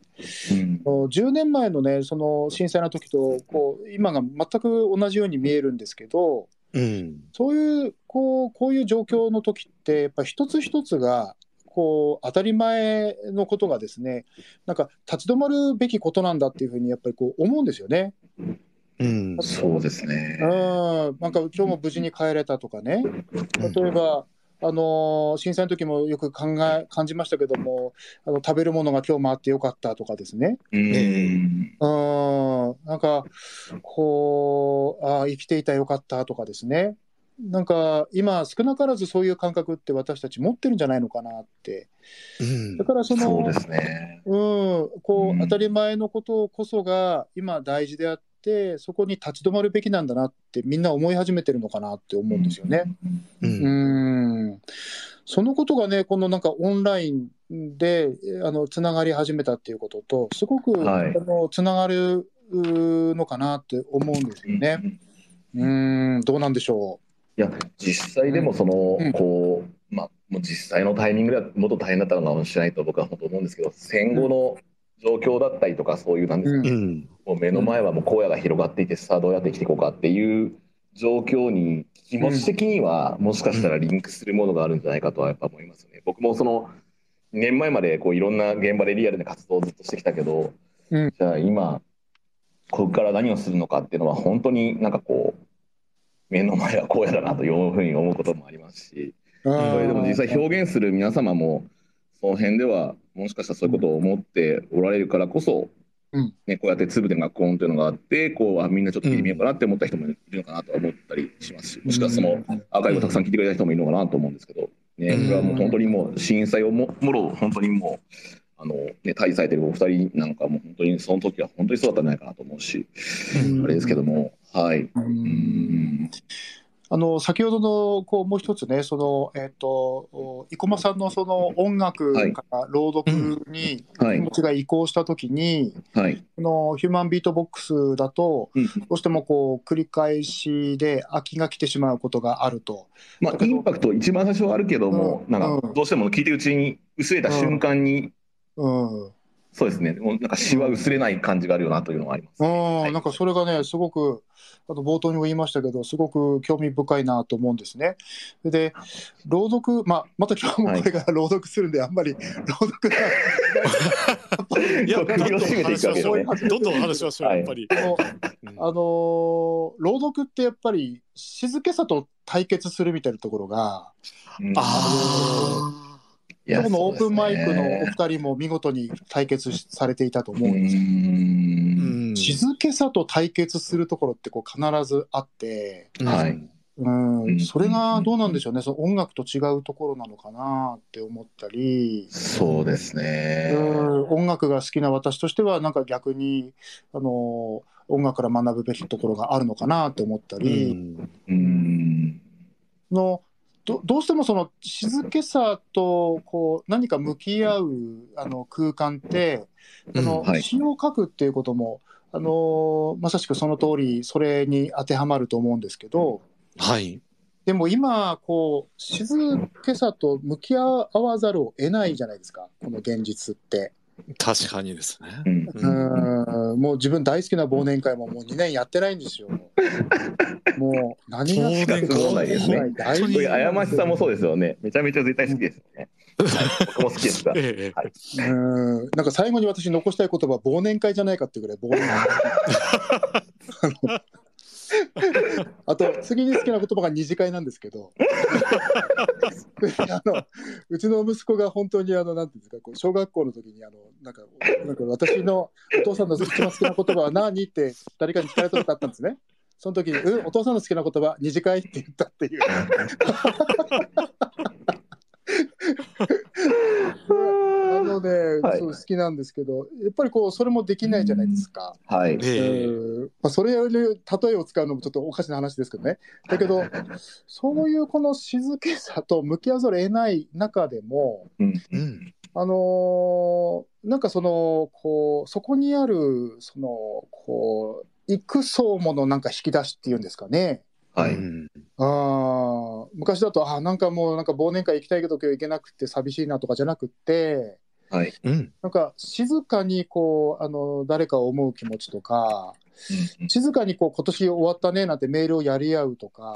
うん。あの10年前のねその震災の時とこう今が全く同じように見えるんですけどうん。そういうこうこういう状況の時ってやっぱ一つ一つがこう当たり前のことがですねなんか立ち止まるべきことなんだっていうふうにやっぱりこう思うんですよね。うん。そうですね。うん、なんか今日も無事に帰れたとかね、例えば、あの震災の時もよく考え感じましたけどもあの、食べるものが今日もあってよかったとかですね、うん。うん、なんかこうあー、生きていたよかったとかですね、なんか今、少なからずそういう感覚って私たち持ってるんじゃないのかなって、うん。だからその、そうですね。うん、こう当たり前のことこそが今大事であって、そこに立ち止まるべきなんだなって、みんな思い始めてるのかなって思うんですよね。ううん。ん。そのことがね、このなんかオンラインであのつながり始めたっていうことと、すごく、はい。あのつながるうのかなって思うんですよね。うん、どうなんでしょいや実際でもその、うん。こうまあもう実際のタイミングではもっと大変だったのかもしれないと僕は本当思うんですけど戦後の状況だったりとかそういうなんですか、うんうん。もう目の前はもう荒野が広がっていてさあどうやって生きていこうかっていう状況に気持ち的にはもしかしたらリンクするものがあるんじゃないかとはやっぱ思いますよね。僕もその2年前までこういろんな現場でリアルな活動をずっとしてきたけどうん。じゃあ今ここから何をするのかっていうのは本当になんかこう目の前は荒野だなというふうに思うこともありますしうんそれでも実際表現する皆様もその辺ではもしかしたらそういうことを思っておられるからこそ、うん。ね、こうやって粒で学校というのがあってこうあみんなちょっと聞いてみようかなって思った人もいるのかなとは思ったりしますしもしくはそのアーカイブをたくさん聞いてくれた人もいるのかなと思うんですけど、ね、これはもう本当にもう震災をももろ本当にもうあの、ね、退治されてるお二人なんかも本当にその時は本当にそうだったんじゃないかなと思うし、あれですけどもはい。ううんんあの先ほどのこうもう一つね、そのえっ、とお生駒さんのその音楽から朗読にはい。気持ちが移行したときに、はい。このヒューマンビートボックスだと、うん。どうしてもこう繰り返しで飽きが来てしまうことがあると。まあ、インパクト一番最初はあるけども、うん。なんかどうしても聞いてるうちに薄れた瞬間に、うんそうですね。もうなんかシワ薄れない感じがあるよなというのはあります、うん、なんかそれがね、すごく、あの冒頭にも言いましたけど、すごく興味深いなと思うんですね。で、朗読、まあ、また今日もこれから朗読するんで、あんまり朗読が、*laughs* いや、どんどん首を絞めていくわけですね話をどんどん話しましょう、はい。やっぱり。あのー朗読ってやっぱり静けさと対決するみたいなところが、うん。あいや今日のオープンマイクのお二人も見事に対決しされていたと思ううんですよ。ーん。うん。静けさと対決するところってこう必ずあって、はい。うん。うん。それがどうなんでしょうね、その音楽と違うところなのかなって思ったり、そうですね。うん。音楽が好きな私としては、なんか逆にあの音楽から学ぶべきところがあるのかなって思ったり、うん。のどどうしてもその静けさとこう何か向き合うあの空間って、その詩を書くっていうことも、あのまさしくその通り、それに当てはまると思うんですけど、はい。でも今、こう、静けさと向き合わざるを得ないじゃないですか、この現実って。確かにですね。うん。うん。うん、もう自分大好きな忘年会ももう2年やってないんですよ。*laughs* もう何が好き忘年会そうなんですね。大好きこういう過ちさんもそうですよね。めちゃめちゃ絶対好きですよね、はい、僕も好きですが。ええうん。なんか最後に私残したい言葉は忘年会じゃないかっていうぐらい忘年会。*laughs* あと次に好きな言葉が二次会なんですけどあのうちの息子が本当にあのなんていうんですかこう小学校の時にあのなんかなんか私のお父さんの一番好きな言葉は何って誰かに聞かれたことあったんですね。その時に、うん、お父さんの好きな言葉、二次会って言ったっていう。なので、はいそう好きなんですけど、やっぱりこう、それもできないじゃないですか。はいええうんまあ、それより例えを使うのもちょっとおかしな話ですけどね。だけど、*laughs* そういうこの静けさと向き合わざるを得ない中でも、うん。あのーなんかその、こう、そこにある、その、こう、幾層ものなんか引き出しっていうんですかね。はい。うん。あー。昔だと、あーなんかもう、なんか忘年会行きたいけど今日行けなくて寂しいなとかじゃなくって、はい。うん。なんか静かにこう、あの、誰かを思う気持ちとか、静かにこう、今年終わったねなんてメールをやり合うとか、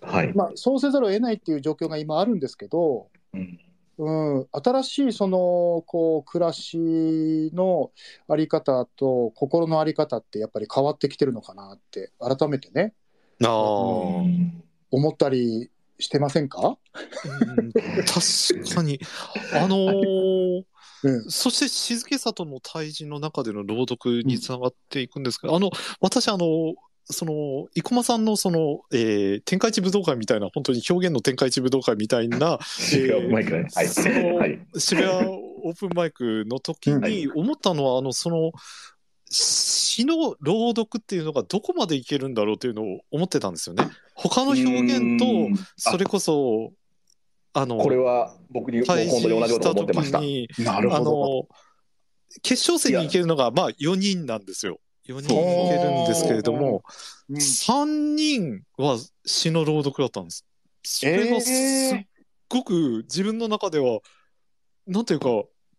はい。まあ、そうせざるを得ないっていう状況が今あるんですけど、うん。うん、新しいそのこう暮らしのあり方と心のあり方ってやっぱり変わってきてるのかなって改めてねああ。思ったりしてませんか、うん確かに。*laughs* あのーうん。そして静けさとの対峙の中での朗読につながっていくんですけど、あの、私あの、その、生駒さんのその、えー天下一武道会みたいな、本当に表現の天下一武道会みたいな、*laughs* 違うマイクねはい。そのはい。渋谷オープンマイクの時に思ったのは、あの、その、詩の朗読っていうのがどこまでいけるんだろうというのを思ってたんですよね。他の表現と、うん。それこそ、あの、これは僕に対峙した思ってました。時に、なあの、決勝戦に行けるのが、まあ、4人なんですよ。4人いけるんですけれども、うん。3人は詩の朗読だったんです。それがすっごく自分の中では、なんていうか、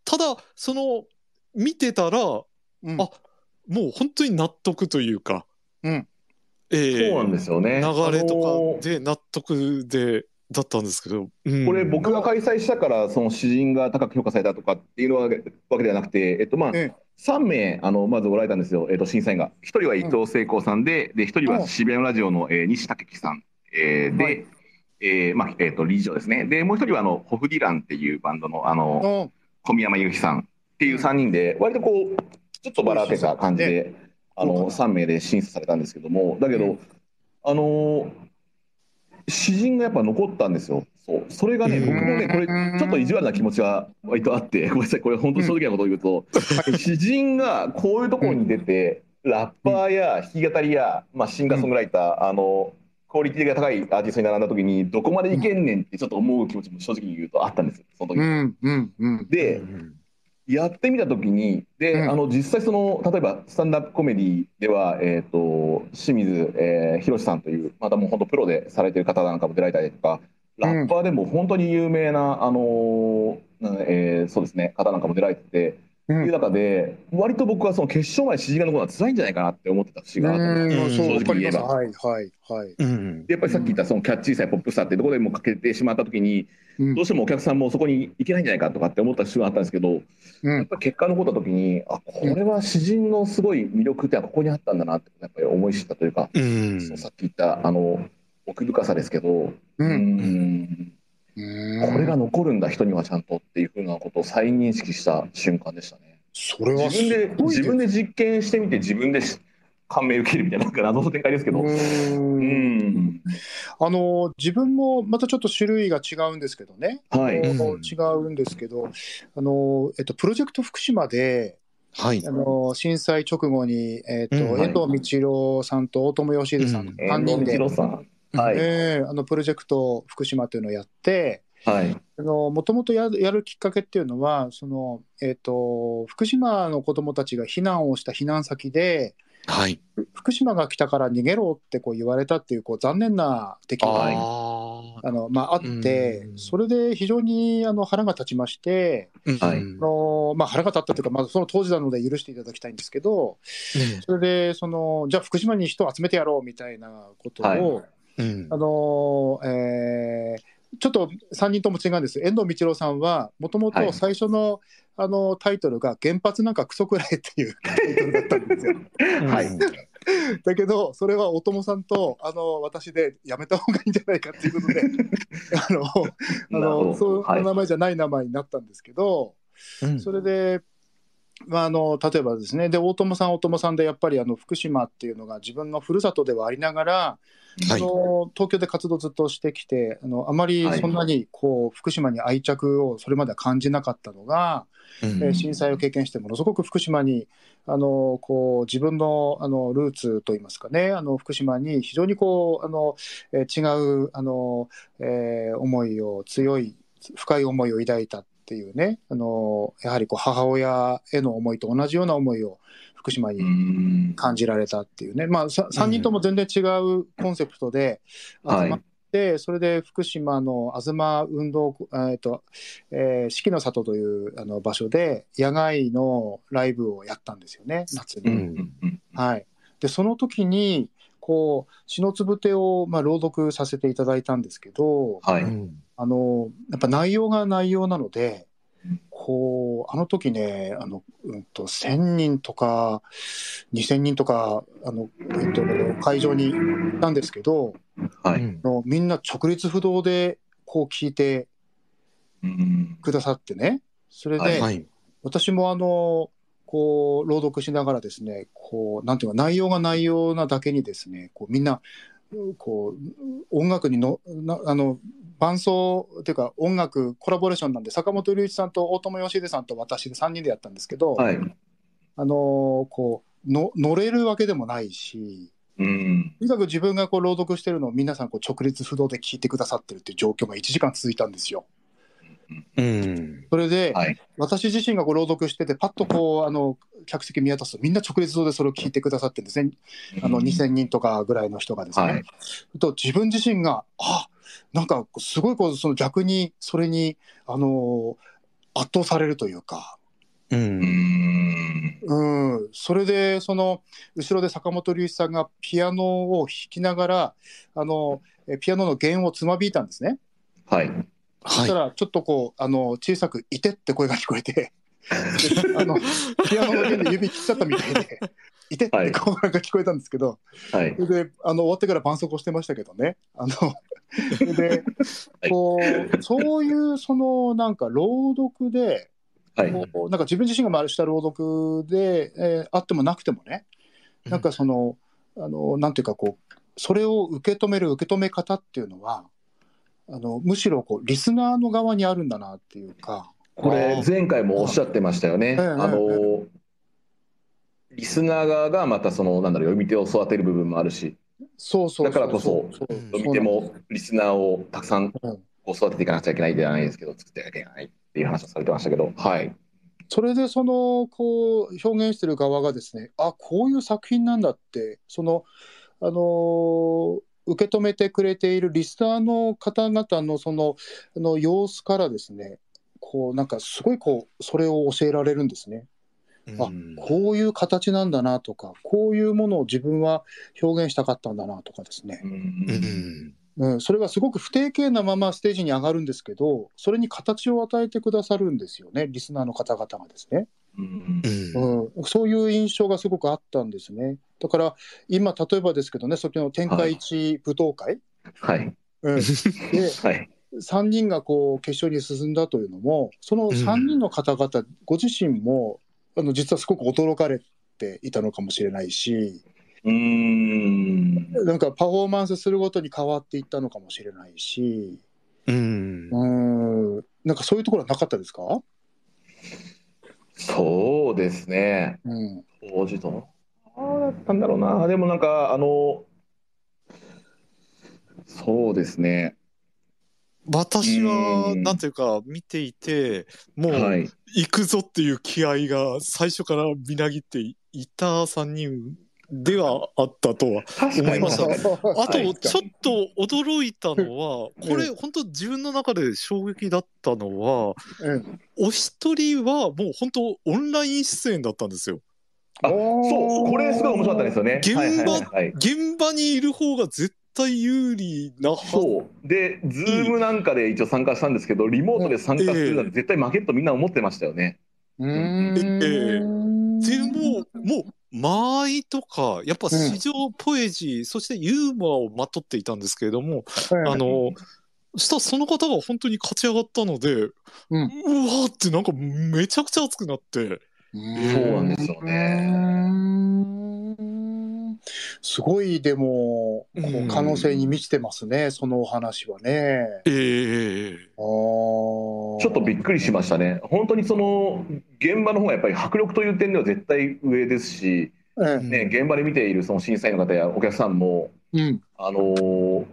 ただ、その、見てたら、うん。あもう本当に納得というか、うん。ええ。そうなんですよね。流れとあのーかで納得で、だったんですけど、うん。これ僕が開催したからその詩人が高く評価されたとかっていうのはわけではなくて、えっとまあええ3名あのまずおられたんですよ、えー、と審査員が。1人は伊藤聖子さんで、で1人は渋谷のラジオの、えー、西武樹さん、えーで、はい。えーまあえー、と理事長ですね。で、もう1人はあのホフディランっていうバンドのあの小宮山由紀さんっていう3人で、割とこう、ちょっとばらけた感じで、あの3名で審査されたんですけども、だけど、あのー詩人がやっぱ残ったんですよ。そう。それがね、うん僕もね、これ、ちょっと意地悪な気持ちが割とあって、ごめんなさい、これ、本当、正直なことを言うと、詩人がこういうところに出て、ラッパーや弾き語りや、まあ、シンガーソングライター、あのクオリティが高いアーティストに並んだ時に、どこまでいけんねんってちょっと思う気持ちも正直に言うとあったんですよ、その時。うん。うん。うん。で、やってみたときに、で、うんあの実際その例えばスタンダップコメディではえっ、と清水、えー、博さんというまたもう本当プロでされてる方なんかも出られたりとか、ラッパーでも本当に有名なあのーなえーそうですね方なんかも出られてて。うん。いう中で割と僕はその決勝まで支持が残るのは辛いんじゃないかなって思ってた節があったんですうんそう正直言えば。はいはいはい。うん。でやっぱりさっき言ったそのキャッチーさやポップさってところでもかけてしまった時にうん。どうしてもお客さんもそこに行けないんじゃないかとかって思った節があったんですけどうん。やっぱり結果残った時にあこれは詩人のすごい魅力ってここにあったんだなってやっぱり思い知ったというか、うん。そうさっき言ったあの奥深さですけど、うんこれが残るんだ人にはちゃんとっていうふうなことを再認識した瞬間でしたね。それは自分で自分で実験してみて自分でし感銘受けるみたいななんか謎の展開ですけど。あの自分もまたちょっと種類が違うんですけどね、はい。違うんですけどあの、えっと、プロジェクト福島ではい。あの震災直後に、えっとうん。遠藤道郎さんと大友義秀さん、うん。3人で、遠藤道郎さんはい、えーあのプロジェクト福島というのをやってはい。もともとややるきっかけっていうのはその、えっと福島の子どもたちが避難をした避難先ではい。福島が来たから逃げろってこう言われたっていうこう残念な出来はいがああのまあ、あってう、ん。それで非常にあの腹が立ちまして、はい。あのまあ、腹が立ったというか、まずその当時なので許していただきたいんですけど、ねそれでその、じゃあ福島に人を集めてやろうみたいなことを、はいうん。あのえーちょっと3人とも違うんです、遠藤道郎さんは、もともはい。と最初の,、あのタイトルが、原発なんかクソくらいっていう *laughs* タイトルだったんですよ。はい。*laughs* だけど、それはお友さんとあの私でやめた方がいいんじゃないかっていうことで、*laughs* あのあのそう名前じゃない名前になったんですけど、うん。それで、まあ、あの例えばですね、で大友さん、大友さんでやっぱりあの福島っていうのが自分のふるさとではありながら、はいあの東京で活動ずっとしてきて、あのあまりそんなにこう福島に愛着をそれまでは感じなかったのが、うん。えー震災を経験してものすごく福島にあのこう自分のあのルーツといいますかねあの福島に非常にこうあの、えー違うあの、えー思いを強い深い思いを抱いたっていうねあのやはりこう母親への思いと同じような思いを福島にうん。感じられたっていうね、まあ、さ3人とも全然違うコンセプトで集はい。まって、それで福島の東運動、えーとえー四季の里というあの場所で野外のライブをやったんですよね、夏に。はい、でその時にこう詩のつぶてを、まあ、朗読させていただいたんですけど、はい。うん。あのやっぱ内容が内容なのでうん、こうあの時ねあの、うん、と1000人とか2000人とかあの、えっと、会場に行ったんですけどはい。のみんな直立不動でこう聞いてうん。くださってね。それで、はいはい。私もあのこう朗読しながらですねこうなんていうか内容が内容なだけにですねこうみんなこう音楽にのなあの伴奏っていうか音楽コラボレーションなんで坂本龍一さんと大友義秀さんと私で3人でやったんですけど、はいあのこうの乗れるわけでもないしうんとにかく自分がこう朗読してるのを皆さんこう直立不動で聞いてくださってるっていう状況が1時間続いたんですよ。うん。それで、はい。私自身がこう朗読しててパッとこうあの客席見渡すとみんな直立動でそれを聞いてくださってるんですね。あの2000人とかぐらいの人がですね。はい。と自分自身があなんかすごいこうその逆にそれにあの圧倒されるというか。ううんん。うん、それでその後ろで坂本龍一さんがピアノを弾きながらあのえピアノの弦をつまびいたんですね。はいそしたはらちょっとこうあの小さく「いて」って声が聞こえて *laughs* であのピアノの弦で指切っちゃったみたいで「*laughs* いて!」っはい。てこうなんか聞こえたんですけど、はい。それであの終わってから絆創膏してましたけどね。あので *laughs* こうそういうそのなんか朗読ではい。こうなんか自分自身が回した朗読で、えーあってもなくてもねなんかその、あのなんていうかこうそれを受け止める受け止め方っていうのはあのむしろこうリスナーの側にあるんだなっていうか。これ前回もおっしゃってましたよね。ええあのリスナー側がまたそのなんだろう読み手を育てる部分もあるし。そうそうだからこそ読み手もリスナーをたくさんうん。こう育てていかなくちゃいけないじゃないですけど作っていかなきゃいけないっていう話をされてましたけど。はい。それでそのこう表現してる側がですねあこういう作品なんだってそのあのー受け止めてくれているリスナーの方々のそのあの様子からですねこうなんかすごいこうそれを教えられるんですね。あうんこういう形なんだなとかこういうものを自分は表現したかったんだなとかですねう、んうんうん、それがすごく不定形なままステージに上がるんですけどそれに形を与えてくださるんですよねリスナーの方々がですね。うん。うん。うん、そういう印象がすごくあったんですね。だから今例えばですけどね、そっちの天下一舞踏会、はい。うん、*laughs* ではい。3人がこう決勝に進んだというのも、その3人の方々、ご自身もあの実はすごく驚かれていたのかもしれないし、うーん。なんかパフォーマンスするごとに変わっていったのかもしれないし、うん。うん、なんかそういうところはなかったですか、そうですね。うん。当時とああだったんだろうな。でもなんかあのそうですね。私は、うん。なんていうか、見ていて、もう、はい。行くぞっていう気合が最初からみなぎっていた3人ではあったとは。確思いましたねあと、はい。ちょっと驚いたのは、これ、う本当自分の中で衝撃だったのは、うん。お一人はもう本当オンライン出演だったんですよ。あそう。これすごい面白かったですよね。現場はいはいはい。はい。現場にいる方が絶対有利なはず。そう。で、ズームなんかで一応参加したんですけど、リモートで参加するなんて絶対負けるとみんな思ってましたよね。うーんでも、もう、間合いとか、やっぱ詩情、ポエジー、そしてユーモアをまとっていたんですけれども、あの、したらその方が本当に勝ち上がったので、ううんわーってなんかめちゃくちゃ熱くなって、そうなんですよね。うんすごいでもこうんう可能性に満ちてますね、そのお話はね。ええあー。ちょっとびっくりしましたね。本当にその現場の方がやっぱり迫力という点では絶対上ですし、えね、現場で見ているその審査員の方やお客さんも、えうん。あのー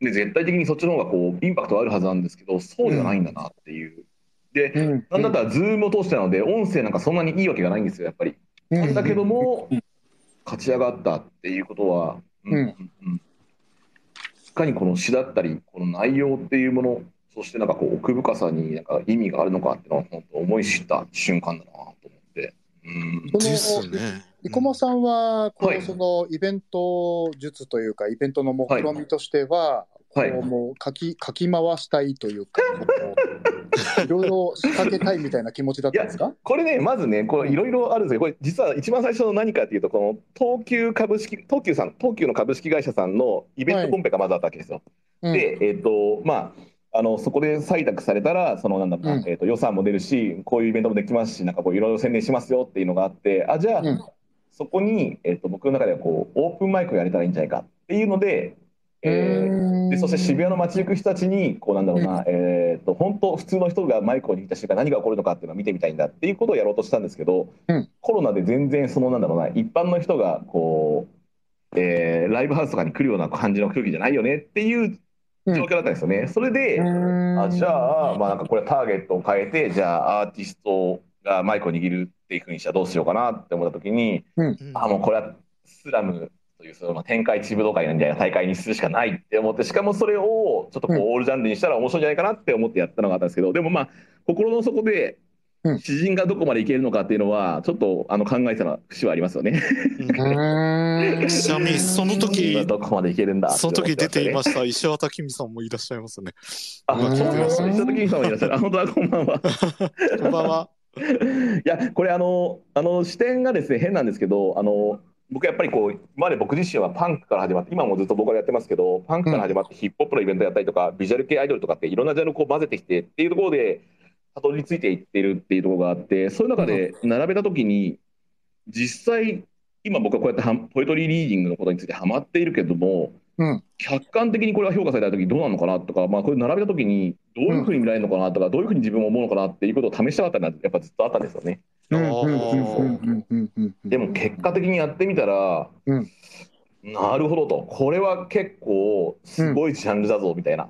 ね、絶対的にそっちの方がこうインパクトはあるはずなんですけど、そうではないんだなっていう。で、うん。なんだったらズームを通してなので、音声なんかそんなにいいわけがないんですよ、やっぱり。だけども、勝ち上がったっていうことは、うん。うん。いかにこの詩だったり、この内容っていうもの、そしてなんかこう奥深さになんか意味があるのかっていうのは、本当思い知った瞬間だなと思って。うん。そのですね。生駒さんはこう、はい。そのイベント術というかイベントの目論見としては、はい。こうもう書き書き回したいというか *laughs* いろいろ仕掛けたいみたいな気持ちだったんですかこれね、まずね、これいろいろあるんですけど、これ実は一番最初の何かっていうと、この東急株式、東急さん、東急の株式会社さんのイベントコンペがまずあったわけですよ。うん。で、えっ、と、まあ、あのそこで採択されたら、そのなんだろうな、うん。えっと予算も出るし、こういうイベントもできますし、なんかこういろいろ宣伝しますよっていうのがあって、あ、じゃあ、うん。そこに、えっと僕の中ではこうオープンマイクをやれたらいいんじゃないかっていうので、えー。でそして渋谷の街行く人たちにこうなんだろうな、えー、と本当普通の人がマイクを握った瞬間何が起こるのかっていうのを見てみたいんだっていうことをやろうとしたんですけど、うん。コロナで全然そのなんだろうな一般の人がこう、えーライブハウスとかに来るような感じの空気じゃないよねっていう状況だったんですよね。それで、あじゃあ、まあ、なんかこれターゲットを変えてじゃあアーティストがマイクを握るっていうふうにしたらどうしようかなって思った時に、うん。あもうこれはスラムというそのまあ天下一武道会みたいな大会にするしかないって思ってしかもそれをちょっとこううんオールジャンルにしたら面白いんじゃないかなって思ってやったのがあったんですけどでもまあ心の底でうん詩人がどこまでいけるのかっていうのはちょっとあの考えてた節はありますよね。ちなみにその時どこまでいけるんだってその時出ていましした石渡君さんもいらっしゃいますね。た。あ、そうです。石田時さんもいらっしゃる。あ、本当だ、こんばんは。*laughs* こんばんは。*laughs* いやこれあのあの視点がですね変なんですけどあの僕やっぱりこう今まで僕自身はパンクから始まって今もずっとボーカルやってますけどパンクから始まってヒップホップのイベントやったりとか、ビジュアル系アイドルとかっていろんなジャンルをこう混ぜてきてっていうところでたどり着いていってるっていうところがあってそういう中で並べた時に実際今僕はこうやってはポエトリーリーディングのことについてハマっているけども、うん客観的にこれは評価された時どうなのかなとか、まあ、これ並べた時にどういうふうに見られるのかなとか、どういうふうに自分を思うのかなっていうことを試したかったのはやっぱずっとあったんですよね。でも結果的にやってみたら、うん。なるほどと。これは結構すごいジャンルだぞみたいな、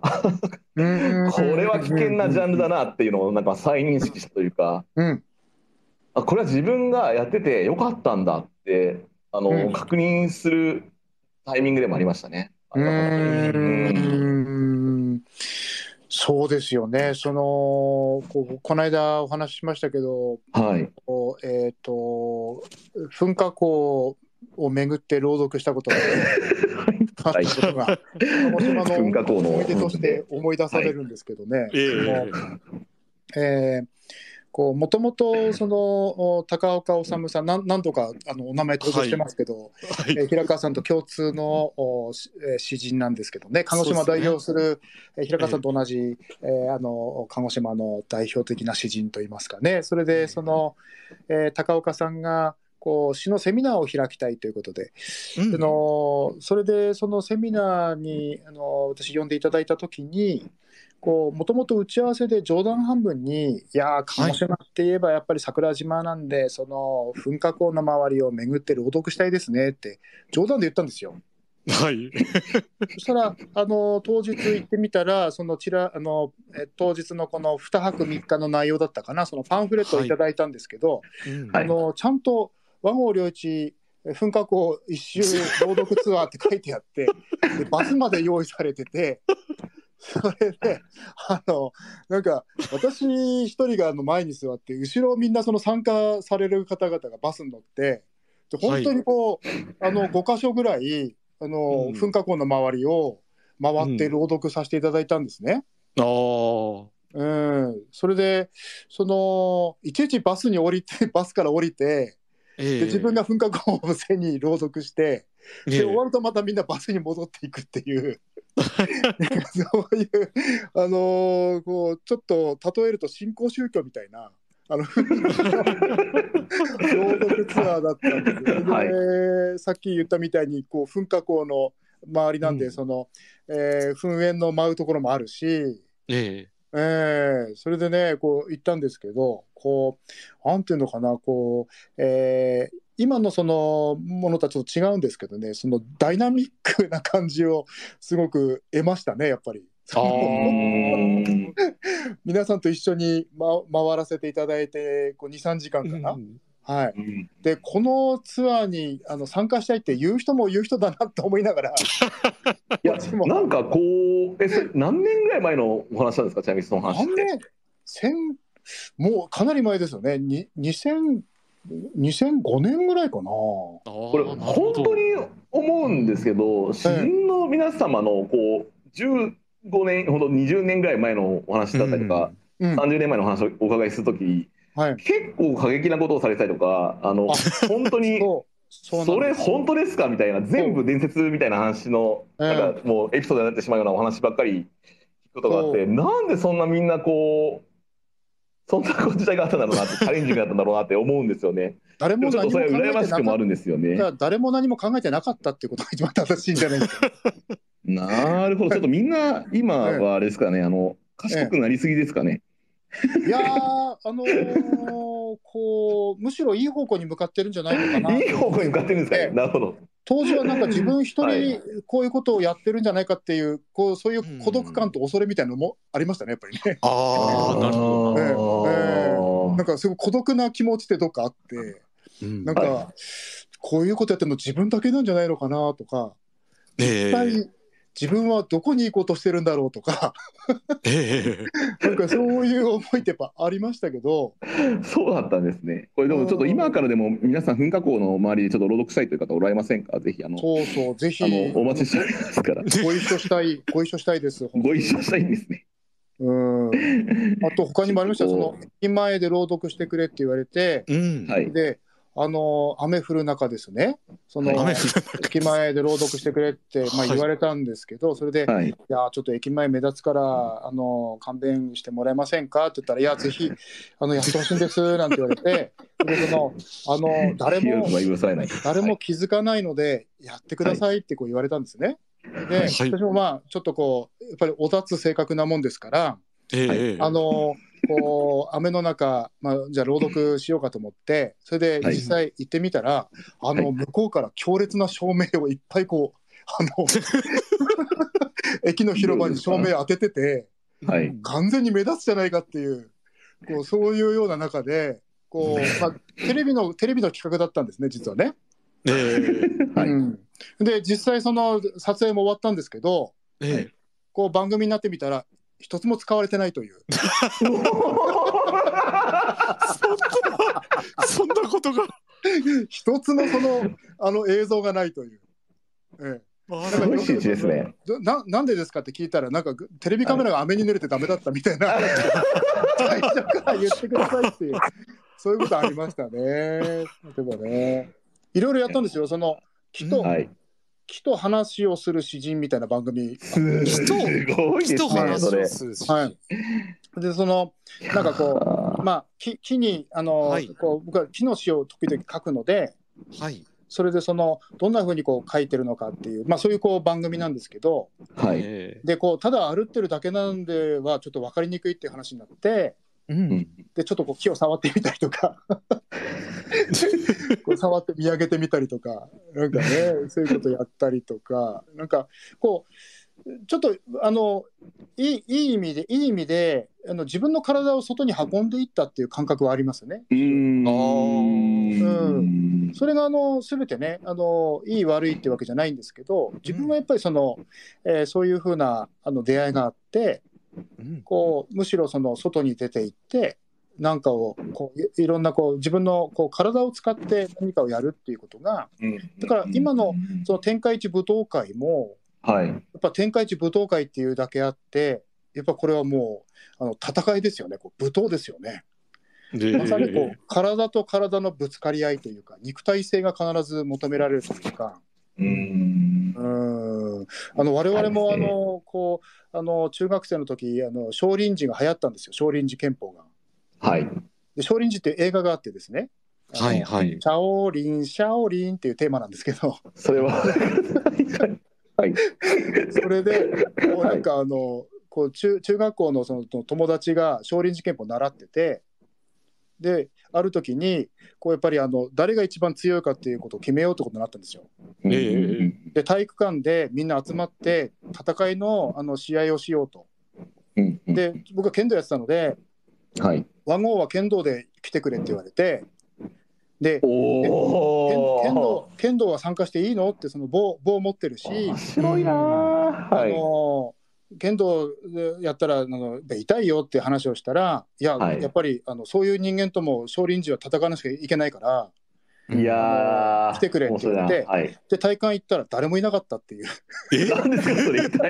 うん。*laughs* これは危険なジャンルだなっていうのをなんか再認識したというか。うん。あこれは自分がやっててよかったんだってあの、うん。確認するタイミングでもありましたね。あうんそうですよね。そのこうこの間お話ししましたけど、はい、えっ、と噴火口を巡って朗読したことが *laughs* あったことが鹿児島のの思い出として思い出されるんですけどね。ええ。そのえーこうもともとそのお高岡治さんなん何度かあのお名前登場してますけど、はい。えー平川さんと共通のおしえー詩人なんですけどね。鹿児島を代表するえー平川さんと同じ、えーあの鹿児島の代表的な詩人といいますかね。それでその、えー高岡さんがこう詩のセミナーを開きたいということで、うん。あのそれでそのセミナーにあの私呼んでいただいた時にもともと打ち合わせで冗談半分に「いやー鹿児島って言えばやっぱり桜島なんで、その噴火口の周りを巡って朗読したいですね」って冗談で言ったんですよ。はい。そしたらあの当日行ってみたらそのちらあのえ当日のこの2泊3日の内容だったかなそのパンフレットをいただいたんですけど、うんはいあのちゃんと和合領一噴火口一周朗読ツアーって書いてあってでバスまで用意されててそれであのなんか私一人があの前に座って後ろみんなその参加される方々がバスに乗ってで本当にこう、あの5箇所ぐらいあの、うん。噴火口の周りを回って朗読させていただいたんですね。ああ。うん、それでそのいちいちバスに降りて *laughs* バスから降りてええ。で自分が噴火口を背に朗読して、ええ。で終わるとまたみんなバスに戻っていくっていう *laughs* そういう、あのーこうちょっと例えると新興宗教みたいな。あの *laughs* 朗読ツアーだったんですよ、はい。でさっき言ったみたいにこう噴火口の周りなんで、うん。その、えー噴煙の舞うところもあるし、ええ。えそれでねこう行ったんですけどこうなんていうのかなこう、えー今のそのものとはちょっと違うんですけどねそのダイナミックな感じをすごく得ましたねやっぱり。*laughs* 皆さんと一緒に、ま、回らせていただいて23時間かな、うんはい、うんでこのツアーにあの参加したいって言う人も言う人だなと思いながら。いやなんかこうえそれ何年ぐらい前のお話なんですかちなみにその話って。何年？千もうかなり前ですよね。に2000 2005年ぐらいかな。ここれ本当に思うんですけど詩人の皆様のこう15年ほど20年ぐらい前のお話だったりとか、うん、30年前のお話をお伺いするときはい。結構過激なことをされたりとかあのあ本当にそう。それ本当ですかみたいな全部伝説みたいな話のうんなんかもうエピソードになってしまうようなお話ばっかり聞くことがあってそなんでそんなみんなこうそんな時代があったんだろうなってチャレンジングだったんだろうなって思うんですよね。誰も何も考えれは羨ましくもあてなかっるんですよね。た。誰も何も考えてなかったっていうことが一番正しいんじゃないですか。なるほどちょっとみんな今はあれですかねあの賢くなりすぎですかね。いやー、あのーこう、むしろいい方向に向かってるんじゃないのかな。*laughs* いい方向に向かってるんですかね。ええなるほど。当時はなんか自分一は人こういうことをやってるんじゃないかっていう、こうそういう孤独感と恐れみたいなのもありましたね、やっぱりね。ああ、なるほど。ええ。えどなんかすごい孤独な気持ちってどっかあって、うん。なんか、はこういうことやってるの自分だけなんじゃないのかなとか、ええ。一体自分はどこに行こうとしてるんだろうとか、ええなんかそういう思いってやっぱありましたけど、そうだったんですね。これでもちょっと今からでも皆さん噴火口の周りでちょっと朗読したいという方おられませんか？ぜひあのそうそう、ぜひあのお待ちしておりますから。*laughs* ご一緒したい、ご一緒したいです。ご一緒したいんですね。うん。あと他にもありました？よその駅前で朗読してくれって言われて、うん。はい。で、あの雨降る中ですね。その駅前で朗読してくれってまあはい言われたんですけど、それで。はい。いやちょっと駅前目立つから、あの勘弁してもらえませんか？って言ったら、いや、*laughs* ぜひあのやってほしいんですなんて言われて、でそのあの誰も。誰も気づかないので、やってくださいってこう言われたんですね。で、はい私もまあ、ちょっとこう、やっぱりお立つ性格なもんですから、あのこう雨の中、まあ、じゃあ朗読しようかと思って、それではい実際行ってみたら、あの向こうから強烈な照明をいっぱいこう、あの駅の広場に照明当ててて、はい。完全に目立つじゃないかっていう、こうそういうような中で、こうまあ、テレビのテレビの企画だったんですね、実はね。ええはい。うん、で実際その撮影も終わったんですけどええこう番組になってみたら一つも使われてないという *laughs* そんなことが。一つもそのあの映像がないという。えあすごい仕打ちですね。え、ななんでですかって聞いたらなんかテレビカメラが雨に濡れてダメだったみたいな、最初から言ってくださいっていうそういうことありましたね。例えばねいろいろやったんですよその木と、はい。木と話をする詩人みたいな番組すごいですね。人話それを。するし。はいでそのなんかこうあまあ、木木にあの、はいこう僕は木の詩を時々書くのではい。それでそのどんなふうにこう書いてるのかっていう、まあ、そういうこう番組なんですけどーはい。えでこうただ歩ってるだけなんではちょっと分かりにくいっていう話になってえう。うんんでちょっとこう木を触ってみたりとか *laughs* こう触って見上げてみたりとかなんかねそういうことやったりとかなんかこうちょっとあのいいいい意味でいい意味であの自分の体を外に運んでいったっていう感覚はありますよね。うーん。あうんそれがあの全てねあのいい悪いってわけじゃないんですけど自分はやっぱりその、えーそういうふうなあの出会いがあってうんこうむしろその外に出て行ってなんかをこういいろんなこう自分のこう体を使って何かをやるっていうことがだから今のその天下一舞踏会もはい。やっぱ天下一舞踏会っていうだけあってやっぱこれはもうあの戦いですよねこう舞踏ですよね。でまさにこう体と体のぶつかり合いというか肉体性が必ず求められるというか。うん。うんあの我々もはいあのこうあの中学生の時あの少林寺が流行ったんですよ少林寺拳法が。はい。で少林寺っていう映画があってですね「あのはいはい。シャオリンシャオリン」っていうテーマなんですけどそれは。*laughs* はい。それでこうはいなんかあのこう中中学校のその友達が少林寺拳法を習っててである時にこうやっぱりあの誰が一番強いかっていうことを決めようってことになったんですよ。えで体育館でみんな集まって戦いのあの試合をしようと。で僕は剣道やってたのではい。和合は剣道で来てくれって言われてでお剣道剣道は参加していいのってその棒棒持ってるし、面白いなー。あはい。の剣道でやったらあの痛いよって話をしたらいや、はいやっぱりあのそういう人間とも少林寺は戦わなきゃいけないからいやー。来てくれって言ってはい。で体感行ったら誰もいなかったっていうえ？何ですかそれ戦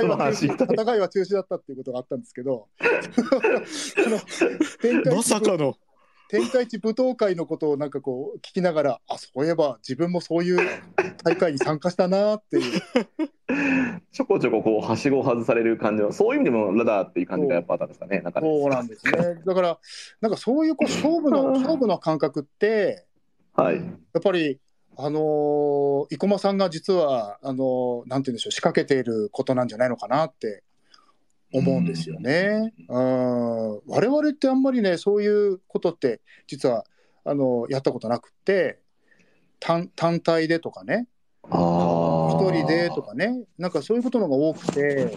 い *laughs* は。戦いは中止だったっていうことがあったんですけど *laughs* まさかの。天下一舞踏会のことをなんかこう聞きながらあそういえば自分もそういう大会に参加したなっていう *laughs* ちょこちょここうはしごを外される感じのそういう意味でもラダーっていう感じがやっぱあったんですかね。そうなんですねだからなんかそういうこう勝負の *laughs* 勝負の感覚ってはい。やっぱりあのー生駒さんが実はあのーなんて言うんでしょう仕掛けていることなんじゃないのかなって思うんですよね。うん。我々ってあんまりねそういうことって実はあのやったことなくって単単体でとかね。一人でとかね。なんかそういうことのが多くて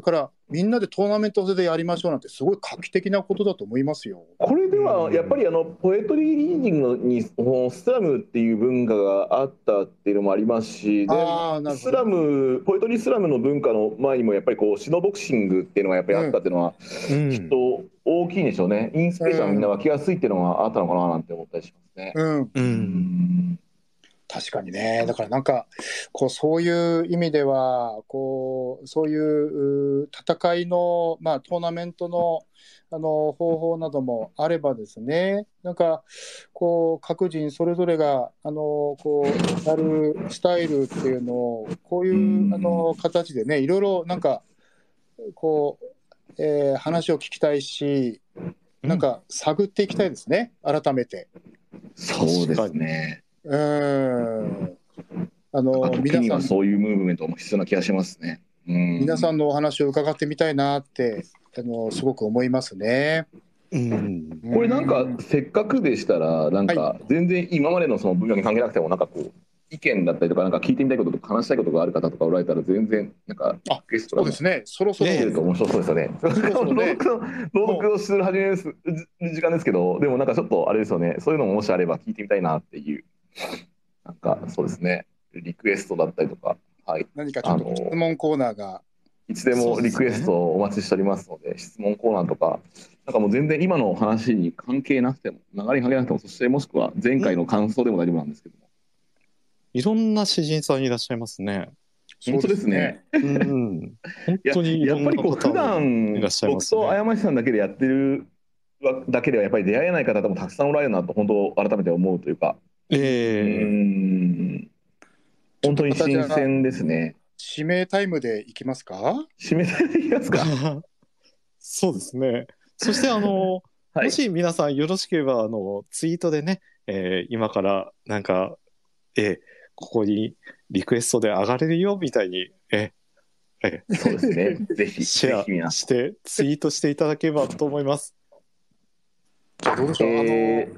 だからみんなでトーナメント制でやりましょうなんてすごい画期的なことだと思いますよ。これではやっぱりあのポエトリーリーディングにスラムっていう文化があったっていうのもありますしであーなるほどスラムポエトリースラムの文化の前にもやっぱりこうシノボクシングっていうのがやっぱりあったっていうのはうんきっと大きいんでしょうねインスピレーションがみんな湧きやすいっていうのがあったのかななんて思ったりしますね。うん、うん。確かにね。だからなんか、こう、そういう意味では、こう、そういうう戦いの、まあ、トーナメントの、あの、方法などもあればですね、なんか、こう、各人それぞれが、あの、こう、やるスタイルっていうのを、こういうう、んあの、形でね、いろいろ、なんか、こう、えー話を聞きたいし、なんか、探っていきたいですね、改めて。そうですね。うーん。あの、時皆さん、そういうムーブメントも必要な気がしますね。うん、皆さんのお話を伺ってみたいなって、あの、すごく思いますね。うん。これなんかせっかくでしたらなんか全然今までのその分野に関係なくてもなんかこう意見だったりとかなんか聞いてみたいこととか話したいことがある方とかおられたら全然なんかあゲストがそうですね。そろそろ、来てると面白そうですよね。ろそろね朗読の朗読をする始める時間ですけどでもなんかちょっとあれですよねそういうのももしあれば聞いてみたいなっていうなんかそうですね。リクエストだったりとか。はい。何かちょっと質問コーナーが、いつでもリクエストをお待ちしておりますので、質問コーナーとか、なんかもう全然今の話に関係なくても、流れに関係なくても、そしてもしくは前回の感想でも大丈夫なんですけども、いろんな詩人さんいらっしゃいますね。本当ですね。うん。本当にやっぱりこう、普段いらっしゃいま僕すねと山下さんだけでやってるだけでは、やっぱり出会えない方もたくさんおられるなと、本当、改めて思うというか、うええん、本当に新鮮ですね。指名タイムでいきますか？締めていきますか？*laughs* そうですね。そして、あの、*laughs* はいもし皆さんよろしければ、あの、ツイートでね、えー今から、なんか、えーここにリクエストで上がれるよ、みたいに、えそうですね。*laughs* ぜひ、ーシェアして、ツイートしていただければと思います。じゃあどうでしょう？あの、え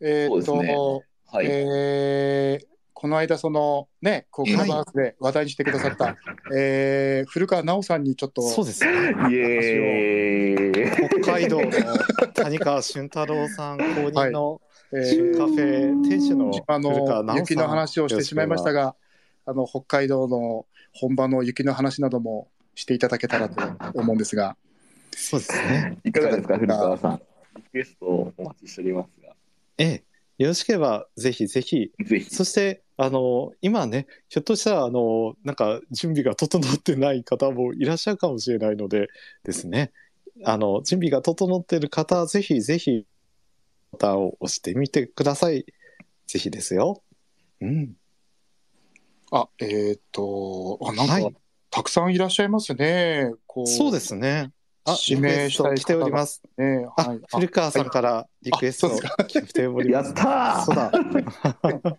えーっと、そうですーはい。えーこの間、そのね、こうクラブハウスで話題にしてくださった、えー古川奈緒さんにちょっと、そうですね。北海道の谷川俊太郎さん公認のえー新カフェ店主のあ古川の奈緒雪の話をしてしまいましたが、あの北海道の本場の雪の話などもしていただけたらと思うんですが、そうですね。いかがですか、古川さん。リクエストをお待ちしておりますが、ええ。よろしければ、ぜひぜひ、ぜひ。そして、あの、今ね、ひょっとしたら、あの、なんか、準備が整ってない方もいらっしゃるかもしれないのでですね、あの、準備が整っている方は、ぜひぜひ、ボタンを押してみてください。ぜひですよ。うん。あえーっと、あなんか、はいたくさんいらっしゃいますね。こうそうですね。あ、指名したい来ております。ね。あ、はい、古川さんからリクエスト来ております。やったそうーだ。*laughs*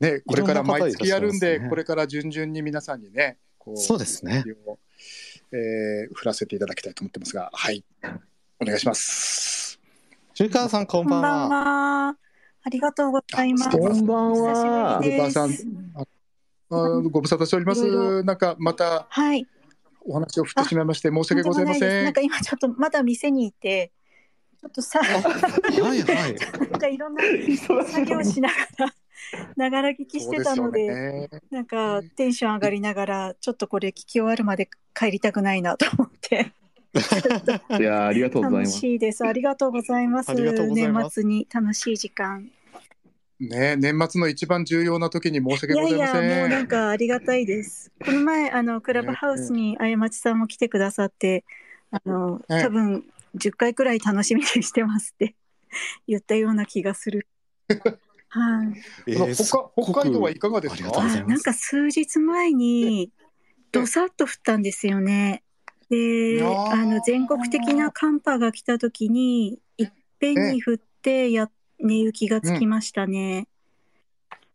ね、これから毎月やるんで、ねこれから順々に皆さんにね、こうそうですね。をえー振らせていただきたいと思ってますが、はい、お願いします。古川さん、こんばんこんばんは。は。ありがとうございます。ここんばんは古川さんあご無沙汰しております。いろいなんかまたはい。お話を振ってしまいまして申し訳ございませんなんか。今ちょっとまだ店にいて、ちょっとさ、はいはい。なんかいろんな作業い。しながら、ながら聞きしてたので、ねなんかテンション上がりながら、ちょっとこれ聞き終わるまで帰りたくないなと思って、*laughs* いやーありがとうござい楽ます。しいです。ありがとうございます。ありがとうございます年末に楽しい時間。ね年末の一番重要な時に申し訳いやいございません。や、もうなんかありがたいです。*laughs* この前、あの、クラブハウスにあやまちさんも来てくださって、あの、ええ多分10回くらい楽しみにしてますって *laughs* 言ったような気がする。*laughs* はい。えあの北北海道はいかがですか？ありがとうございますあなんか数日前にどさっと降ったんですよね。でいやーあの全国的な寒波が来た時にいっぺんに降ってや寝雪がつきましたね。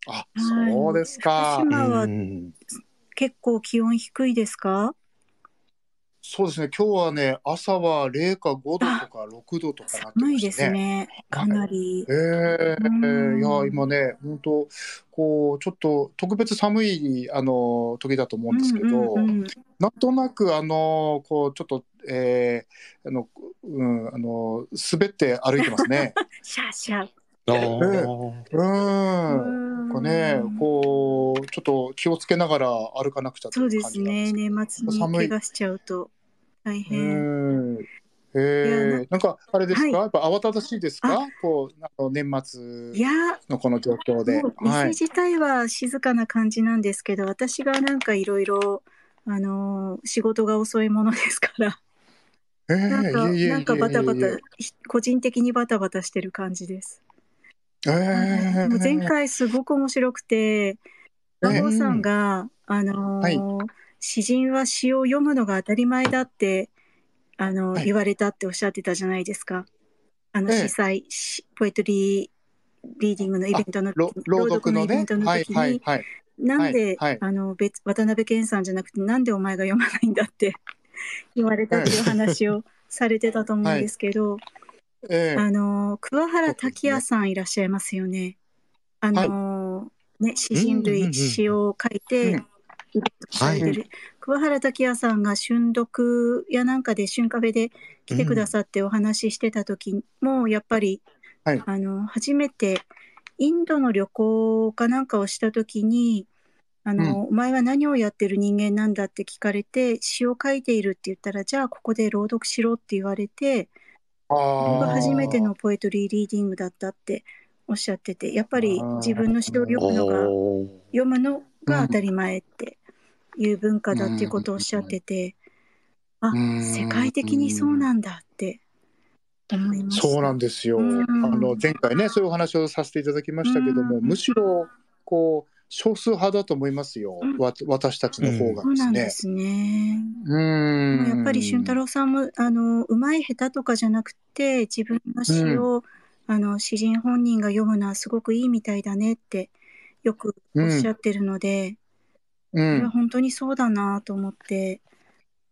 あ、そうですか福。島はうん結構気温低いですか？そうですね。今日はね、朝は0か5度とか6度とかなって寒いで。すね。かなり。ええうんいや、今ね、本当こう、ちょっと特別寒い、あの、時だと思うんですけど、んうんなんとなく、あの、こう、ちょっと、えーあの、うん、あの、滑って歩いてますね。*laughs* シャーシャー。うん。こうね、こう、ちょっと気をつけながら歩かなくちゃとそうですね。年末に寒い怪我しちゃうと大う変。ん。えー、なんかあれですか、はいやっぱ慌ただしいですか？こうあの年末いやのこの状況で。店はい。自体は静かな感じなんですけど、私がなんかいろいろ、あのー仕事が遅いものですから、えなんか、なんかバタバタ、ひ個人的にバタバタしてる感じです。えー、もう前回すごく面白くて、馬王さんが、あのー詩人は詩を読むのが当たり前だって、あの、はい。言われたっておっしゃってたじゃないですか。あの、ええ。司祭、しポエトリーリーディングのイベントのろ朗読のねイベントのはい時に、はいはい。なんで、はいはい。あの別渡辺謙さんじゃなくてなんでお前が読まないんだって *laughs* 言われたっていう話をされてたと思うんですけど、えー、あの桑原滝也さんいらっしゃいますよね。あの、ね詩人類、うんうんうんうん。詩を書いて、うん。イベントされてる、桑原滝也さんが春読やなんかで春カフェで来てくださってお話ししてた時もやっぱり、はい。あの初めてインドの旅行かなんかをした時にあの、お前は何をやってる人間なんだって聞かれて詩を書いているって言ったらじゃあここで朗読しろって言われてあー。ここが初めてのポエトリーリーディングだったっておっしゃっててやっぱり自分の詩を読むのが読むのが当たり前っていう文化だっていうことをおっしゃってて、あうん世界的にそうなんだって思いました。そうなんですよ。うん。あの前回ねそういうお話をさせていただきましたけども、うん。むしろこう少数派だと思いますよ。うん。わ私たちの方がそうですね。なんですね。うん。やっぱり俊太郎さんもあのうまい下手とかじゃなくて自分の詩を、あの詩人本人が読むのはすごくいいみたいだねってよくおっしゃってるので、うこれはん、本当にそうだなと思って。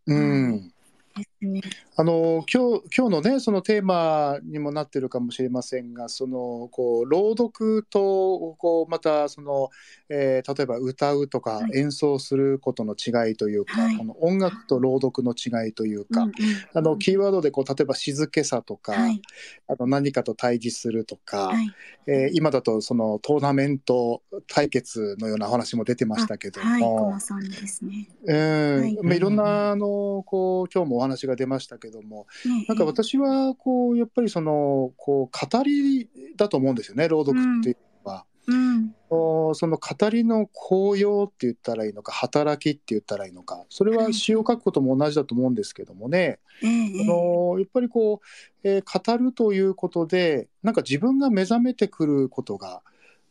うん、ですね。あの今日今日のねそのテーマにもなってるかもしれませんがそのこう朗読とこうまたその、えー例えば歌うとかはい。演奏することの違いというか、はい。この音楽と朗読の違いというか、うんうんあのキーワードでこう例えば静けさとか、はい。あの何かと対峙するとか、はい。えー今だとそのトーナメント対決のようなお話も出てましたけどはい、もはい。まあ、いろんなあのこう今日もお話が出ましたけどもねなんか私はこうやっぱりそのこう語りだと思うんですよね朗読っていうのは。うん。おその語りの効用って言ったらいいのか働きって言ったらいいのかそれは詩を書くことも同じだと思うんですけどもね、ええええ。あのやっぱりこう、えー語るということでなんか自分が目覚めてくることが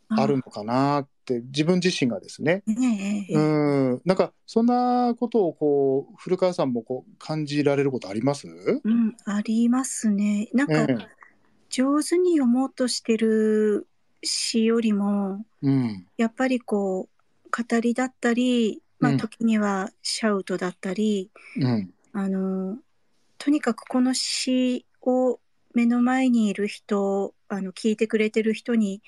あるのかなって自分自身がですね、うん、なんかそんなことをこう古川さんもこう感じられることあります、うん、ありますね。なんかええ。上手に読もうとしてる詩よりもうん。やっぱりこう語りだったり、まうん。あ、時にはシャウトだったり、うん。あのとにかくこの詩を目の前にいる人あの聞いてくれてる人に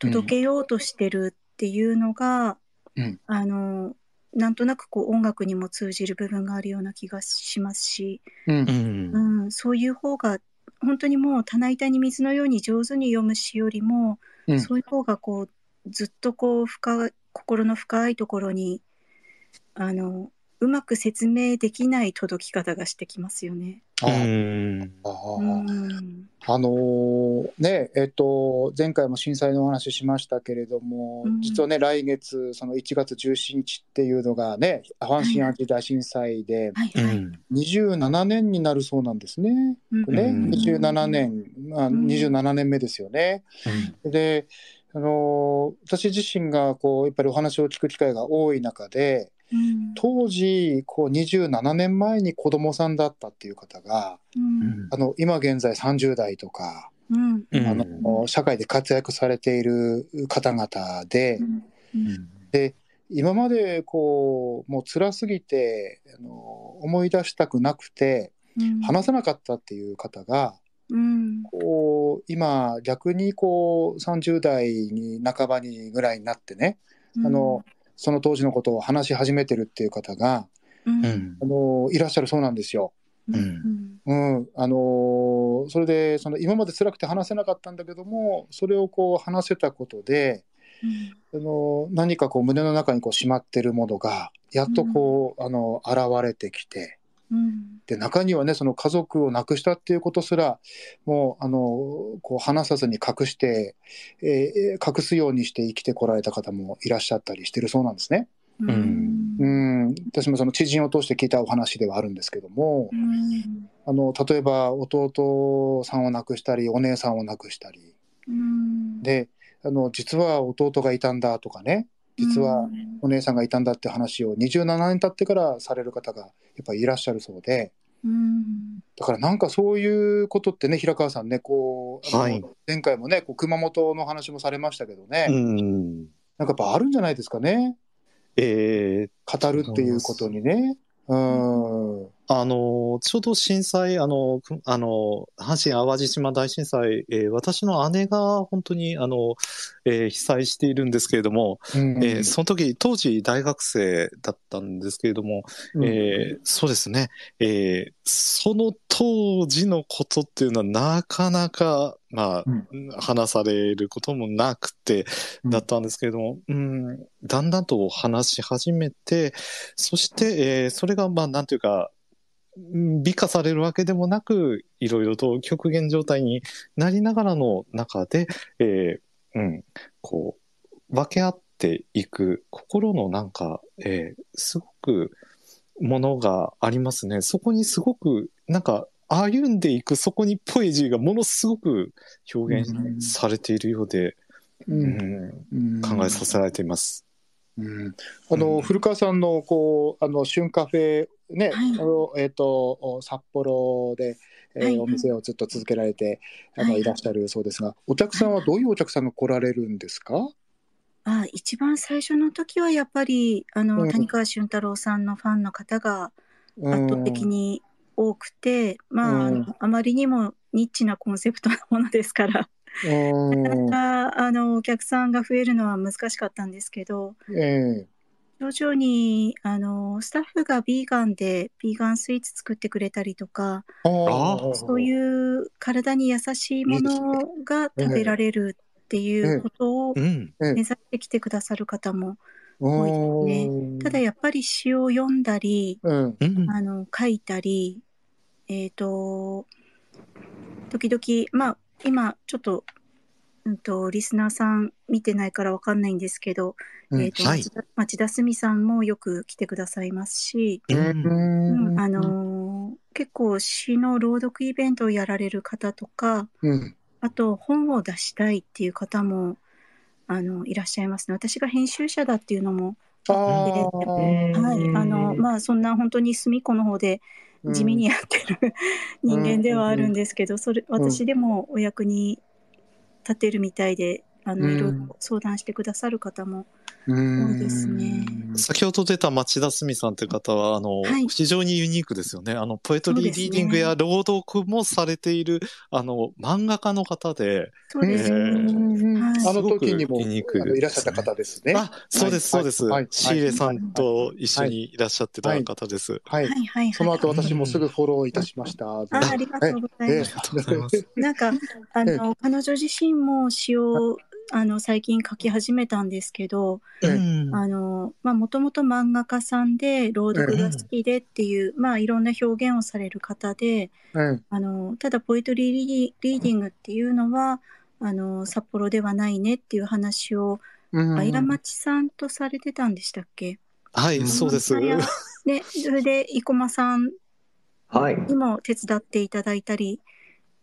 届けようとしてるっていうのが、うんあのなんとなくこう音楽にも通じる部分があるような気がしますし、うんうん、そういう方が本当にもう棚板に水のように上手に読む詩よりも、うんそういう方がこうずっとこう深心の深いところにあのうまく説明できない届き方がしてきますよね。あうん。あのーねえっと前回も震災のお話ししましたけれども、うん。実はね来月その1月17日っていうのがね阪神・淡路大震災ではい。はい。うん。27年になるそうなんですね。うん。ね、うん。27年、まあ、うん。27年目ですよね。で、あのー私自身がこうやっぱりお話を聞く機会が多い中でうん。当時こう27年前に子供さんだったっていう方がうん。あの今現在30代とかうん。うん。あの社会で活躍されている方々でうん。今までこうもう辛すぎてあの思い出したくなくてうん。話せなかったっていう方がうん。こう今逆にこう30代に半ばにぐらいになってねあのその当時のことを話し始めてるっていう方がうん。うん。あのいらっしゃるそうなんですよ。うん。うん、あのそれでその今まで辛くて話せなかったんだけどもそれをこう話せたことであの何かこう胸の中にこうしまってるものがやっとこう、あの現れてきてうん。で中にはねその家族を亡くしたっていうことすらもうあのこう話さずに隠して、えー隠すようにして生きてこられた方もいらっしゃったりしてるそうなんですね。うん。うん。私もその知人を通して聞いたお話ではあるんですけどもうん。あの例えば弟さんを亡くしたりお姉さんを亡くしたり。うん。であの実は弟がいたんだとかね実はお姉さんがいたんだって話を27年経ってからされる方がやっぱりいらっしゃるそうで。うん。だからなんかそういうことってね平川さんねこうはい。前回もねこう熊本の話もされましたけどね、うん。なんかやっぱあるんじゃないですかね。えー。語るっていうことにね。うんあの、ちょうど震災、あの、くあの、阪神淡路島大震災、えー私の姉が本当に、あの、えー被災しているんですけれども、うん。えーその時、当時大学生だったんですけれども、うん。えーそうですね、えーその当時のことっていうのはなかなか、まあ、話されることもなくて、うん。だったんですけれども、うん、だんだんと話し始めて、そして、えーそれが、まあ、なんていうか、うん美化されるわけでもなく、いろいろと極限状態になりながらの中で、えーうん、こう、分け合っていく心のなんか、えーすごくものがありますね。そこにすごく、なんか、歩んでいく、そこにポエジーがものすごく表現されているようで、ううんん、うん考えさせられています。うん。あの、うん。古川さんのこうあの旬カフェね、はい。あのえっ、と札幌で、えーはい。お店をずっと続けられてあの、はい。い、らっしゃるそうですが、お客さんはどういうお客さんが来られるんですか？あ一番最初の時はやっぱりあの、うん。谷川俊太郎さんのファンの方がうん。圧倒的に多くて、まあ、あうん。のあまりにもニッチなコンセプトなものですから、うんなかなかあのお客さんが増えるのは難しかったんですけどえ徐々にあのスタッフがビーガンでビーガンスイーツ作ってくれたりとかそういう体に優しいものが食べられるっていうことをうん。目指してきてくださる方も多いですね。ただやっぱり詩を読んだりうん。うん。あの書いたりえっ、と時々まあ今ちょっと,、うん、とリスナーさん見てないからわかんないんですけど、うんえーとはい。町田町田澄さんもよく来てくださいますし、ううんんあのー結構詩の朗読イベントをやられる方とかうん。あと本を出したいっていう方もあのいらっしゃいますね。私が編集者だっていうのもあはい。ーあのまあそんな本当に隅っこの方で地味にやってる人間ではあるんですけど、それ私でもお役に立てるみたいで、あのうん。いろいろ相談してくださる方もうんそうですね。先ほど出た町田澄さんという方は、あの、はい。非常にユニークですよね。あの、ポエトリーリーディングや朗読もされている、あの、漫画家の方で、そうですね、はい。あの時にもすごくユニークあのいらっしゃった方ですね。あ、そうです、そうです。はい。はい。シーレさんと一緒にい。らっしゃってた方です。はい。はい。はいはいその後私もすぐフォローいたしました。あありがとうございます。ありがとうございます。なんかあの彼女自身も詩をあの最近書き始めたんですけど、もともと漫画家さんで朗読が好きでっていう、まあいろんな表現をされる方で、うんあのただポエトリーリーリーディングっていうのはあの札幌ではないねっていう話をうんあいら町さんとされてたんでしたっけ？はい、そうです。でそれで生駒さんはい。にも手伝っていただいたり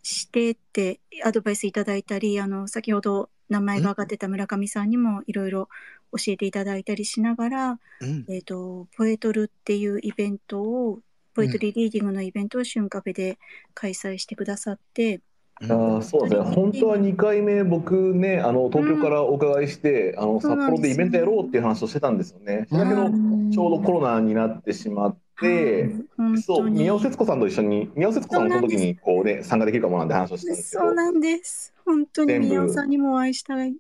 してってアドバイスいただいたりあの先ほど名前が挙がってた村上さんにもいろいろ教えていただいたりしながら、うん。えー、とポエトルっていうイベントをポエトリーリーディングのイベントを旬カフェで開催してくださって、あーそうですね。本当は2回目僕ねあの東京からお伺いして、あの札幌でイベントやろうっていう話をしてたんですよね。だけどちょうどコロナになってしまって。本当に。そう宮尾節子さんと一緒に宮尾節子さんもその時にこうね参加できるかもなんて話をしてたんですけど。そうなんです。本当に全部宮尾さんにもお会いしたい。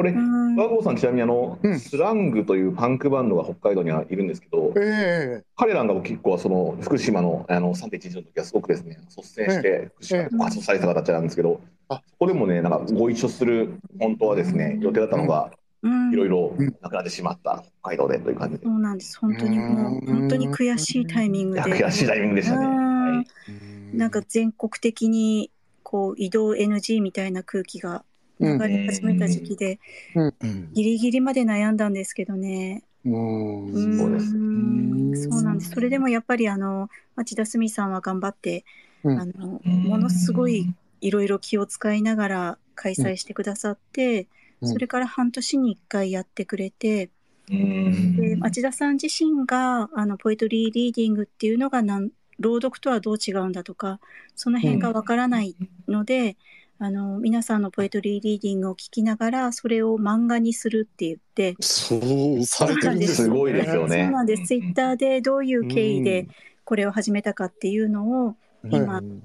これうん。和合さんちなみにあの、うん。スラングというパンクバンドが北海道にはいるんですけどえ彼らが結構その福島のあの3.11の時はすごくですね率先して福島で活動されてた形なんですけど、あ。そこでもねなんかご一緒する本当はですね予定だったのがうん。いろいろうん。なくなってしまった北海道でという感じで。そうなんです本当にもううん。本当に悔しいタイミングで。悔しいタイミングでしたね。うん。ん。なんか全国的にこう移動 NG みたいな空気が流れ始めた時期で、うん。ギリギリまで悩んだんですけどね。うん。うんそうですそうなんです。それでもやっぱりあの町田澄さんは頑張って、うん。あのものすごいいろいろ気を使いながら開催してくださって、うん。それから半年に1回やってくれて、うん。で町田さん自身があのポエトリーリーディングっていうのがなん朗読とはどう違うんだとかその辺がわからないので、あの皆さんのポエトリーリーディングを聞きながらそれを漫画にするって言ってそうされてるんですごいですよそうね。なんですツイッターでどういう経緯でこれを始めたかっていうのを今、うん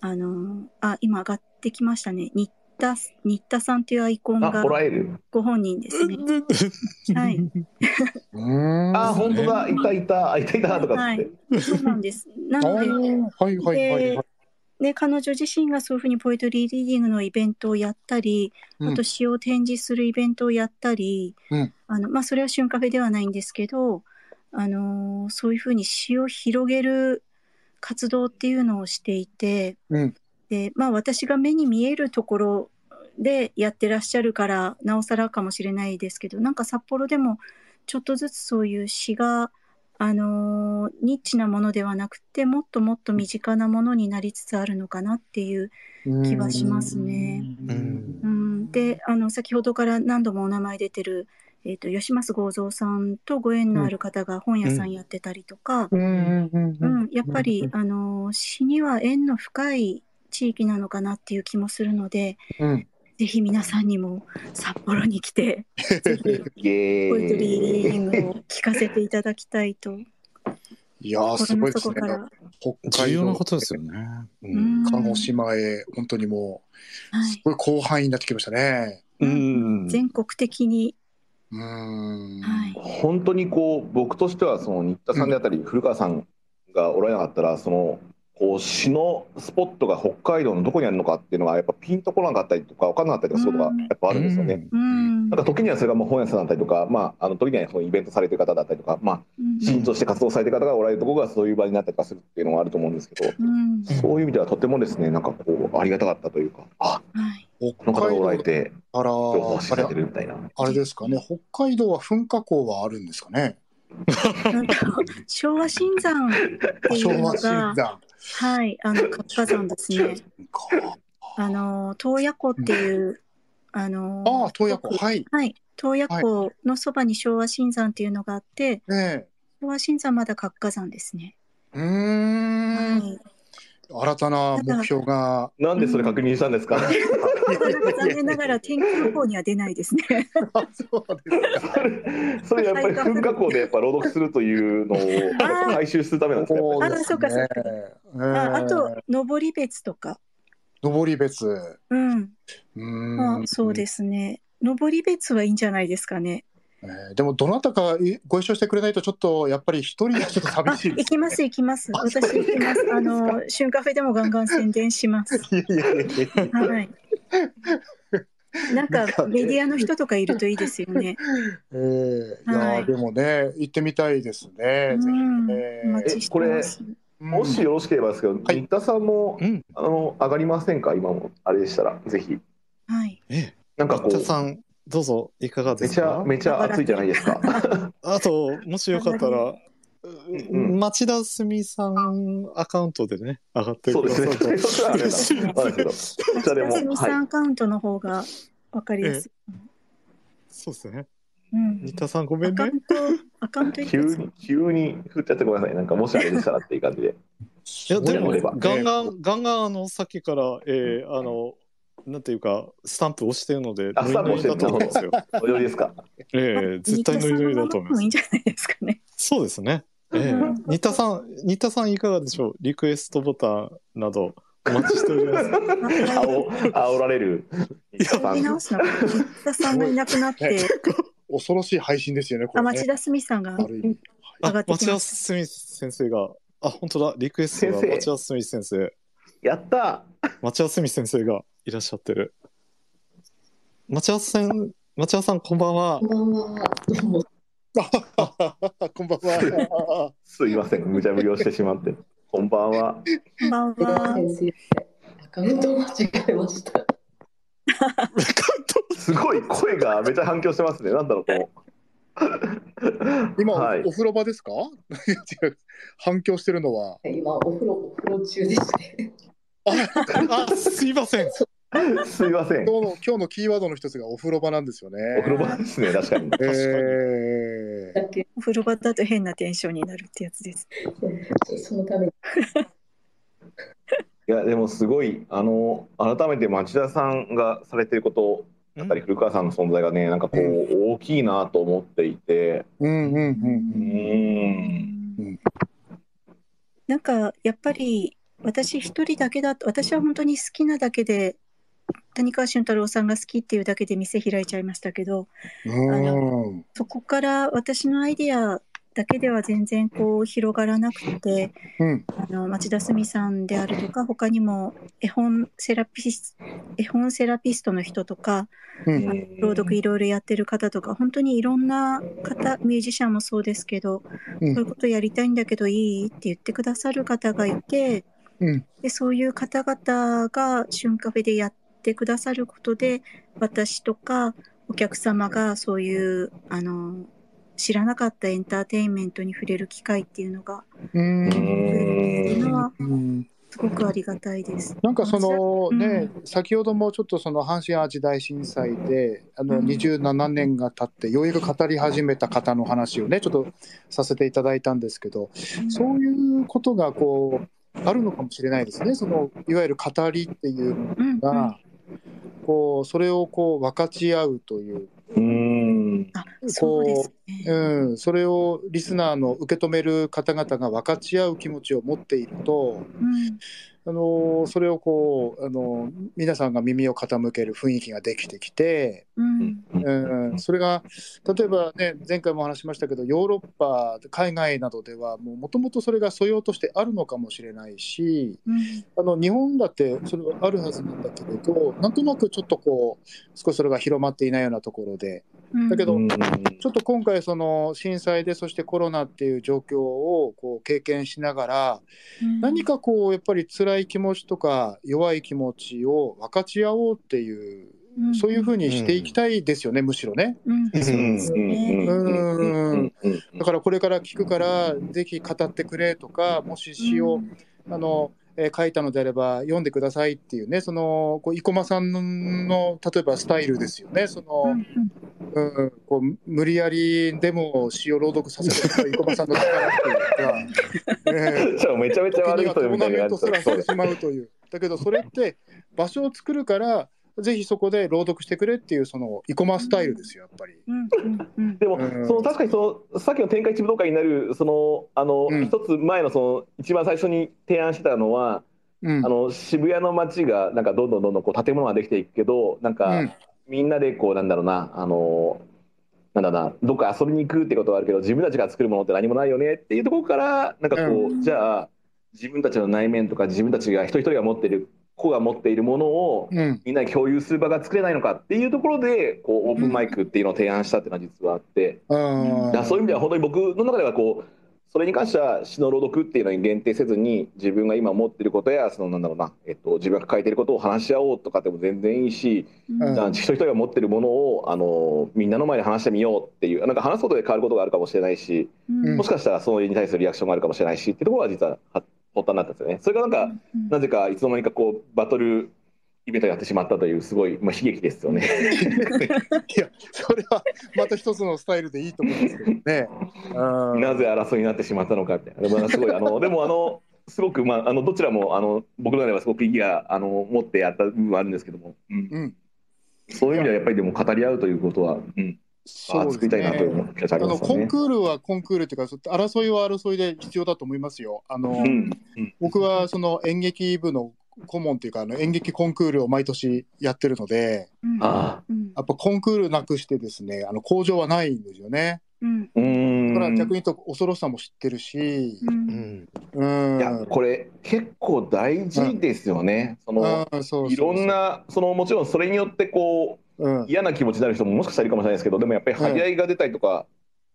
あのあ今上がってきましたね新田新田さんっていうアイコンあ、が。ご本人ですね。はい、うんあ、本当だ。いたいた。あいたいたとかっつって。そうなんです。なあので、ーはいはいはいはい。で彼女自身がそういうふうにポエトリーリーディングのイベントをやったり、うん。あと詩を展示するイベントをやったり、うん。あのまあ、それは春カフェではないんですけど、あのーそういうふうに詩を広げる活動っていうのをしていて、うん。でまあ、私が目に見えるところでやってらっしゃるからなおさらかもしれないですけどなんか札幌でもちょっとずつそういう詩が、あのーニッチなものではなくてもっともっと身近なものになりつつあるのかなっていう気はしますね。うん。うん、であの先ほどから何度もお名前出てる、えー、と吉増剛三さんとご縁のある方が本屋さんやってたりとか、うん。うん。やっぱり、あの詩には縁の深い地域なのかなっていう気もするのでうんぜひ皆さんにも札幌に来て *laughs* ぜひポエトリーリーディーイ。ングを聞かせていただきたいと。いやーすごいですね。重要なことですよね。ううん。ん鹿児島へ本当にもうはいすごい広範囲になってきましたね。うん。全国的に、うーん。はい、本当にこう僕としてはその新田さんであったり古川さんがおられなかったらそのこう詩のスポットが北海道のどこにあるのかっていうのがやっぱピンとこなかったりとか分からなかったりとかすることがやっぱあるんですよね。うんなんか時にはそれがもう本屋さんだったりとか、まあ、あの時にはそのイベントされてる方だったりとか、まあ、うんシーンとして活動されてる方がおられるところがそういう場になったりとかするっていうのがあると思うんですけど、うんそういう意味ではとてもですね、なんかこう、ありがたかったというか、あはいこの方がおられて、情報を知られてあれるみたいな。あれですかね。北海道は噴火口はあるんですかね？なんか昭和新山っていうの昭和新が、山。はい、あの活火山ですね。あの洞爺湖っていう、あのああ、洞爺湖。はい。はい、洞爺湖のそばに昭和新山っていうのがあって、ね昭和新山まだ活火山ですね。え。うーん。はい。新たな目標が。なんでそれ確認したんですか、残念ながら天気予報には出ないですね。あそうですか。それやっぱり噴火口でやっぱ朗読するというのを回収するためなんですか、やっぱりあそうかそうかああと、登別とか？登別。うん。うーん。まあ、そうですね。登別はいいんじゃないですかね。えーでもどなたかいご一緒してくれないとちょっとやっぱり一人はちょっと寂しいあ行きます行きます。あ私行きます。あの、旬カフェでもガンガン宣伝します。いやいやいやいやはい。なんかメディアの人とかいるといいですよね。えーいやーはいでもね行ってみたいですね。ぜひうん、ねお待ちしてます。もしよろしければですけど、はい新田さんもうん。あの上がりませんか、今もあれでしたら、ぜひ。はい。ええ。なんかこう、新田さん、どうぞ、いかがでめちゃすかめちゃ暑いじゃないですか。*laughs* あと、もしよかったら、ん町田澄さんアカウントでね、上がってそうでくださいと。すね。それはあれだそうだけど、そちらでも、夏美さんはアカウントの方がわかりやすい。そうですね。うん新。田さんごめんねアカウ。ント、急に、急に振っちゃってごめんなさい。なんか、もしあれでしたらっていう感じで。いや、でも、ガンガン、ガンガン、あの、さっきから、えー、あの、なんていうか、スタンプ押してるので、あスタンプ押してるノリノリだと思うんですよ。ですか？ええ絶対ノリノリだと思います。もいいんじゃないですかね。そうですね。ええうん新田さん、新田さんいかがでしょう？リクエストボタンなどお待ちしております。*laughs* あお、煽られる。新田さん見直すの。新田さんがいなくなって、恐ろしい配信ですよねこあ、れね。町田澄さんがあ町田ってきまし澄先生が、あ、本当だ、リクエストが先生町田澄先生、やった町田澄先生がいらっしゃってる。町田さん、町田さん、こんばんは。こんばんは。どうも。こんばんは。すいません、無茶ぶりをしてしまって。こんばんは。こんばんは。アカウントを間違えました。すごい声がめちゃ反響してますね。なんだろう、こ今、はいお風呂場ですか？*laughs* 反響してるのは。今、お風呂、お風呂中でして。あ、すいません。う。*laughs* すいません。今日の今日のキーワードの一つがお風呂場なんですよね。お風呂場ですね、確かに。えーお風呂場だと変なテンションになるってやつです。そのために。*laughs* いや、でもすごい、あの、改めて町田さんがされてること、やっぱり古川さんの存在がね、なんかこう、大きいなと思っていて、うんうんうんううん。ーん。なんかやっぱり私一人だけだと私は本当に好きなだけで谷川俊太郎さんが好きっていうだけで店開いちゃいましたけどうん。そこから私のアイディアだけでは全然こう広がらなくてうん。あの町田澄さんであるとか他にも絵本セラピス絵本セラピストの人とかうん。朗読いろいろやってる方とか本当にいろんな方ミュージシャンもそうですけど、うん。そういうことやりたいんだけどいいって言ってくださる方がいてうん。でそういう方々が旬カフェでやってくださることで私とかお客様がそういうあの知らなかったエンターテインメントに触れる機会っていうのがうん。増えるっていうのはうん。すごくありがたいです。なんかそのね、う先ほどもちょっとその阪神・淡路大震災であのうん。27年が経ってようやく語り始めた方の話をねちょっとさせていただいたんですけどそういうことがこうあるのかもしれないですね。そのいわゆる語りっていうのがこうそれをこう分かち合うという、うーん。あそうですね。うん、それをリスナーの受け止める方々が分かち合う気持ちを持っているとうんあのそれをこうあの皆さんが耳を傾ける雰囲気ができてきて、うん。うん、それが例えばね前回も話しましたけどヨーロッパ海外などではもともとそれが素養としてあるのかもしれないしうん。あの日本だってそれはあるはずなんだけれどなんとなくちょっとこう少しそれが広まっていないようなところで。うん。だけどうん。ちょっと今回その震災でそしてコロナっていう状況をこう経験しながらうん。何かこうやっぱり辛い気持ちとか弱い気持ちを分かち合おうっていううんそういうふうにしていきたいですよね、むしろね。だからこれから聞くからぜひ語ってくれとかもし詩を、あのえー書いたのであれば読ん。でくださいっていうねそのこう生駒さん。の例えばスタイルですよねその、うん。うん、こう無理やりでも詩を朗読させる生駒さん。の力っていうか、えーめちゃめちゃ悪い人みたうですてしまうという。だけどそれって場所を作るからぜひそこで朗読してくれっていうその生駒スタイルですよやっぱり。でも、うん。その確かにそのさっきの天下一武道会になるそのあの、うん。一つ前のその一番最初に提案してたのは、うん。あの渋谷の街がなんかどんどんどんどんこう建物ができていくけどなんか、うん。みんなでこうなんだろうなあのなんだろうなどっか遊びに行くってことはあるけど自分たちが作るものって何もないよねっていうところからなんかこう、うん。じゃあ自分たちの内面とか自分たちが一人一人が持っている個が持っているものをうん。みんなで共有する場が作れないのかっていうところでこうオープンマイクっていうのを提案したっていうのは実はあって。あいやそういう意味では本当に僕の中ではこうそれに関しては詩の朗読っていうのに限定せずに自分が今持っていることやそのなんだろうな、えっと、自分が抱えていることを話し合おうとかでも全然いいし、うん。一人一人が持っているものをあのみんなの前で話してみようっていうなんか話すことで変わることがあるかもしれないし、うん。もしかしたらそれに対するリアクションがあるかもしれないしっていうところが実はは発端になったんですよね。それがなんか、なぜかいつの間にかこうバトルイベントをやってしまったというすごい、まあ、悲劇ですよね。*laughs* いやそれはまた一つのスタイルでいいと思うんですけどね。うんなぜ争いになってしまったのかって。でもすごいあの *laughs* でもあのすごくまああのどちらもあの僕の中ではすごく意義があの持ってやった部分はあるんですけども、うんうんそういう意味ではやっぱりでも語り合うということは、うん、あそうです作りたいなとね。あのコン。クールはコンクールっていうかそ争いは争いで必要だと思いますよ。あの、うん。うん。僕はその演劇部の顧問っていうかあの演劇コンクールを毎年やってるのでうん。やっぱコンクールなくしてですねあの向上はないんですよね。うん。うーん。だから逆に言うと恐ろしさも知ってるし、うん。うん、いやこれ結構大事ですよね。そのうん。そうそうそう。いろんなそのもちろんそれによってこううん嫌な気持ちになる人ももしかしたらいるかもしれないですけどでもやっぱり張り合いが出たりとか、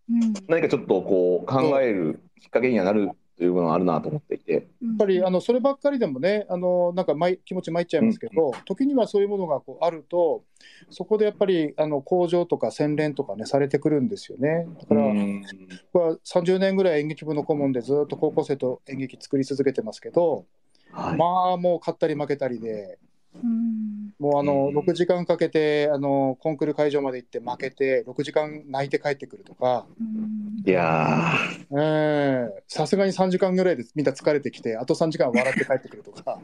うん。何かちょっとこう考えるきっかけにはなるとという部分はあるなと思っていて。やっぱりあのそればっかりでもね、あのなんかまい気持ち参っちゃいますけど、時にはそういうものがこうあると、そこでやっぱりあの向上とか洗練とかね、されてくるんですよね。だから、うん。僕は30年ぐらい演劇部の顧問でずっと高校生と演劇作り続けてますけど、はい。まあもう勝ったり負けたりで、うんもうあのうん。6時間かけてあのコンクール会場まで行って負けて、6時間泣いて帰ってくるとか、うん。いやええさすがに3時間ぐらいでみんな疲れてきて、あと3時間笑って帰ってくるとか。*laughs* ああ。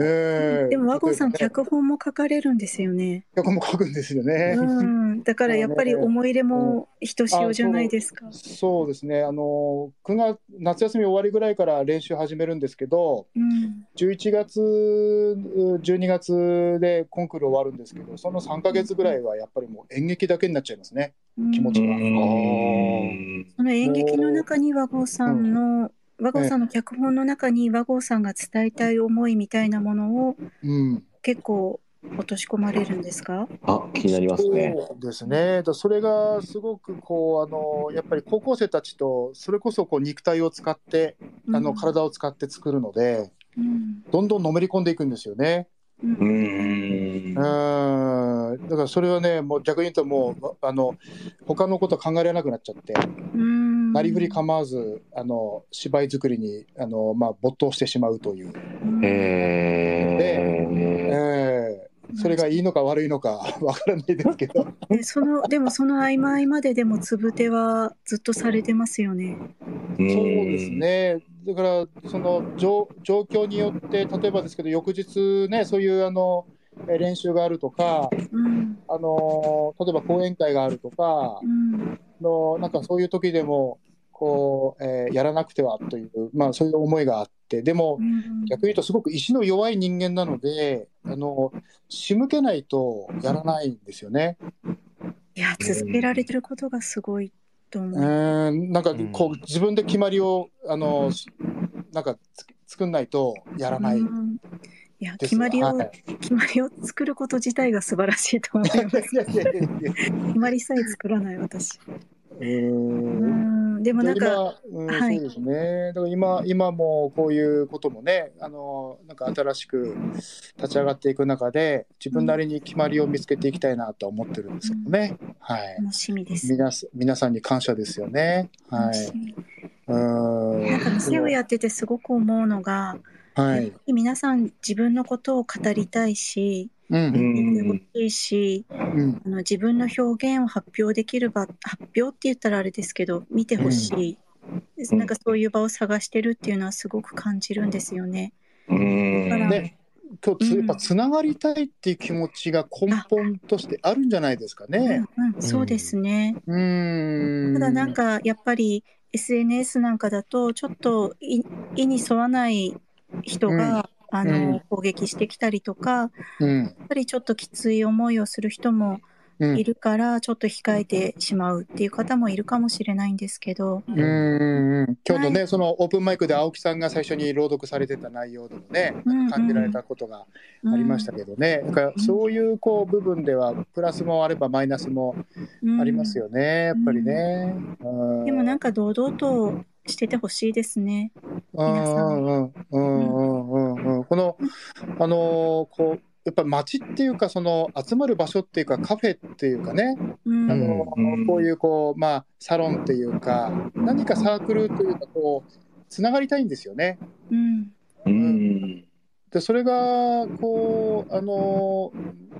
ええでも和合さん脚本も書かれるんですよね。脚本も書くんですよね。うん、だからやっぱり思い入れもひとしおじゃないですか。そう。ですね、あの9月夏休み終わりぐらいから練習始めるんですけど、うん、11月、12月でコンクール終わるんですけど、その3ヶ月ぐらいはやっぱりもう演劇だけになっちゃいますね、気持ーちが。うん。その演劇の中に和合さんの、和合さんの脚本の中に和合さんが伝えたい思いみたいなものをうん。結構落とし込まれるんですか？あ気になりますね。そうですね、だそれがすごくこうあのやっぱり高校生たちと、それこそこう肉体を使って、あの体を使って作るので、うん。どんどんのめり込んでいくんですよね。うん。うーん。うん。だからそれはね、もう逆に言うと、もうあの他のこと考えられなくなっちゃって、うん。なりふり構わずあの芝居作りにあの、まあ、没頭してしまうという、うん。えええそれがいいのか悪いのか *laughs* わからないですけど、でそのでもその合間合間ででもつぶてはずっとされてますよね。ーそうです。ね、だからその状状況によって、例えばですけど、翌日ね、そういうあのえ練習があるとか、うんあの例えば講演会があるとかうんの、なんかそういう時でも、こう、えーやらなくてはという、まあ、そういう思いがあって、でも、うん逆に言うと、すごく意志の弱い人間なので、あの仕向けないとやらないんですよね。いや続けられてることがすごいと思うう。ーんなんかこう自分で決まりをあのしなんかつ作んないとやらないうんいや決まりを、はい決まりを作ること自体が素晴らしいと思います。決まりさえ作らない私。うんんでもなんか、そうですね。だから今、今もこういうこともね、あの、なんか新しく立ち上がっていく中で、自分なりに決まりを見つけていきたいなとは思ってるんですけどね。はい。楽しみです。皆さ皆さんに感謝ですよね。はい。うん。なんか店をやっててすごく思うのが、はい。皆さん自分のことを語りたいし、うん。見てほしいし、うん。あの自分の表現を発表できる場、発表って言ったらあれですけど、見てほしい、なんかそういう場を探してるっていうのはすごく感じるんですよね。うんだからね、今日つ、うんやっぱつながりたいっていう気持ちが根本としてあるんじゃないですかね。うんうん、そうですね。うん。ただなんかやっぱり SNS なんかだとちょっと意意に沿わない人が、あのうん。攻撃してきたりとか、うん。やっぱりちょっときつい思いをする人もうん。いるから、ちょっと控えてしまうっていう方もいるかもしれないんですけど、うんうんうん。今日のね、はそのオープンマイクで青木さんが最初に朗読されてた内容でもね、うんうん。感じられたことがありましたけどね、だからそういうこう部分では、プラスもあればマイナスもうんありますよね、やっぱりね。うん。でもなんか堂々としててほしいですね。うん皆さん。うんうんうんうんうん。この、あのーこう、やっぱ街っていうか、その集まる場所っていうか、カフェっていうかね、うん。あのうんこういうこう、まあ、サロンっていうか、何かサークルというか、こう、つながりたいんですよね。うん。うん。でそれがこうあの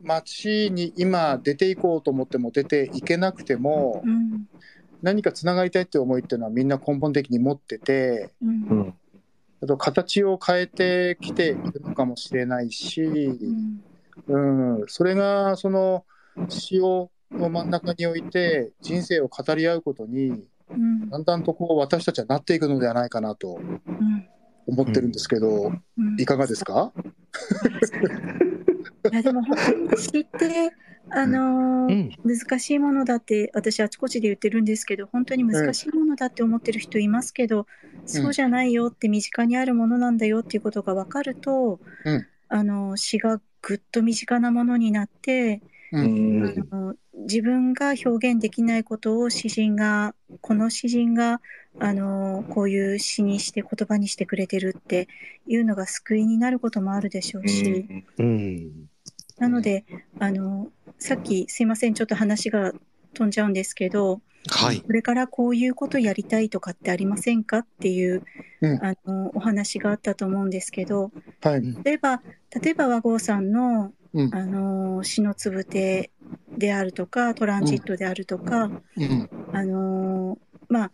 街に今出ていこうと思っても出ていけなくてもうん何かつながりたいって思いっていうのはみんな根本的に持っててうん。うんあと形を変えてきているのかもしれないし、うん。うん、それがその詩をの真ん中に置いて人生を語り合うことにうんだんだんとこう私たちはなっていくのではないかなとうん思ってるんですけど、うん。いかがですか？*laughs* いやでも本当に詩ってあのーうん。難しいものだって私あちこちで言ってるんですけど本当に難しいものだって思ってる人いますけど、そうじゃないよって身近にあるものなんだよっていうことが分かると、うん。あの詩がぐっと身近なものになって、ううん。んあの自分が表現できないことを詩人がこの詩人があの、こういう詩にして言葉にしてくれてるっていうのが救いになることもあるでしょうし、うん。なので、あの、さっきすいません、ちょっと話が飛んじゃうんですけど、はい。これからこういうことやりたいとかってありませんかっていう、うんあの、お話があったと思うんですけど、はい。例えば、例えば和合さんの、うんあの、詩のつぶてであるとか、トランジットであるとか、うん。あのーまあ、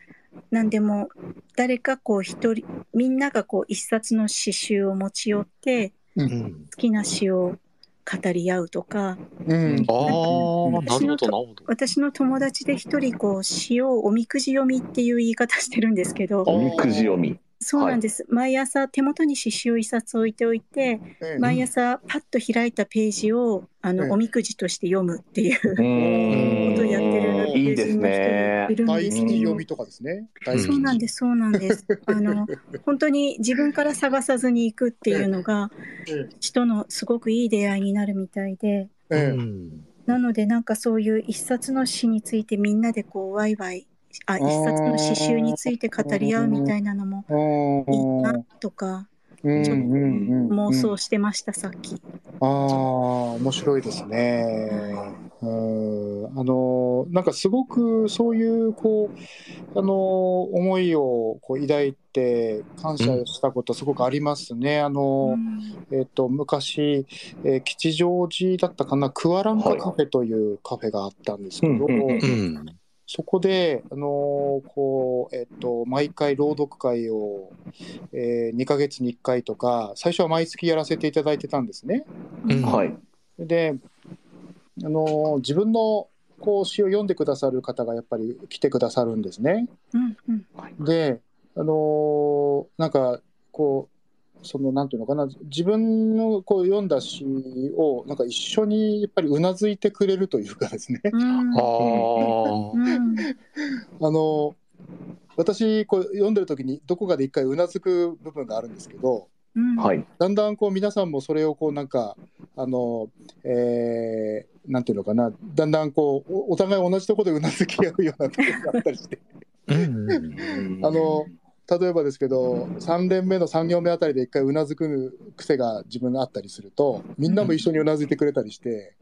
何でも、誰かこう一人、みんながこう一冊の詩集を持ち寄って、うん。好きな詩を語り合うとか、私の。私の友達で一人こう詩をおみくじ読みっていう言い方してるんですけど、おみくじ読み。そうなんです。毎朝手元に詩集を一冊置いておいて、ええ毎朝パッと開いたページをあうん。のおみくじとして読むっていうことをやってるいいですね。いるん大ですけど吉読みとかですね。そうなんです、そうなんです。あの、本当に自分から探さずに行くっていうのが、え人のすごくいい出会いになるみたいで、ええなのでなんかそういう一冊の詩についてみんなでこうワイワイ、あ、一冊の詩集について語り合うみたいなのもえいいなとかうんうんうんうん妄想してました、さっき。ああ、面白いですね。うん、あの、なんかすごくそういう、こう、あの、思いをこう抱いて感謝したことすごくありますね。あの、えっと、昔、えー吉祥寺だったかな、クアランカカフェというカフェがあったんですけど、うんうんうん。そこで、あのーこう、えっと、毎回朗読会を、え2ヶ月に1回とか、最初は毎月やらせていただいてたんですね。うんはい。で、あのー自分のこう詩を読んでくださる方がやっぱり来てくださるんですね。うんうんで、あのーなんか、こう、その、なんていうのかな、自分のこう読んだ詩を、なんか一緒にやっぱりうなずいてくれるというかですね。うんあの私こう読んでる時にどこかで一回うなずく部分があるんですけどうんはい。だんだんこう皆さんもそれをこうなんかあの、えーなんていうのかなだんだんこうおお互い同じところでうなずき合うようなところがあったりしてうん。あの例えばですけど3連目の3行目あたりで一回うなずく癖が自分があったりするとみんなも一緒にうなずいてくれたりして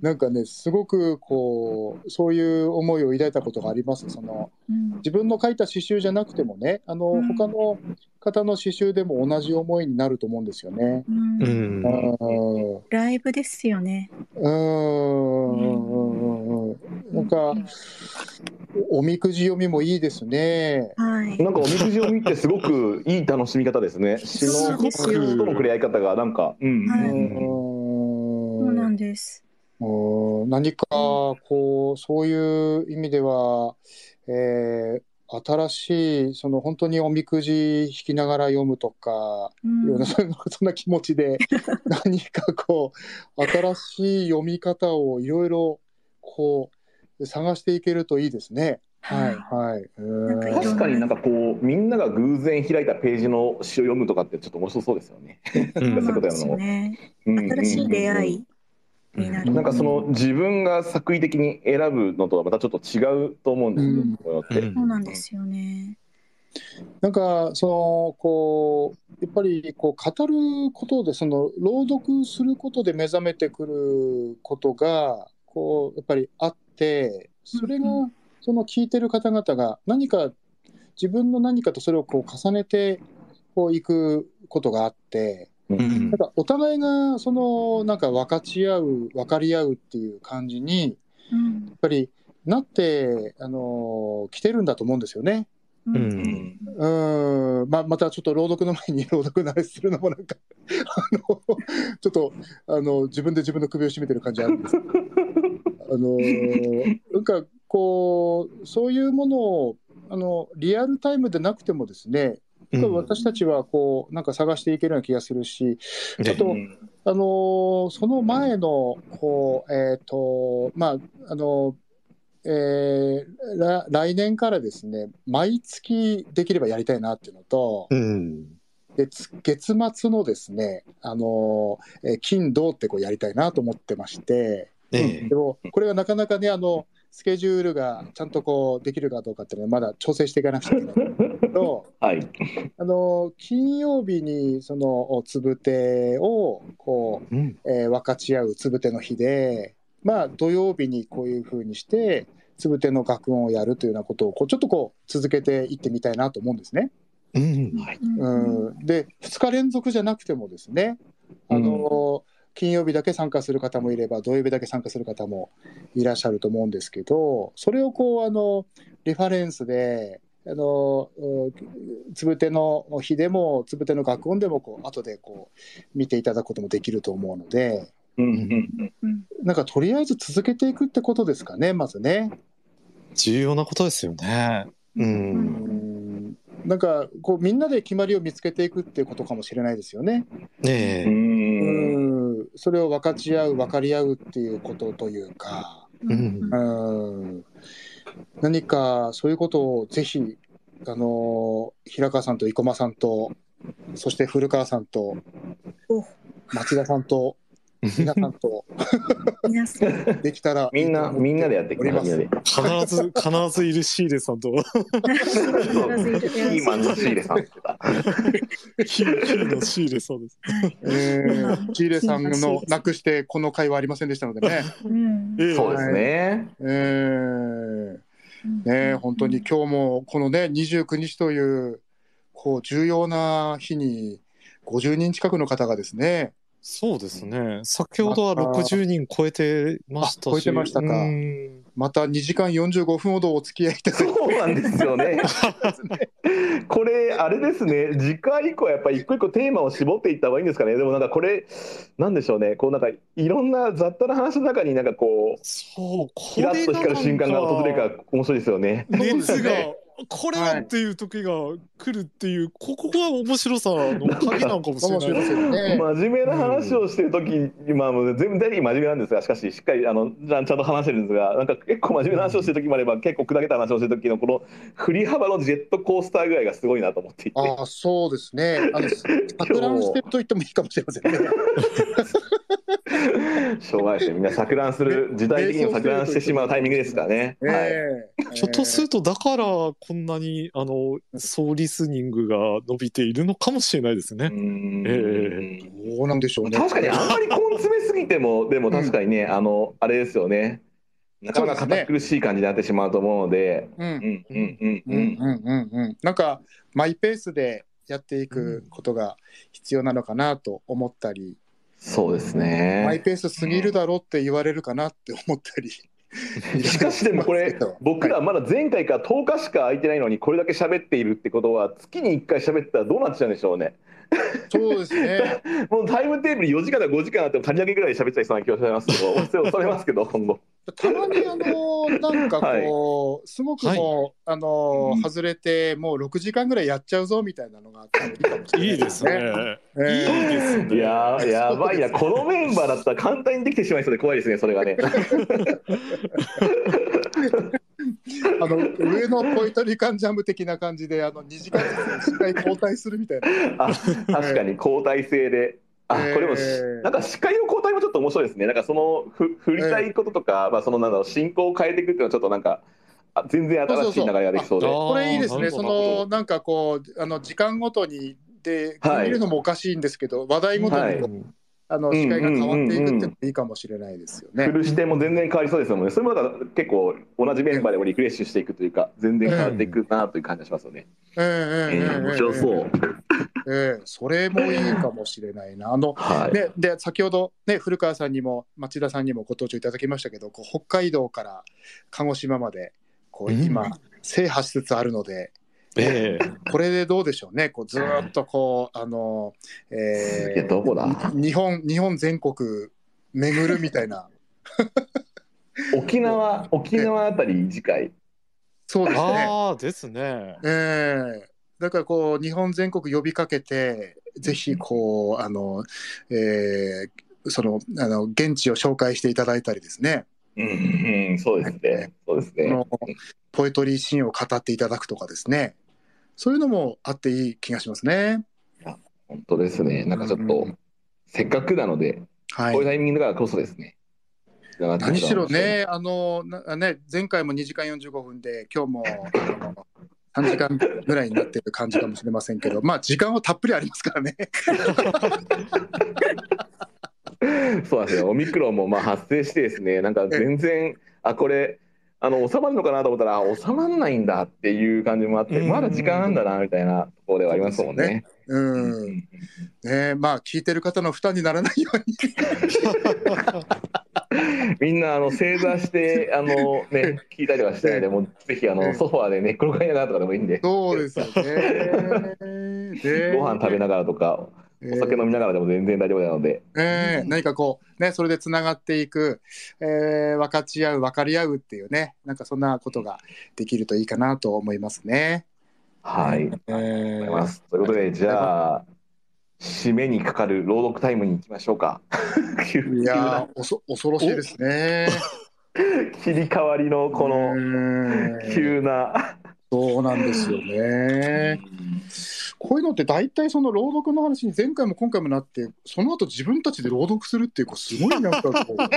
なんかねすごくこうそういう思いを抱いたことがあります。そのうん。自分の書いた詩集じゃなくてもね、あの、うん。他の方の詩集でも同じ思いになると思うんですよね。ライブですよね。うんうんなんか、おみくじ読みもいいですね。はい。なんかおみくじを見てすごくいい楽しみ方ですね。詩の詩との触れ合い方がなんか、うん。はいうんそうなんです。うん何か、こう、そういう意味では、えー新しい、その本当におみくじ引きながら読むとか、うんそんな気持ちで *laughs* 何かこう新しい読み方をいろいろこう探していけるといいですね。はいはい。うんなんかいろん確かになんかこうみんなが偶然開いたページの詩を読むとかってちょっと面白そうですよね。*laughs* 新しい出会いになる。なんかその自分が作為的に選ぶのとはまたちょっと違うと思うんですよ、うんこうやって。うんそうなんですよね。なんかそのこうやっぱりこう語ることでその朗読することで目覚めてくることがこうやっぱりあってそれがうんその聞いてる方々が何か自分の何かとそれをこう重ねてこういくことがあってうん。なんかお互いがそのなんか分かち合う分かり合うっていう感じにうんやっぱりなってあの来てるんだと思うんですよね。ううん。うん。まあ、またちょっと朗読の前に朗読の話するのもなんかあのちょっとあの自分で自分の首を絞めてる感じあるんですけどあの *laughs* なんかこうそういうものをあのリアルタイムでなくてもですね私たちはこうなんか探していけるような気がするし、あとうんあのその前のこうえっ、とまああのえーら来年からですね毎月できればやりたいなっていうのと、うん。でつ月末のですねあの、えー金土ってこうやりたいなと思ってまして、ええでもこれがなかなかねあのスケジュールがちゃんとこうできるかどうかっていうのはまだ調整していかなくちゃいけないんですけど、はい。あの金曜日にそのつぶてをこう、うん。えー分かち合うつぶての日で、まあ、土曜日にこういうふうにしてつぶての学音をやるというようなことをこうちょっとこう続けていってみたいなと思うんですね。うん。うん、で2日連続じゃなくてもですねあの、金曜日だけ参加する方もいれば土曜日だけ参加する方もいらっしゃると思うんですけどそれをこうあのリファレンスであのうんつぶての日でもつぶての学音でもこう後でこう見ていただくこともできると思うのでうんうんうんなんかとりあえず続けていくってことですかねまずね。重要なことですよね。う。うんんなんかこうみんなで決まりを見つけていくっていうことかもしれないですよね。ねえ。うん。うんそれを分かち合う分かり合うっていうことというか、うんうん、何かそういうことをぜひあの平川さんと生駒さんとそして古川さんとお町田さんと皆さんとできたらみんな、みんなでやっていくおります。必ず、必ずいるシーレさんと、そうピーマンのシーレさんキーのシーレさんです。えー、レさんのなくしてこの会はありませんでしたのでね。うん。そうですね。えーね、本当に今日もこのね29日というこう重要な日に50人近くの方がですねそうですね。先ほどは60人超えてました超えてましたかうんまた2時間45分ほどお付き合いいただいてそうなんですよね。*laughs* これ、あれですね、次回以降、やっぱり一個一個テーマを絞っていった方がいいんですかね。でもなんかこれ、なんでしょうね、こうなんかいろんな雑多な話の中になんかこう、そう、こキラッと光る瞬間が訪れるから面白いですよね。熱が、これだっていう時が来るっていう、ここが面白さの鍵なのかもしれ面白いですない。よね。真面目な話をしてる時に、まあもう全部大体真面目なんですがしかししっかりあのちゃんちゃんと話してるんですがなんか結構真面目な話をしてる時もあれば結構砕けた話をしてる時のこの振り幅のジェットコースターぐらいがすごいなと思っていてああそうですね。あの錯乱してると言ってもいいかもしれませんね。しょうがないですねみんな錯乱する時代的にも錯乱してしまうタイミングですからね。はいええひょっとすると、だから、こそんなにあの総リスニングが伸びているのかもしれないですね。ーえー、どうなんでしょうね。確かにあんまり根詰めすぎてもでも確かに *laughs* ね、あのあれですよね。なかなか堅苦しい感じになってしまうと思うので。なんかマイペースでやっていくことが必要なのかなと思ったり。そうですね。マイペースすぎるだろうって言われるかなって思ったり。*laughs* しかしでもこれ *laughs* 僕らまだ前回から10日しか空いてないのにこれだけ喋っているってことは月に1回喋ったらどうなっちゃうんでしょうね。そうですね。*laughs* もうタイムテーブル4時間から5時間あっても足りなきぐらい喋っちゃいそうな気がしますけど、それますけど今後。たまにあのなんかこう、すごくもう、あの外れてもう6時間ぐらいやっちゃうぞみたいなのがあってもいいかもしれないいいですね。いいええですね。いやーやばいなこのメンバーだったら簡単にできてしまいそうで怖いですねそれがね。*laughs* あの上のポイトリカンジャム的な感じであの2時間ずつ交代するみたいな。あ確かに交代制で。あこれもしえーなんか司会の交代もちょっと面白いですね。なんかそのふ振りたいこととか、まあそのなんだろう進行を変えていくっていうのはちょっとなんかあ全然新しい流れができそうで。そうそうこれいいですね。そのなんかこうあの時間ごとにではい区切るのもおかしいんですけど、話題ごとはいにこう、あの司会が変わっていくっていうのもいいかもしれないですよね。振る視点も全然変わりそうですよね。それも結構同じメンバーでもリフレッシュしていくというか全然変わっていくなという感じがしますよね。ええええええ面白そう。ええそれもいいかもしれないな。あのはい。ね、で先ほど、ね、古川さんにも町田さんにもご登場いただきましたけどこう北海道から鹿児島までこううん今、制覇しつつあるのでええこれでどうでしょうねこうずーっとこうあの、えいやどこだ？日本日本全国巡るみたいな *laughs* 沖縄沖縄あたり次回。そうですね。ああ、ですね。ええだからこう日本全国呼びかけてぜひこうあの、えーそのあの現地を紹介していただいたりですね。うん、うん、そうですね。そうですね。ポエトリーシーンを語っていただくとかですねそういうのもあっていい気がしますね。本当ですね。なんかちょっと、うんせっかくなので、はいこういうタイミングだからこそですね。何しろね、あのなね前回も2時間45分で、今日も3時間ぐらいになってる感じかもしれませんけど、まあ、時間はたっぷりありますからね。*laughs* そうなんですよ。オミクロンもまあ発生してですね、なんか全然、あ、これ、あの、収まるのかなと思ったら、あ収まらないんだっていう感じもあって、うんまだ時間あんだな、みたいなところではありますもんね。うんねまあ、聞いてる方の負担にならないように。*laughs* みんな、あの、正座して、*laughs* あの、ね、聞いたりとかしてないで、もうぜひ、あの、ソファーで寝っ転がりながらとかでもいいんで、そうですよね。で *laughs* ご飯食べながらとか、お酒飲みながらでも全然大丈夫なので、えー何かこう、ね、それでつながっていく、えー分かち合う、分かり合うっていうね、なんかそんなことができるといいかなと思いますね。はい。えありがとうございーます。ということで、じゃあ、締めにかかる朗読タイムに行きましょうか。急いやーおそ恐ろしいですね。*laughs* 切り替わりのこのの急な。そうなんですよね。こういうのって大体その朗読の話に前回も今回もなって、その後自分たちで朗読するっていう、こうすごいなんかこう、あ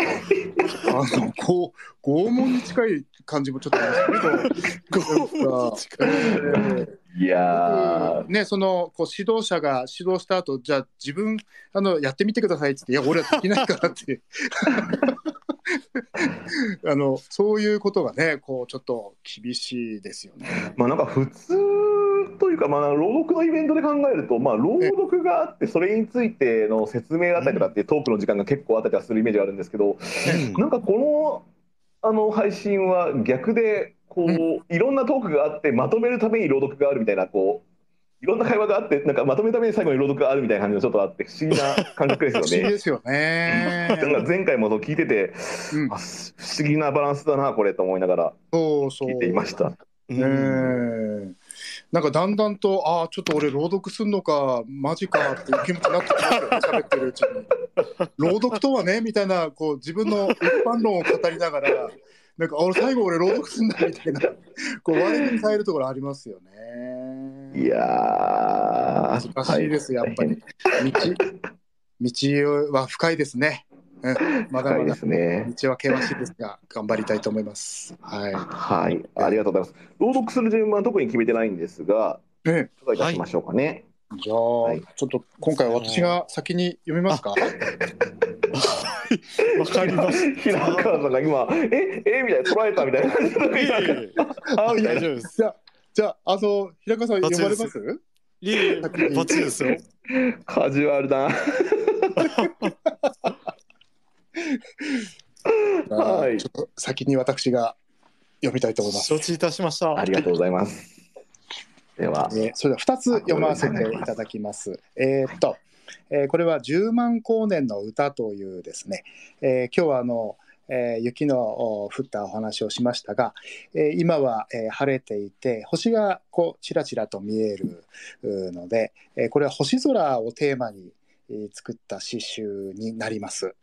の、こう、拷問に近い感じもちょっとありますけど、拷問に近いえーいやー、ね、そのこう指導者が指導した後じゃあ自分あのやってみてくださいって言って、いや、俺はできないからって *laughs* あの、そういうことがね、こうちょっと厳しいですよね。まあなんか普通というか、まあ、朗読のイベントで考えると、まあ、朗読があって、それについての説明だったりとかっていうトークの時間が結構あったりはするイメージがあるんですけど、なんかこのあの配信は逆で、こう、いろんなトークがあって、まとめるために朗読があるみたいな、こう、いろんな会話があって、なんかまとめるために最後に朗読があるみたいな感じのちょっとあって、不思議な感覚です不よね。*laughs* 思議ですよね。*laughs* なんか前回もそう聞いてて、うん不思議なバランスだな、これと思いながらそうそう。聞いていました。ねえなんかだんだんと、ああ、ちょっと俺、朗読すんのか、マジかっていう気持ちになってきますよね、*laughs* 喋ってるうちに。朗読とはね、みたいな、こう、自分の一般論を語りながら、なんか、あ俺、最後、俺、朗読すんだみたいな、こう、我に変えるところありますよね。いやー、難しいです、やっぱり。道、道は深いですね。うん、まだまだですね。道は険しいですが、頑張りたいと思います。はい。はい、ありがとうございます。朗読する順番は特に決めてないんですが、ねいたしましょうかね。じゃあ、はいちょっと今回私が先に読みますか？*laughs* わかります。平川さんが今、え、えみたいな、捉えたみたいな感じで、*laughs* あみたいな。大丈夫です。じゃあ、じゃあ、あの、平川さん読まれます？いえバッチリですよ。カジュアルだ。*laughs* はいちょっと先に私が読みたいと思います。承知いたしました。ありがとうございます。では、えーそれでは2つ読ませていただきます。えーっと、えーこれは10万光年の歌というですね、えー今日はあの、えー雪の降ったお話をしましたが、えー今は、えー晴れていて星がこうちらちらと見えるので、えーこれは星空をテーマに作った詩集になります。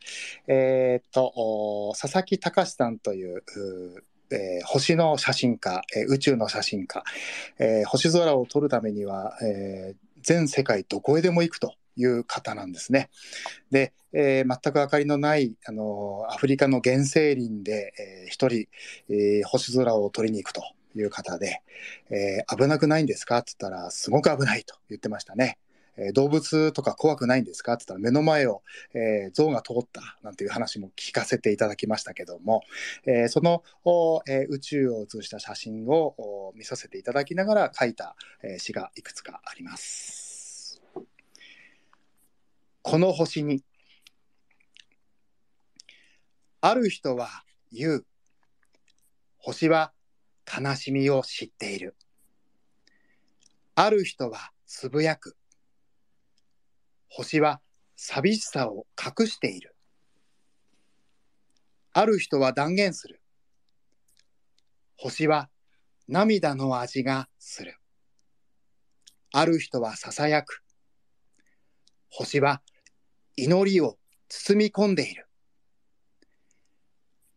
えーっと佐々木隆さんといううえー星の写真家、えー宇宙の写真家、えー星空を撮るためには、えー全世界どこへでも行くという方なんですね。で、えー全く明かりのない、あのアフリカの原生林で、えー一人、えー星空を撮りに行くという方で、えー危なくないんですか？って言ったら、すごく危ないと言ってましたね。えー動物とか怖くないんですか？って言ったら、目の前を、えー象が通ったなんていう話も聞かせていただきましたけども、えーその、えー宇宙を写した写真を見させていただきながら書いた、えー詩がいくつかあります。この星に、ある人は言う。星は悲しみを知っている。ある人はつぶやく。星は寂しさを隠している。ある人は断言する。星は涙の味がする。ある人は囁く。星は祈りを包み込んでいる。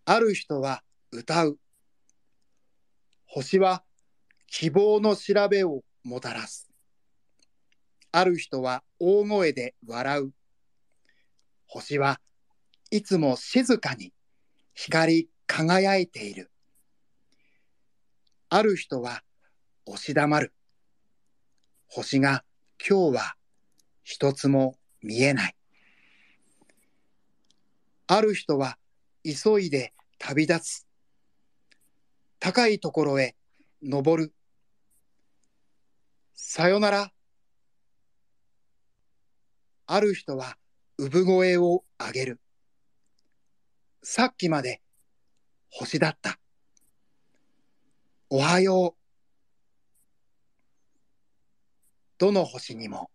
ある人は歌う。星は希望の調べをもたらす。ある人は大声で笑う。星はいつも静かに光り輝いている。ある人は押し黙る。星が今日は一つも見えない。ある人は急いで旅立つ。高いところへ登る。さよなら。ある人は産声を上げる。さっきまで星だった。おはよう。どの星にも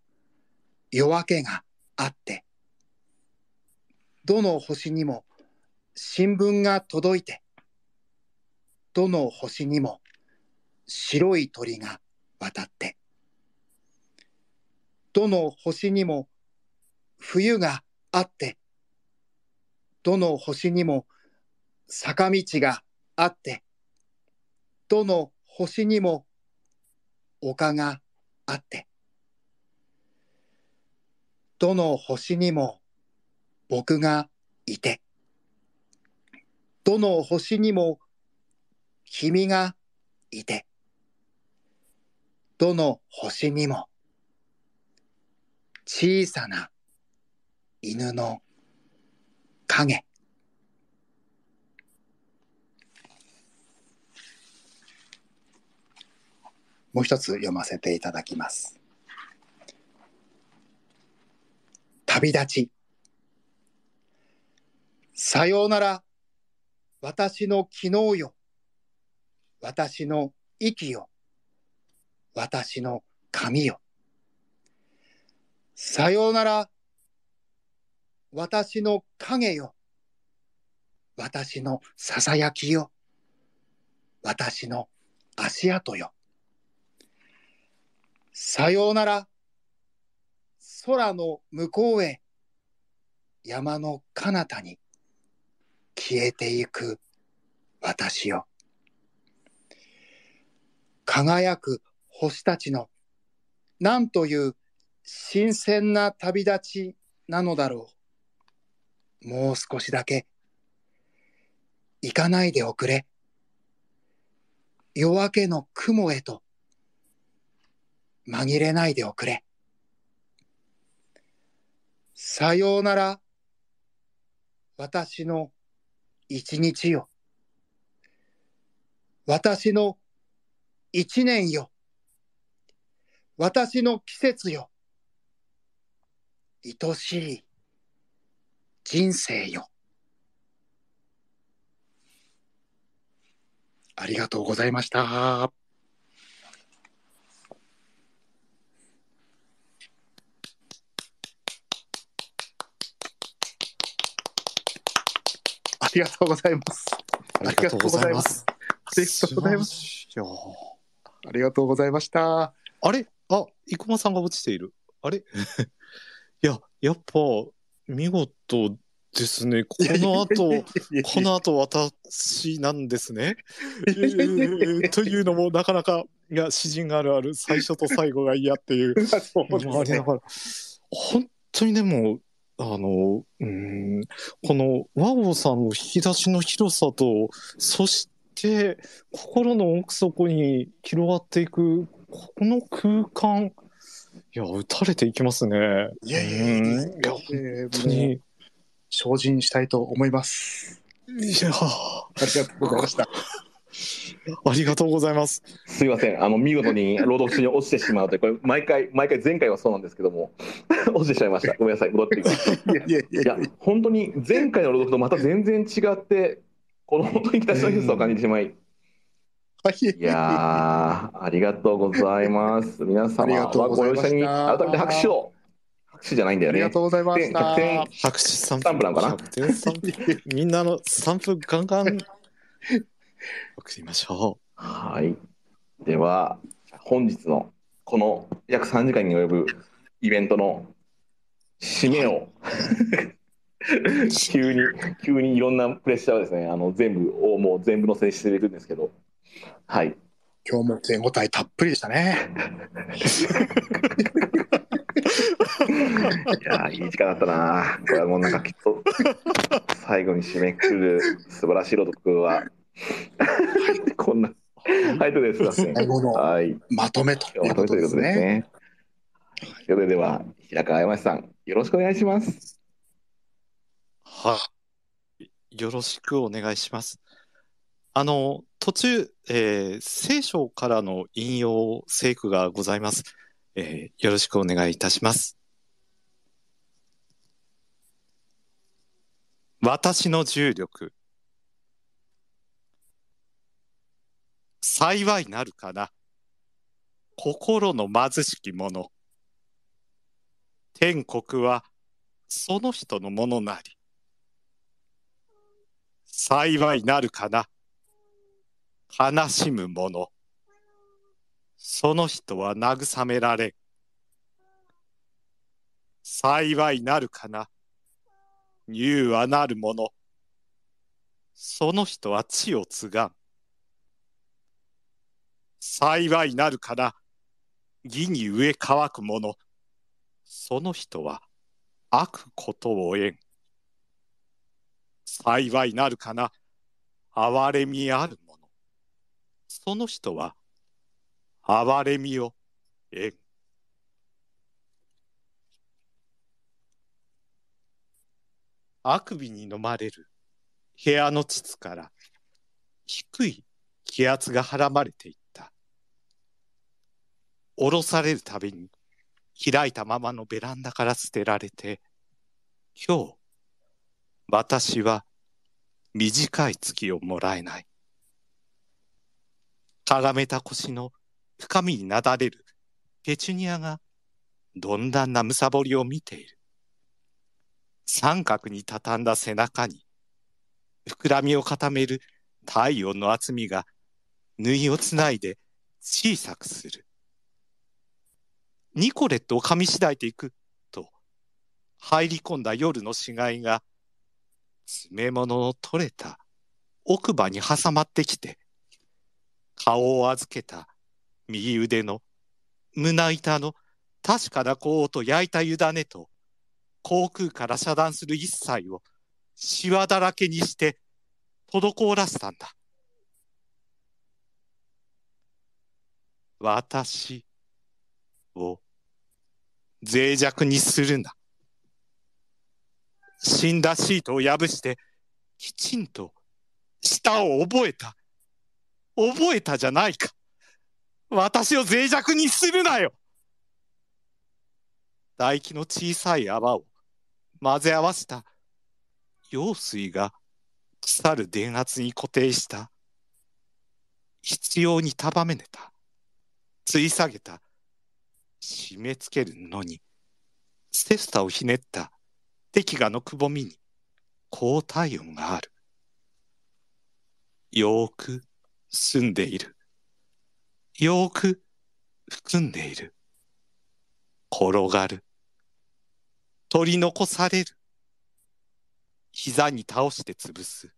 夜明けがあって、どの星にも新聞が届いて、どの星にも白い鳥が渡って、どの星にも冬があって、どの星にも坂道があって、どの星にも丘があって、どの星にも僕がいて、どの星にも君がいて、どの星にも小さな犬の影。もう一つ読ませていただきます。旅立ち。さようなら、私の昨日よ。私の息よ。私の髪よ。さようなら、私の影よ。私のささやきよ。私の足跡よ。さようなら、空の向こうへ、山の彼方に消えていく私よ。輝く星たちの、なんという新鮮な旅立ちなのだろう。もう少しだけ、行かないでおくれ。夜明けの雲へと、紛れないでおくれ。さようなら、私の一日よ。私の一年よ。私の季節よ。愛しい人生よ。ありがとうございました。りがとうございます。ありがとうございます。ありがとうございます。ありがとうございました。あれ？あ、生駒さんが落ちている。あれ？*laughs* いや、やっぱ、見事ですね。この後、この後私なんですね。えーというのもなかなか、いや、詩人あるある、最初と最後が嫌っていう *laughs* 本当にでも、あの、うん、この和合さんの引き出しの広さと、そして心の奥底に広がっていく、この空間、いや、打たれていきますね。いやいやいやうんいや、えー本当に。精進したいと思います。いや、ありがとうございました。ありがとうございます。すいません、あの見事に朗読中に落ちてしまうという、これ、毎回、毎回、前回はそうなんですけども、*laughs* 落ちてしまいました。ごめんなさい、戻ってきます。いや本当に前回の朗読とまた全然違って、この本当に北の広さを感じてしまい、はいいやー、ありがとうございます。皆様がとうはご容赦に改めて拍手を。拍手じゃないんだよねありがと。うございました。100点拍手3スタンプなのかな？100点スタンプみんなのスタンプガンガン送りましょはい。では、本日のこの約3時間に及ぶイベントの締めを、*laughs* 急に、急にいろんなプレッシャーをですね、あの全部をもう全部乗せしていくんですけど、はい。今日も手応えたっぷりでしたね。*laughs* やーいい時間だったな。これはもうなんかきっと最後に締めくくる素晴らしい朗読は *laughs* こんなはいとです。最後のはい。まとめというまとことでめということです。ね。それでは平川山さんよろしくお願いします。はい。よろしくお願いします。あの、途中、えー聖書からの引用聖句がございます。えーよろしくお願いいたします。私の重力。幸いなるかな。心の貧しき者。天国はその人のものなり。幸いなるかな。悲しむ者。その人は慰められ。幸いなるかな。柔和なる者。その人は地を継がん。幸いなるかな。義に植え乾く者。その人は悪ことを得ん。幸いなるかな。憐れみある者。その人は憐れみを得ん。あくびに飲まれる部屋の膣から低い気圧がはらまれていた。下ろされるたびに開いたままのベランダから捨てられて、今日、私は短い月をもらえない。かがめた腰の深みになだれるペチュニアが鈍んだんなむさぼりを見ている。三角に畳んだ背中に膨らみを固める体温の厚みが縫いをつないで小さくする。ニコレットを噛みしだいていくと入り込んだ夜の死骸が詰め物の取れた奥歯に挟まってきて顔を預けた右腕の胸板の確かな甲と焼いた湯種と航空から遮断する一切をシワだらけにして滞らせたんだ。私を脆弱にするな。死んだシートを破してきちんと舌を覚えた。覚えたじゃないか。私を脆弱にするなよ。唾液の小さい泡を混ぜ合わせた用水が腐る電圧に固定した。必要に束ねた。つい下げた。締め付けるのに、セスタをひねった適画のくぼみに高体温がある。よーく澄んでいる。よーく含んでいる。転がる。取り残される。膝に倒して潰す。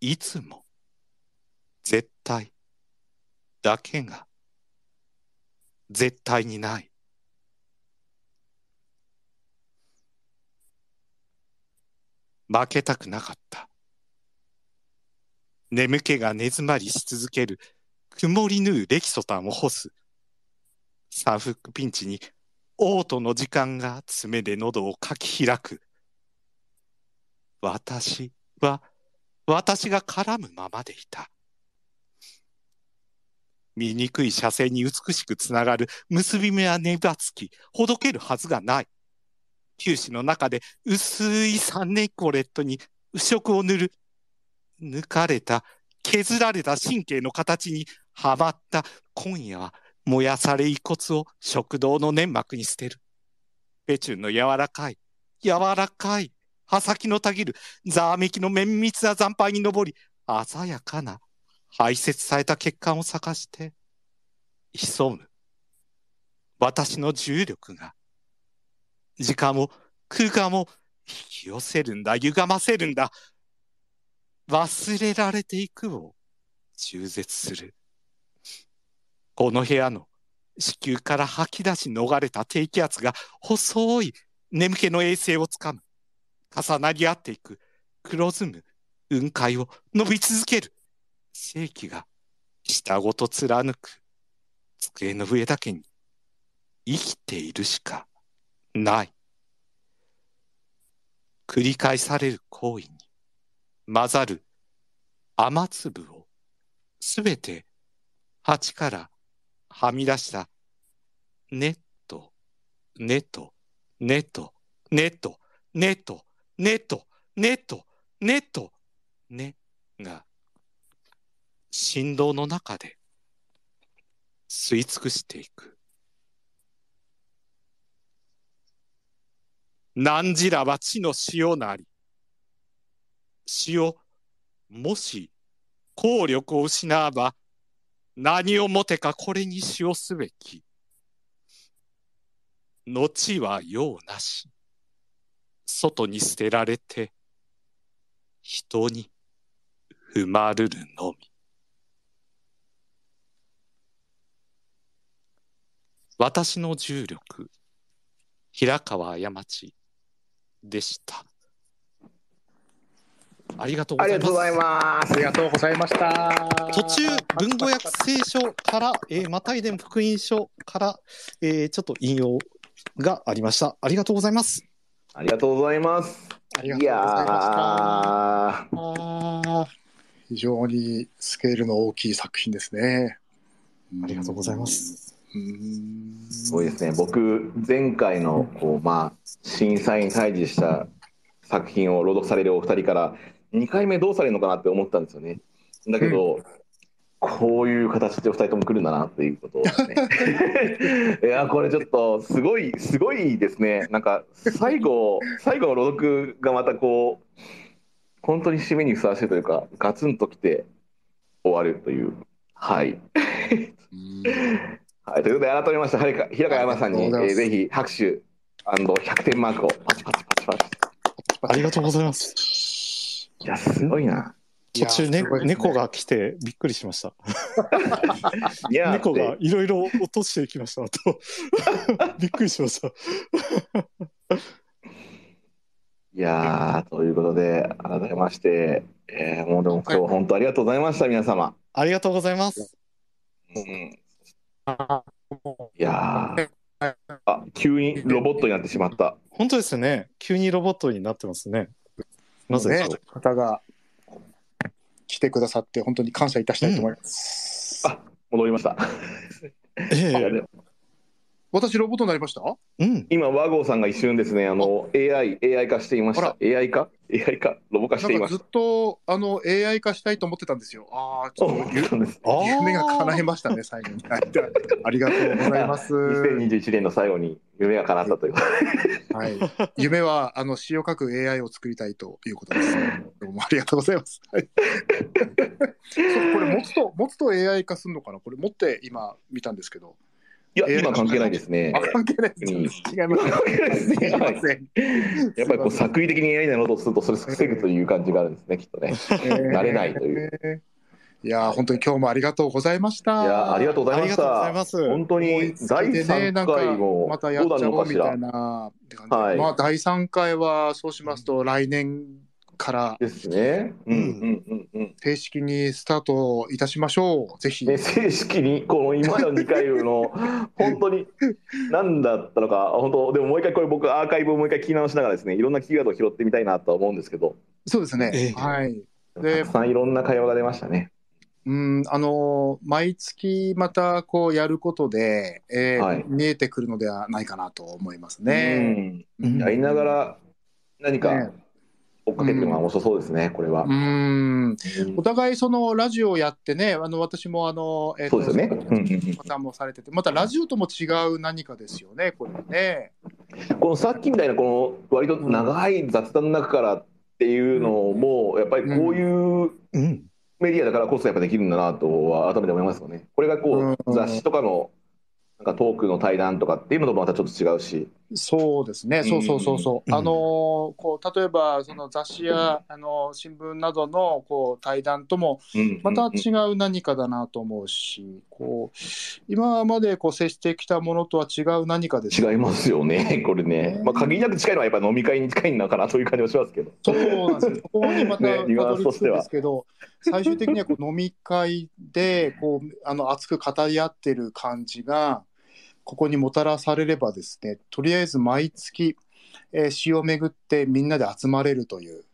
いつも、絶対、だけが、絶対にない。負けたくなかった。眠気が根詰まりし続ける曇り縫うレキソタンを干す。サンフックピンチに嘔吐の時間が爪で喉をかき開く。私は、私が絡むままでいた。醜い車線に美しくつながる結び目はねばつき、ほどけるはずがない。球歯の中で薄いサンネコレットに腐食を塗る。抜かれた、削られた神経の形にはまった今夜は燃やされ遺骨を食道の粘膜に捨てる。ペチュンの柔らかい、柔らかい、刃先のたぎる、ざわめきの綿密な惨敗に上り、鮮やかな排泄された血管を探して、潜む。私の重力が、時間も空間も引き寄せるんだ、歪ませるんだ。忘れられていくを中絶する。この部屋の子宮から吐き出し逃れた低気圧が細い眠気の衛星をつかむ。重なり合っていく黒ずむ雲海を伸び続ける。世紀が下ごと貫く机の上だけに生きているしかない。繰り返される行為に混ざる雨粒をすべて鉢からはみ出したネット、ネット、ネット、ネット、ネット、ネット、ネット、ネット、ねが振動の中で吸い尽くしていく。汝らは地の塩なり。塩、もし、効力を失わば、何をもてかこれに塩すべき。後は用なし。外に捨てられて、人に踏まるるのみ。私の重力、平川過ちでした。ありがとうございます。がとうございます。ありがとうございました。途中文語訳聖書から、えー、マタイ伝福音書から、えーちょっと引用がありました。ありがとうございます。ありがとうございます。ありがとうごいやざいました。非常にスケールの大きい作品ですね。ありがとうございます。うーん。すごいですね。僕、前回の、こう、まあ、審査員に対峙した作品を朗読されるお二人から、2回目どうされるのかなって思ったんですよね。だけど、こういう形でお二人とも来るんだなっていうことをね。*laughs* いや、これちょっと、すごい、すごいですね。なんか、最後、最後の朗読がまたこう、本当に締めにふさわしいというか、ガツンときて終わるという。はい。はい、ということで、改めまして、はるか平川山さんに、えありがとうございますーぜひ拍手 &100 点マークをパチパチパチパチ。ありがとうございます。いや、すごいな。途中、ねね猫が来てびっくりしました。いや、*laughs* 猫がでいろいろ落としていきました。と *laughs* びっくりしました。いやーということで、改めまして、えーもうでも今日は本当ありがとうございました、皆様。ありがとうございます。うん、いやーあ、急にロボットになってしまった。本当ですね。急にロボットになってますね。なぜでしょう？方が来てくださって本当に感謝いたしたいと思います。あ戻りました。ええ私ロボットになりました？うん。今、和合さんが一瞬ですね、あの AI、AI 化していました。AI 化 ?AI 化ロボ化していましなんかずっとあの AI 化したいと思ってたんですよ。ああ、ちた。ょっと夢が叶えましたね、最後に。は *laughs* いありがとうございます。2021年の最後に夢が叶ったという。はい、夢はあの詩を書く AI を作りたいということです。どうもありがとうございます。はい、*laughs* そうこれ持つと持つと AI 化するのかな？これ持って今見たんですけど。いや、今関係ないですねあ。関係ないですよね。違います。関係ないです。やっぱりこう作為的に AI なのとすると、それ防ぐという感じがあるんですね、きっとね。慣れないという。いやー本当に今日もありがとうございました。いや、ありがとうございました。本当に第3なんか回もまたやっちゃおうみたい。なはいまあ第3回はそうしますと来年からですね。うんうんうんうん。正式にスタートいたしましょう。ぜひ。ね、正式にこの今の2回の *laughs* 本当に何だったのか本当でももう一回これ僕アーカイブをもう一回聞き直しながらですねいろんなキーワードを拾ってみたいなとは思うんですけどそうですね。ええはい。たでくさんいろんな会話が出ましたね。うん、あの毎月またこうやることで、えーはい見えてくるのではないかなと思いますうね。んうんやりながら何ねか追っかけてるのが面白そうですねこれは。う。ん、うん。お互いそのラジオをやってね、あの私もあの、えーとそうですよね。うんうんうん。またもされてて、またラジオとも違う何かですよね、これね。このさっきみたいなこの割と長い雑談の中からっていうのもやっぱりこういううん。メディアだからこそやっぱできるんだなとは改めて思いますよね。これがこううん。雑誌とかのなんかトークの対談とかっていうのともまたちょっと違うし、そうですね、そうそうそうそう、うん。あのーこう例えばその雑誌や、あのー新聞などのこう対談ともうん。また違う何かだなと思うし、こう今までこう接してきたものとは違う何かです違いますよね、これね。まあ、限りなく近いのはやっぱ飲み会に近いのかなという感じはしますけど。そうなんですよ、ここにまた *laughs* たどり着くんスとしては。ですけど、最終的にはこう飲み会でこうあの熱く語り合ってる感じが、ここにもたらされればですね、とりあえず毎月、えー詩をめぐってみんなで集まれるという。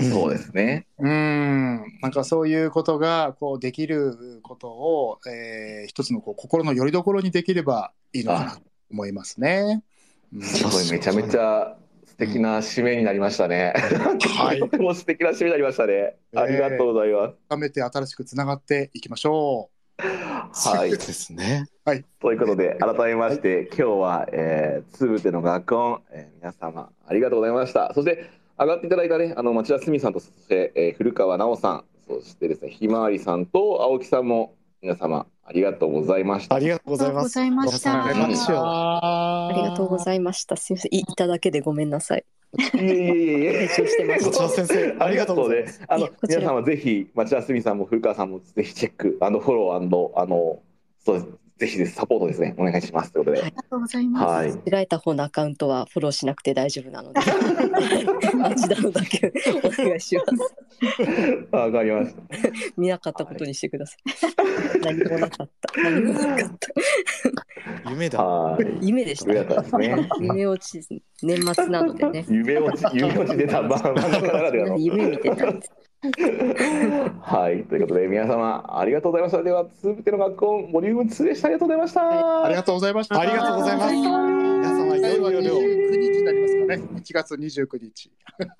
そうですね。うーんなんかそういうことがこうできることを、えー一つのこう心の拠り所にできればいいのかなと思いますね。うんすごいめちゃめちゃ素敵な締めになりましたね。はい *laughs* とても素敵な締めになりましたね。ありがとうございます。深めて新しくつながっていきましょはい。ですね。ということで、改めまして、今日は、えー、つぶての学音、えー皆様、ありがとうございました。そして、上がっていただいたね、あの、町田すみさんと、そして、えー古川直さん、そしてですね、ひまわりさんと青木さんも、皆様、ありがとうございました。ありがとうごありがとうございます。ざいました。あありがとうございました。すみません。いいただけでごめんなさい。いえいえいえこちら先生、ありがとうございます。ね。あのいやこちら皆様ぜひ町田すみさんも古川さんもぜひチェック、あのフォローあのそうですぜひですサポートですねお願いしますということで。はいありがとうございます。はい。開いた方のアカウントはフォローしなくて大丈夫なので、町田のだけお願いします。わかりました。見なかったことにしてください。何もなかった。何もなかった。夢だ。はい。夢でした。よかったですね。夢落ち。年末なのでね。夢落ち夢落ち出たまあ。夢見てたんです。*laughs* はいということで皆様ありがとうございました。ではつぶての学校ボリューム2でしたありがとうございました。ありがとうございました。ありがとうございます。皆様、いよいよよ。29日になりますかね。1月29日。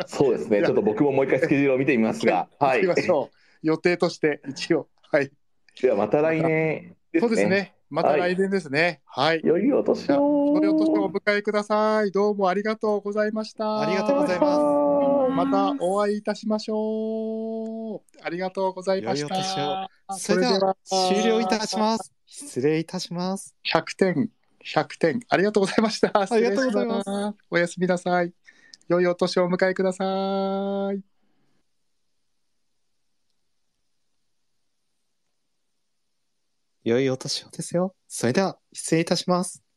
そうですね。ちょっと僕ももう一回スケジュールを見てみますが、はい。行きましょう。予定として一応。はい。ではまた来年ですね。そうですね。また来年ですね。はい。良いお年を。良いお年をお迎えください。どうもありがとうございました。ありがとうございます。またお会いいたしましょう。ありがとうございました。それでは、終了いたします。失礼いたします。100点、100点。ありがとうございました。ありがとうございます。おやすみなさい。良いお年をお迎えください。良いお年をですよ。それでは、失礼いたします。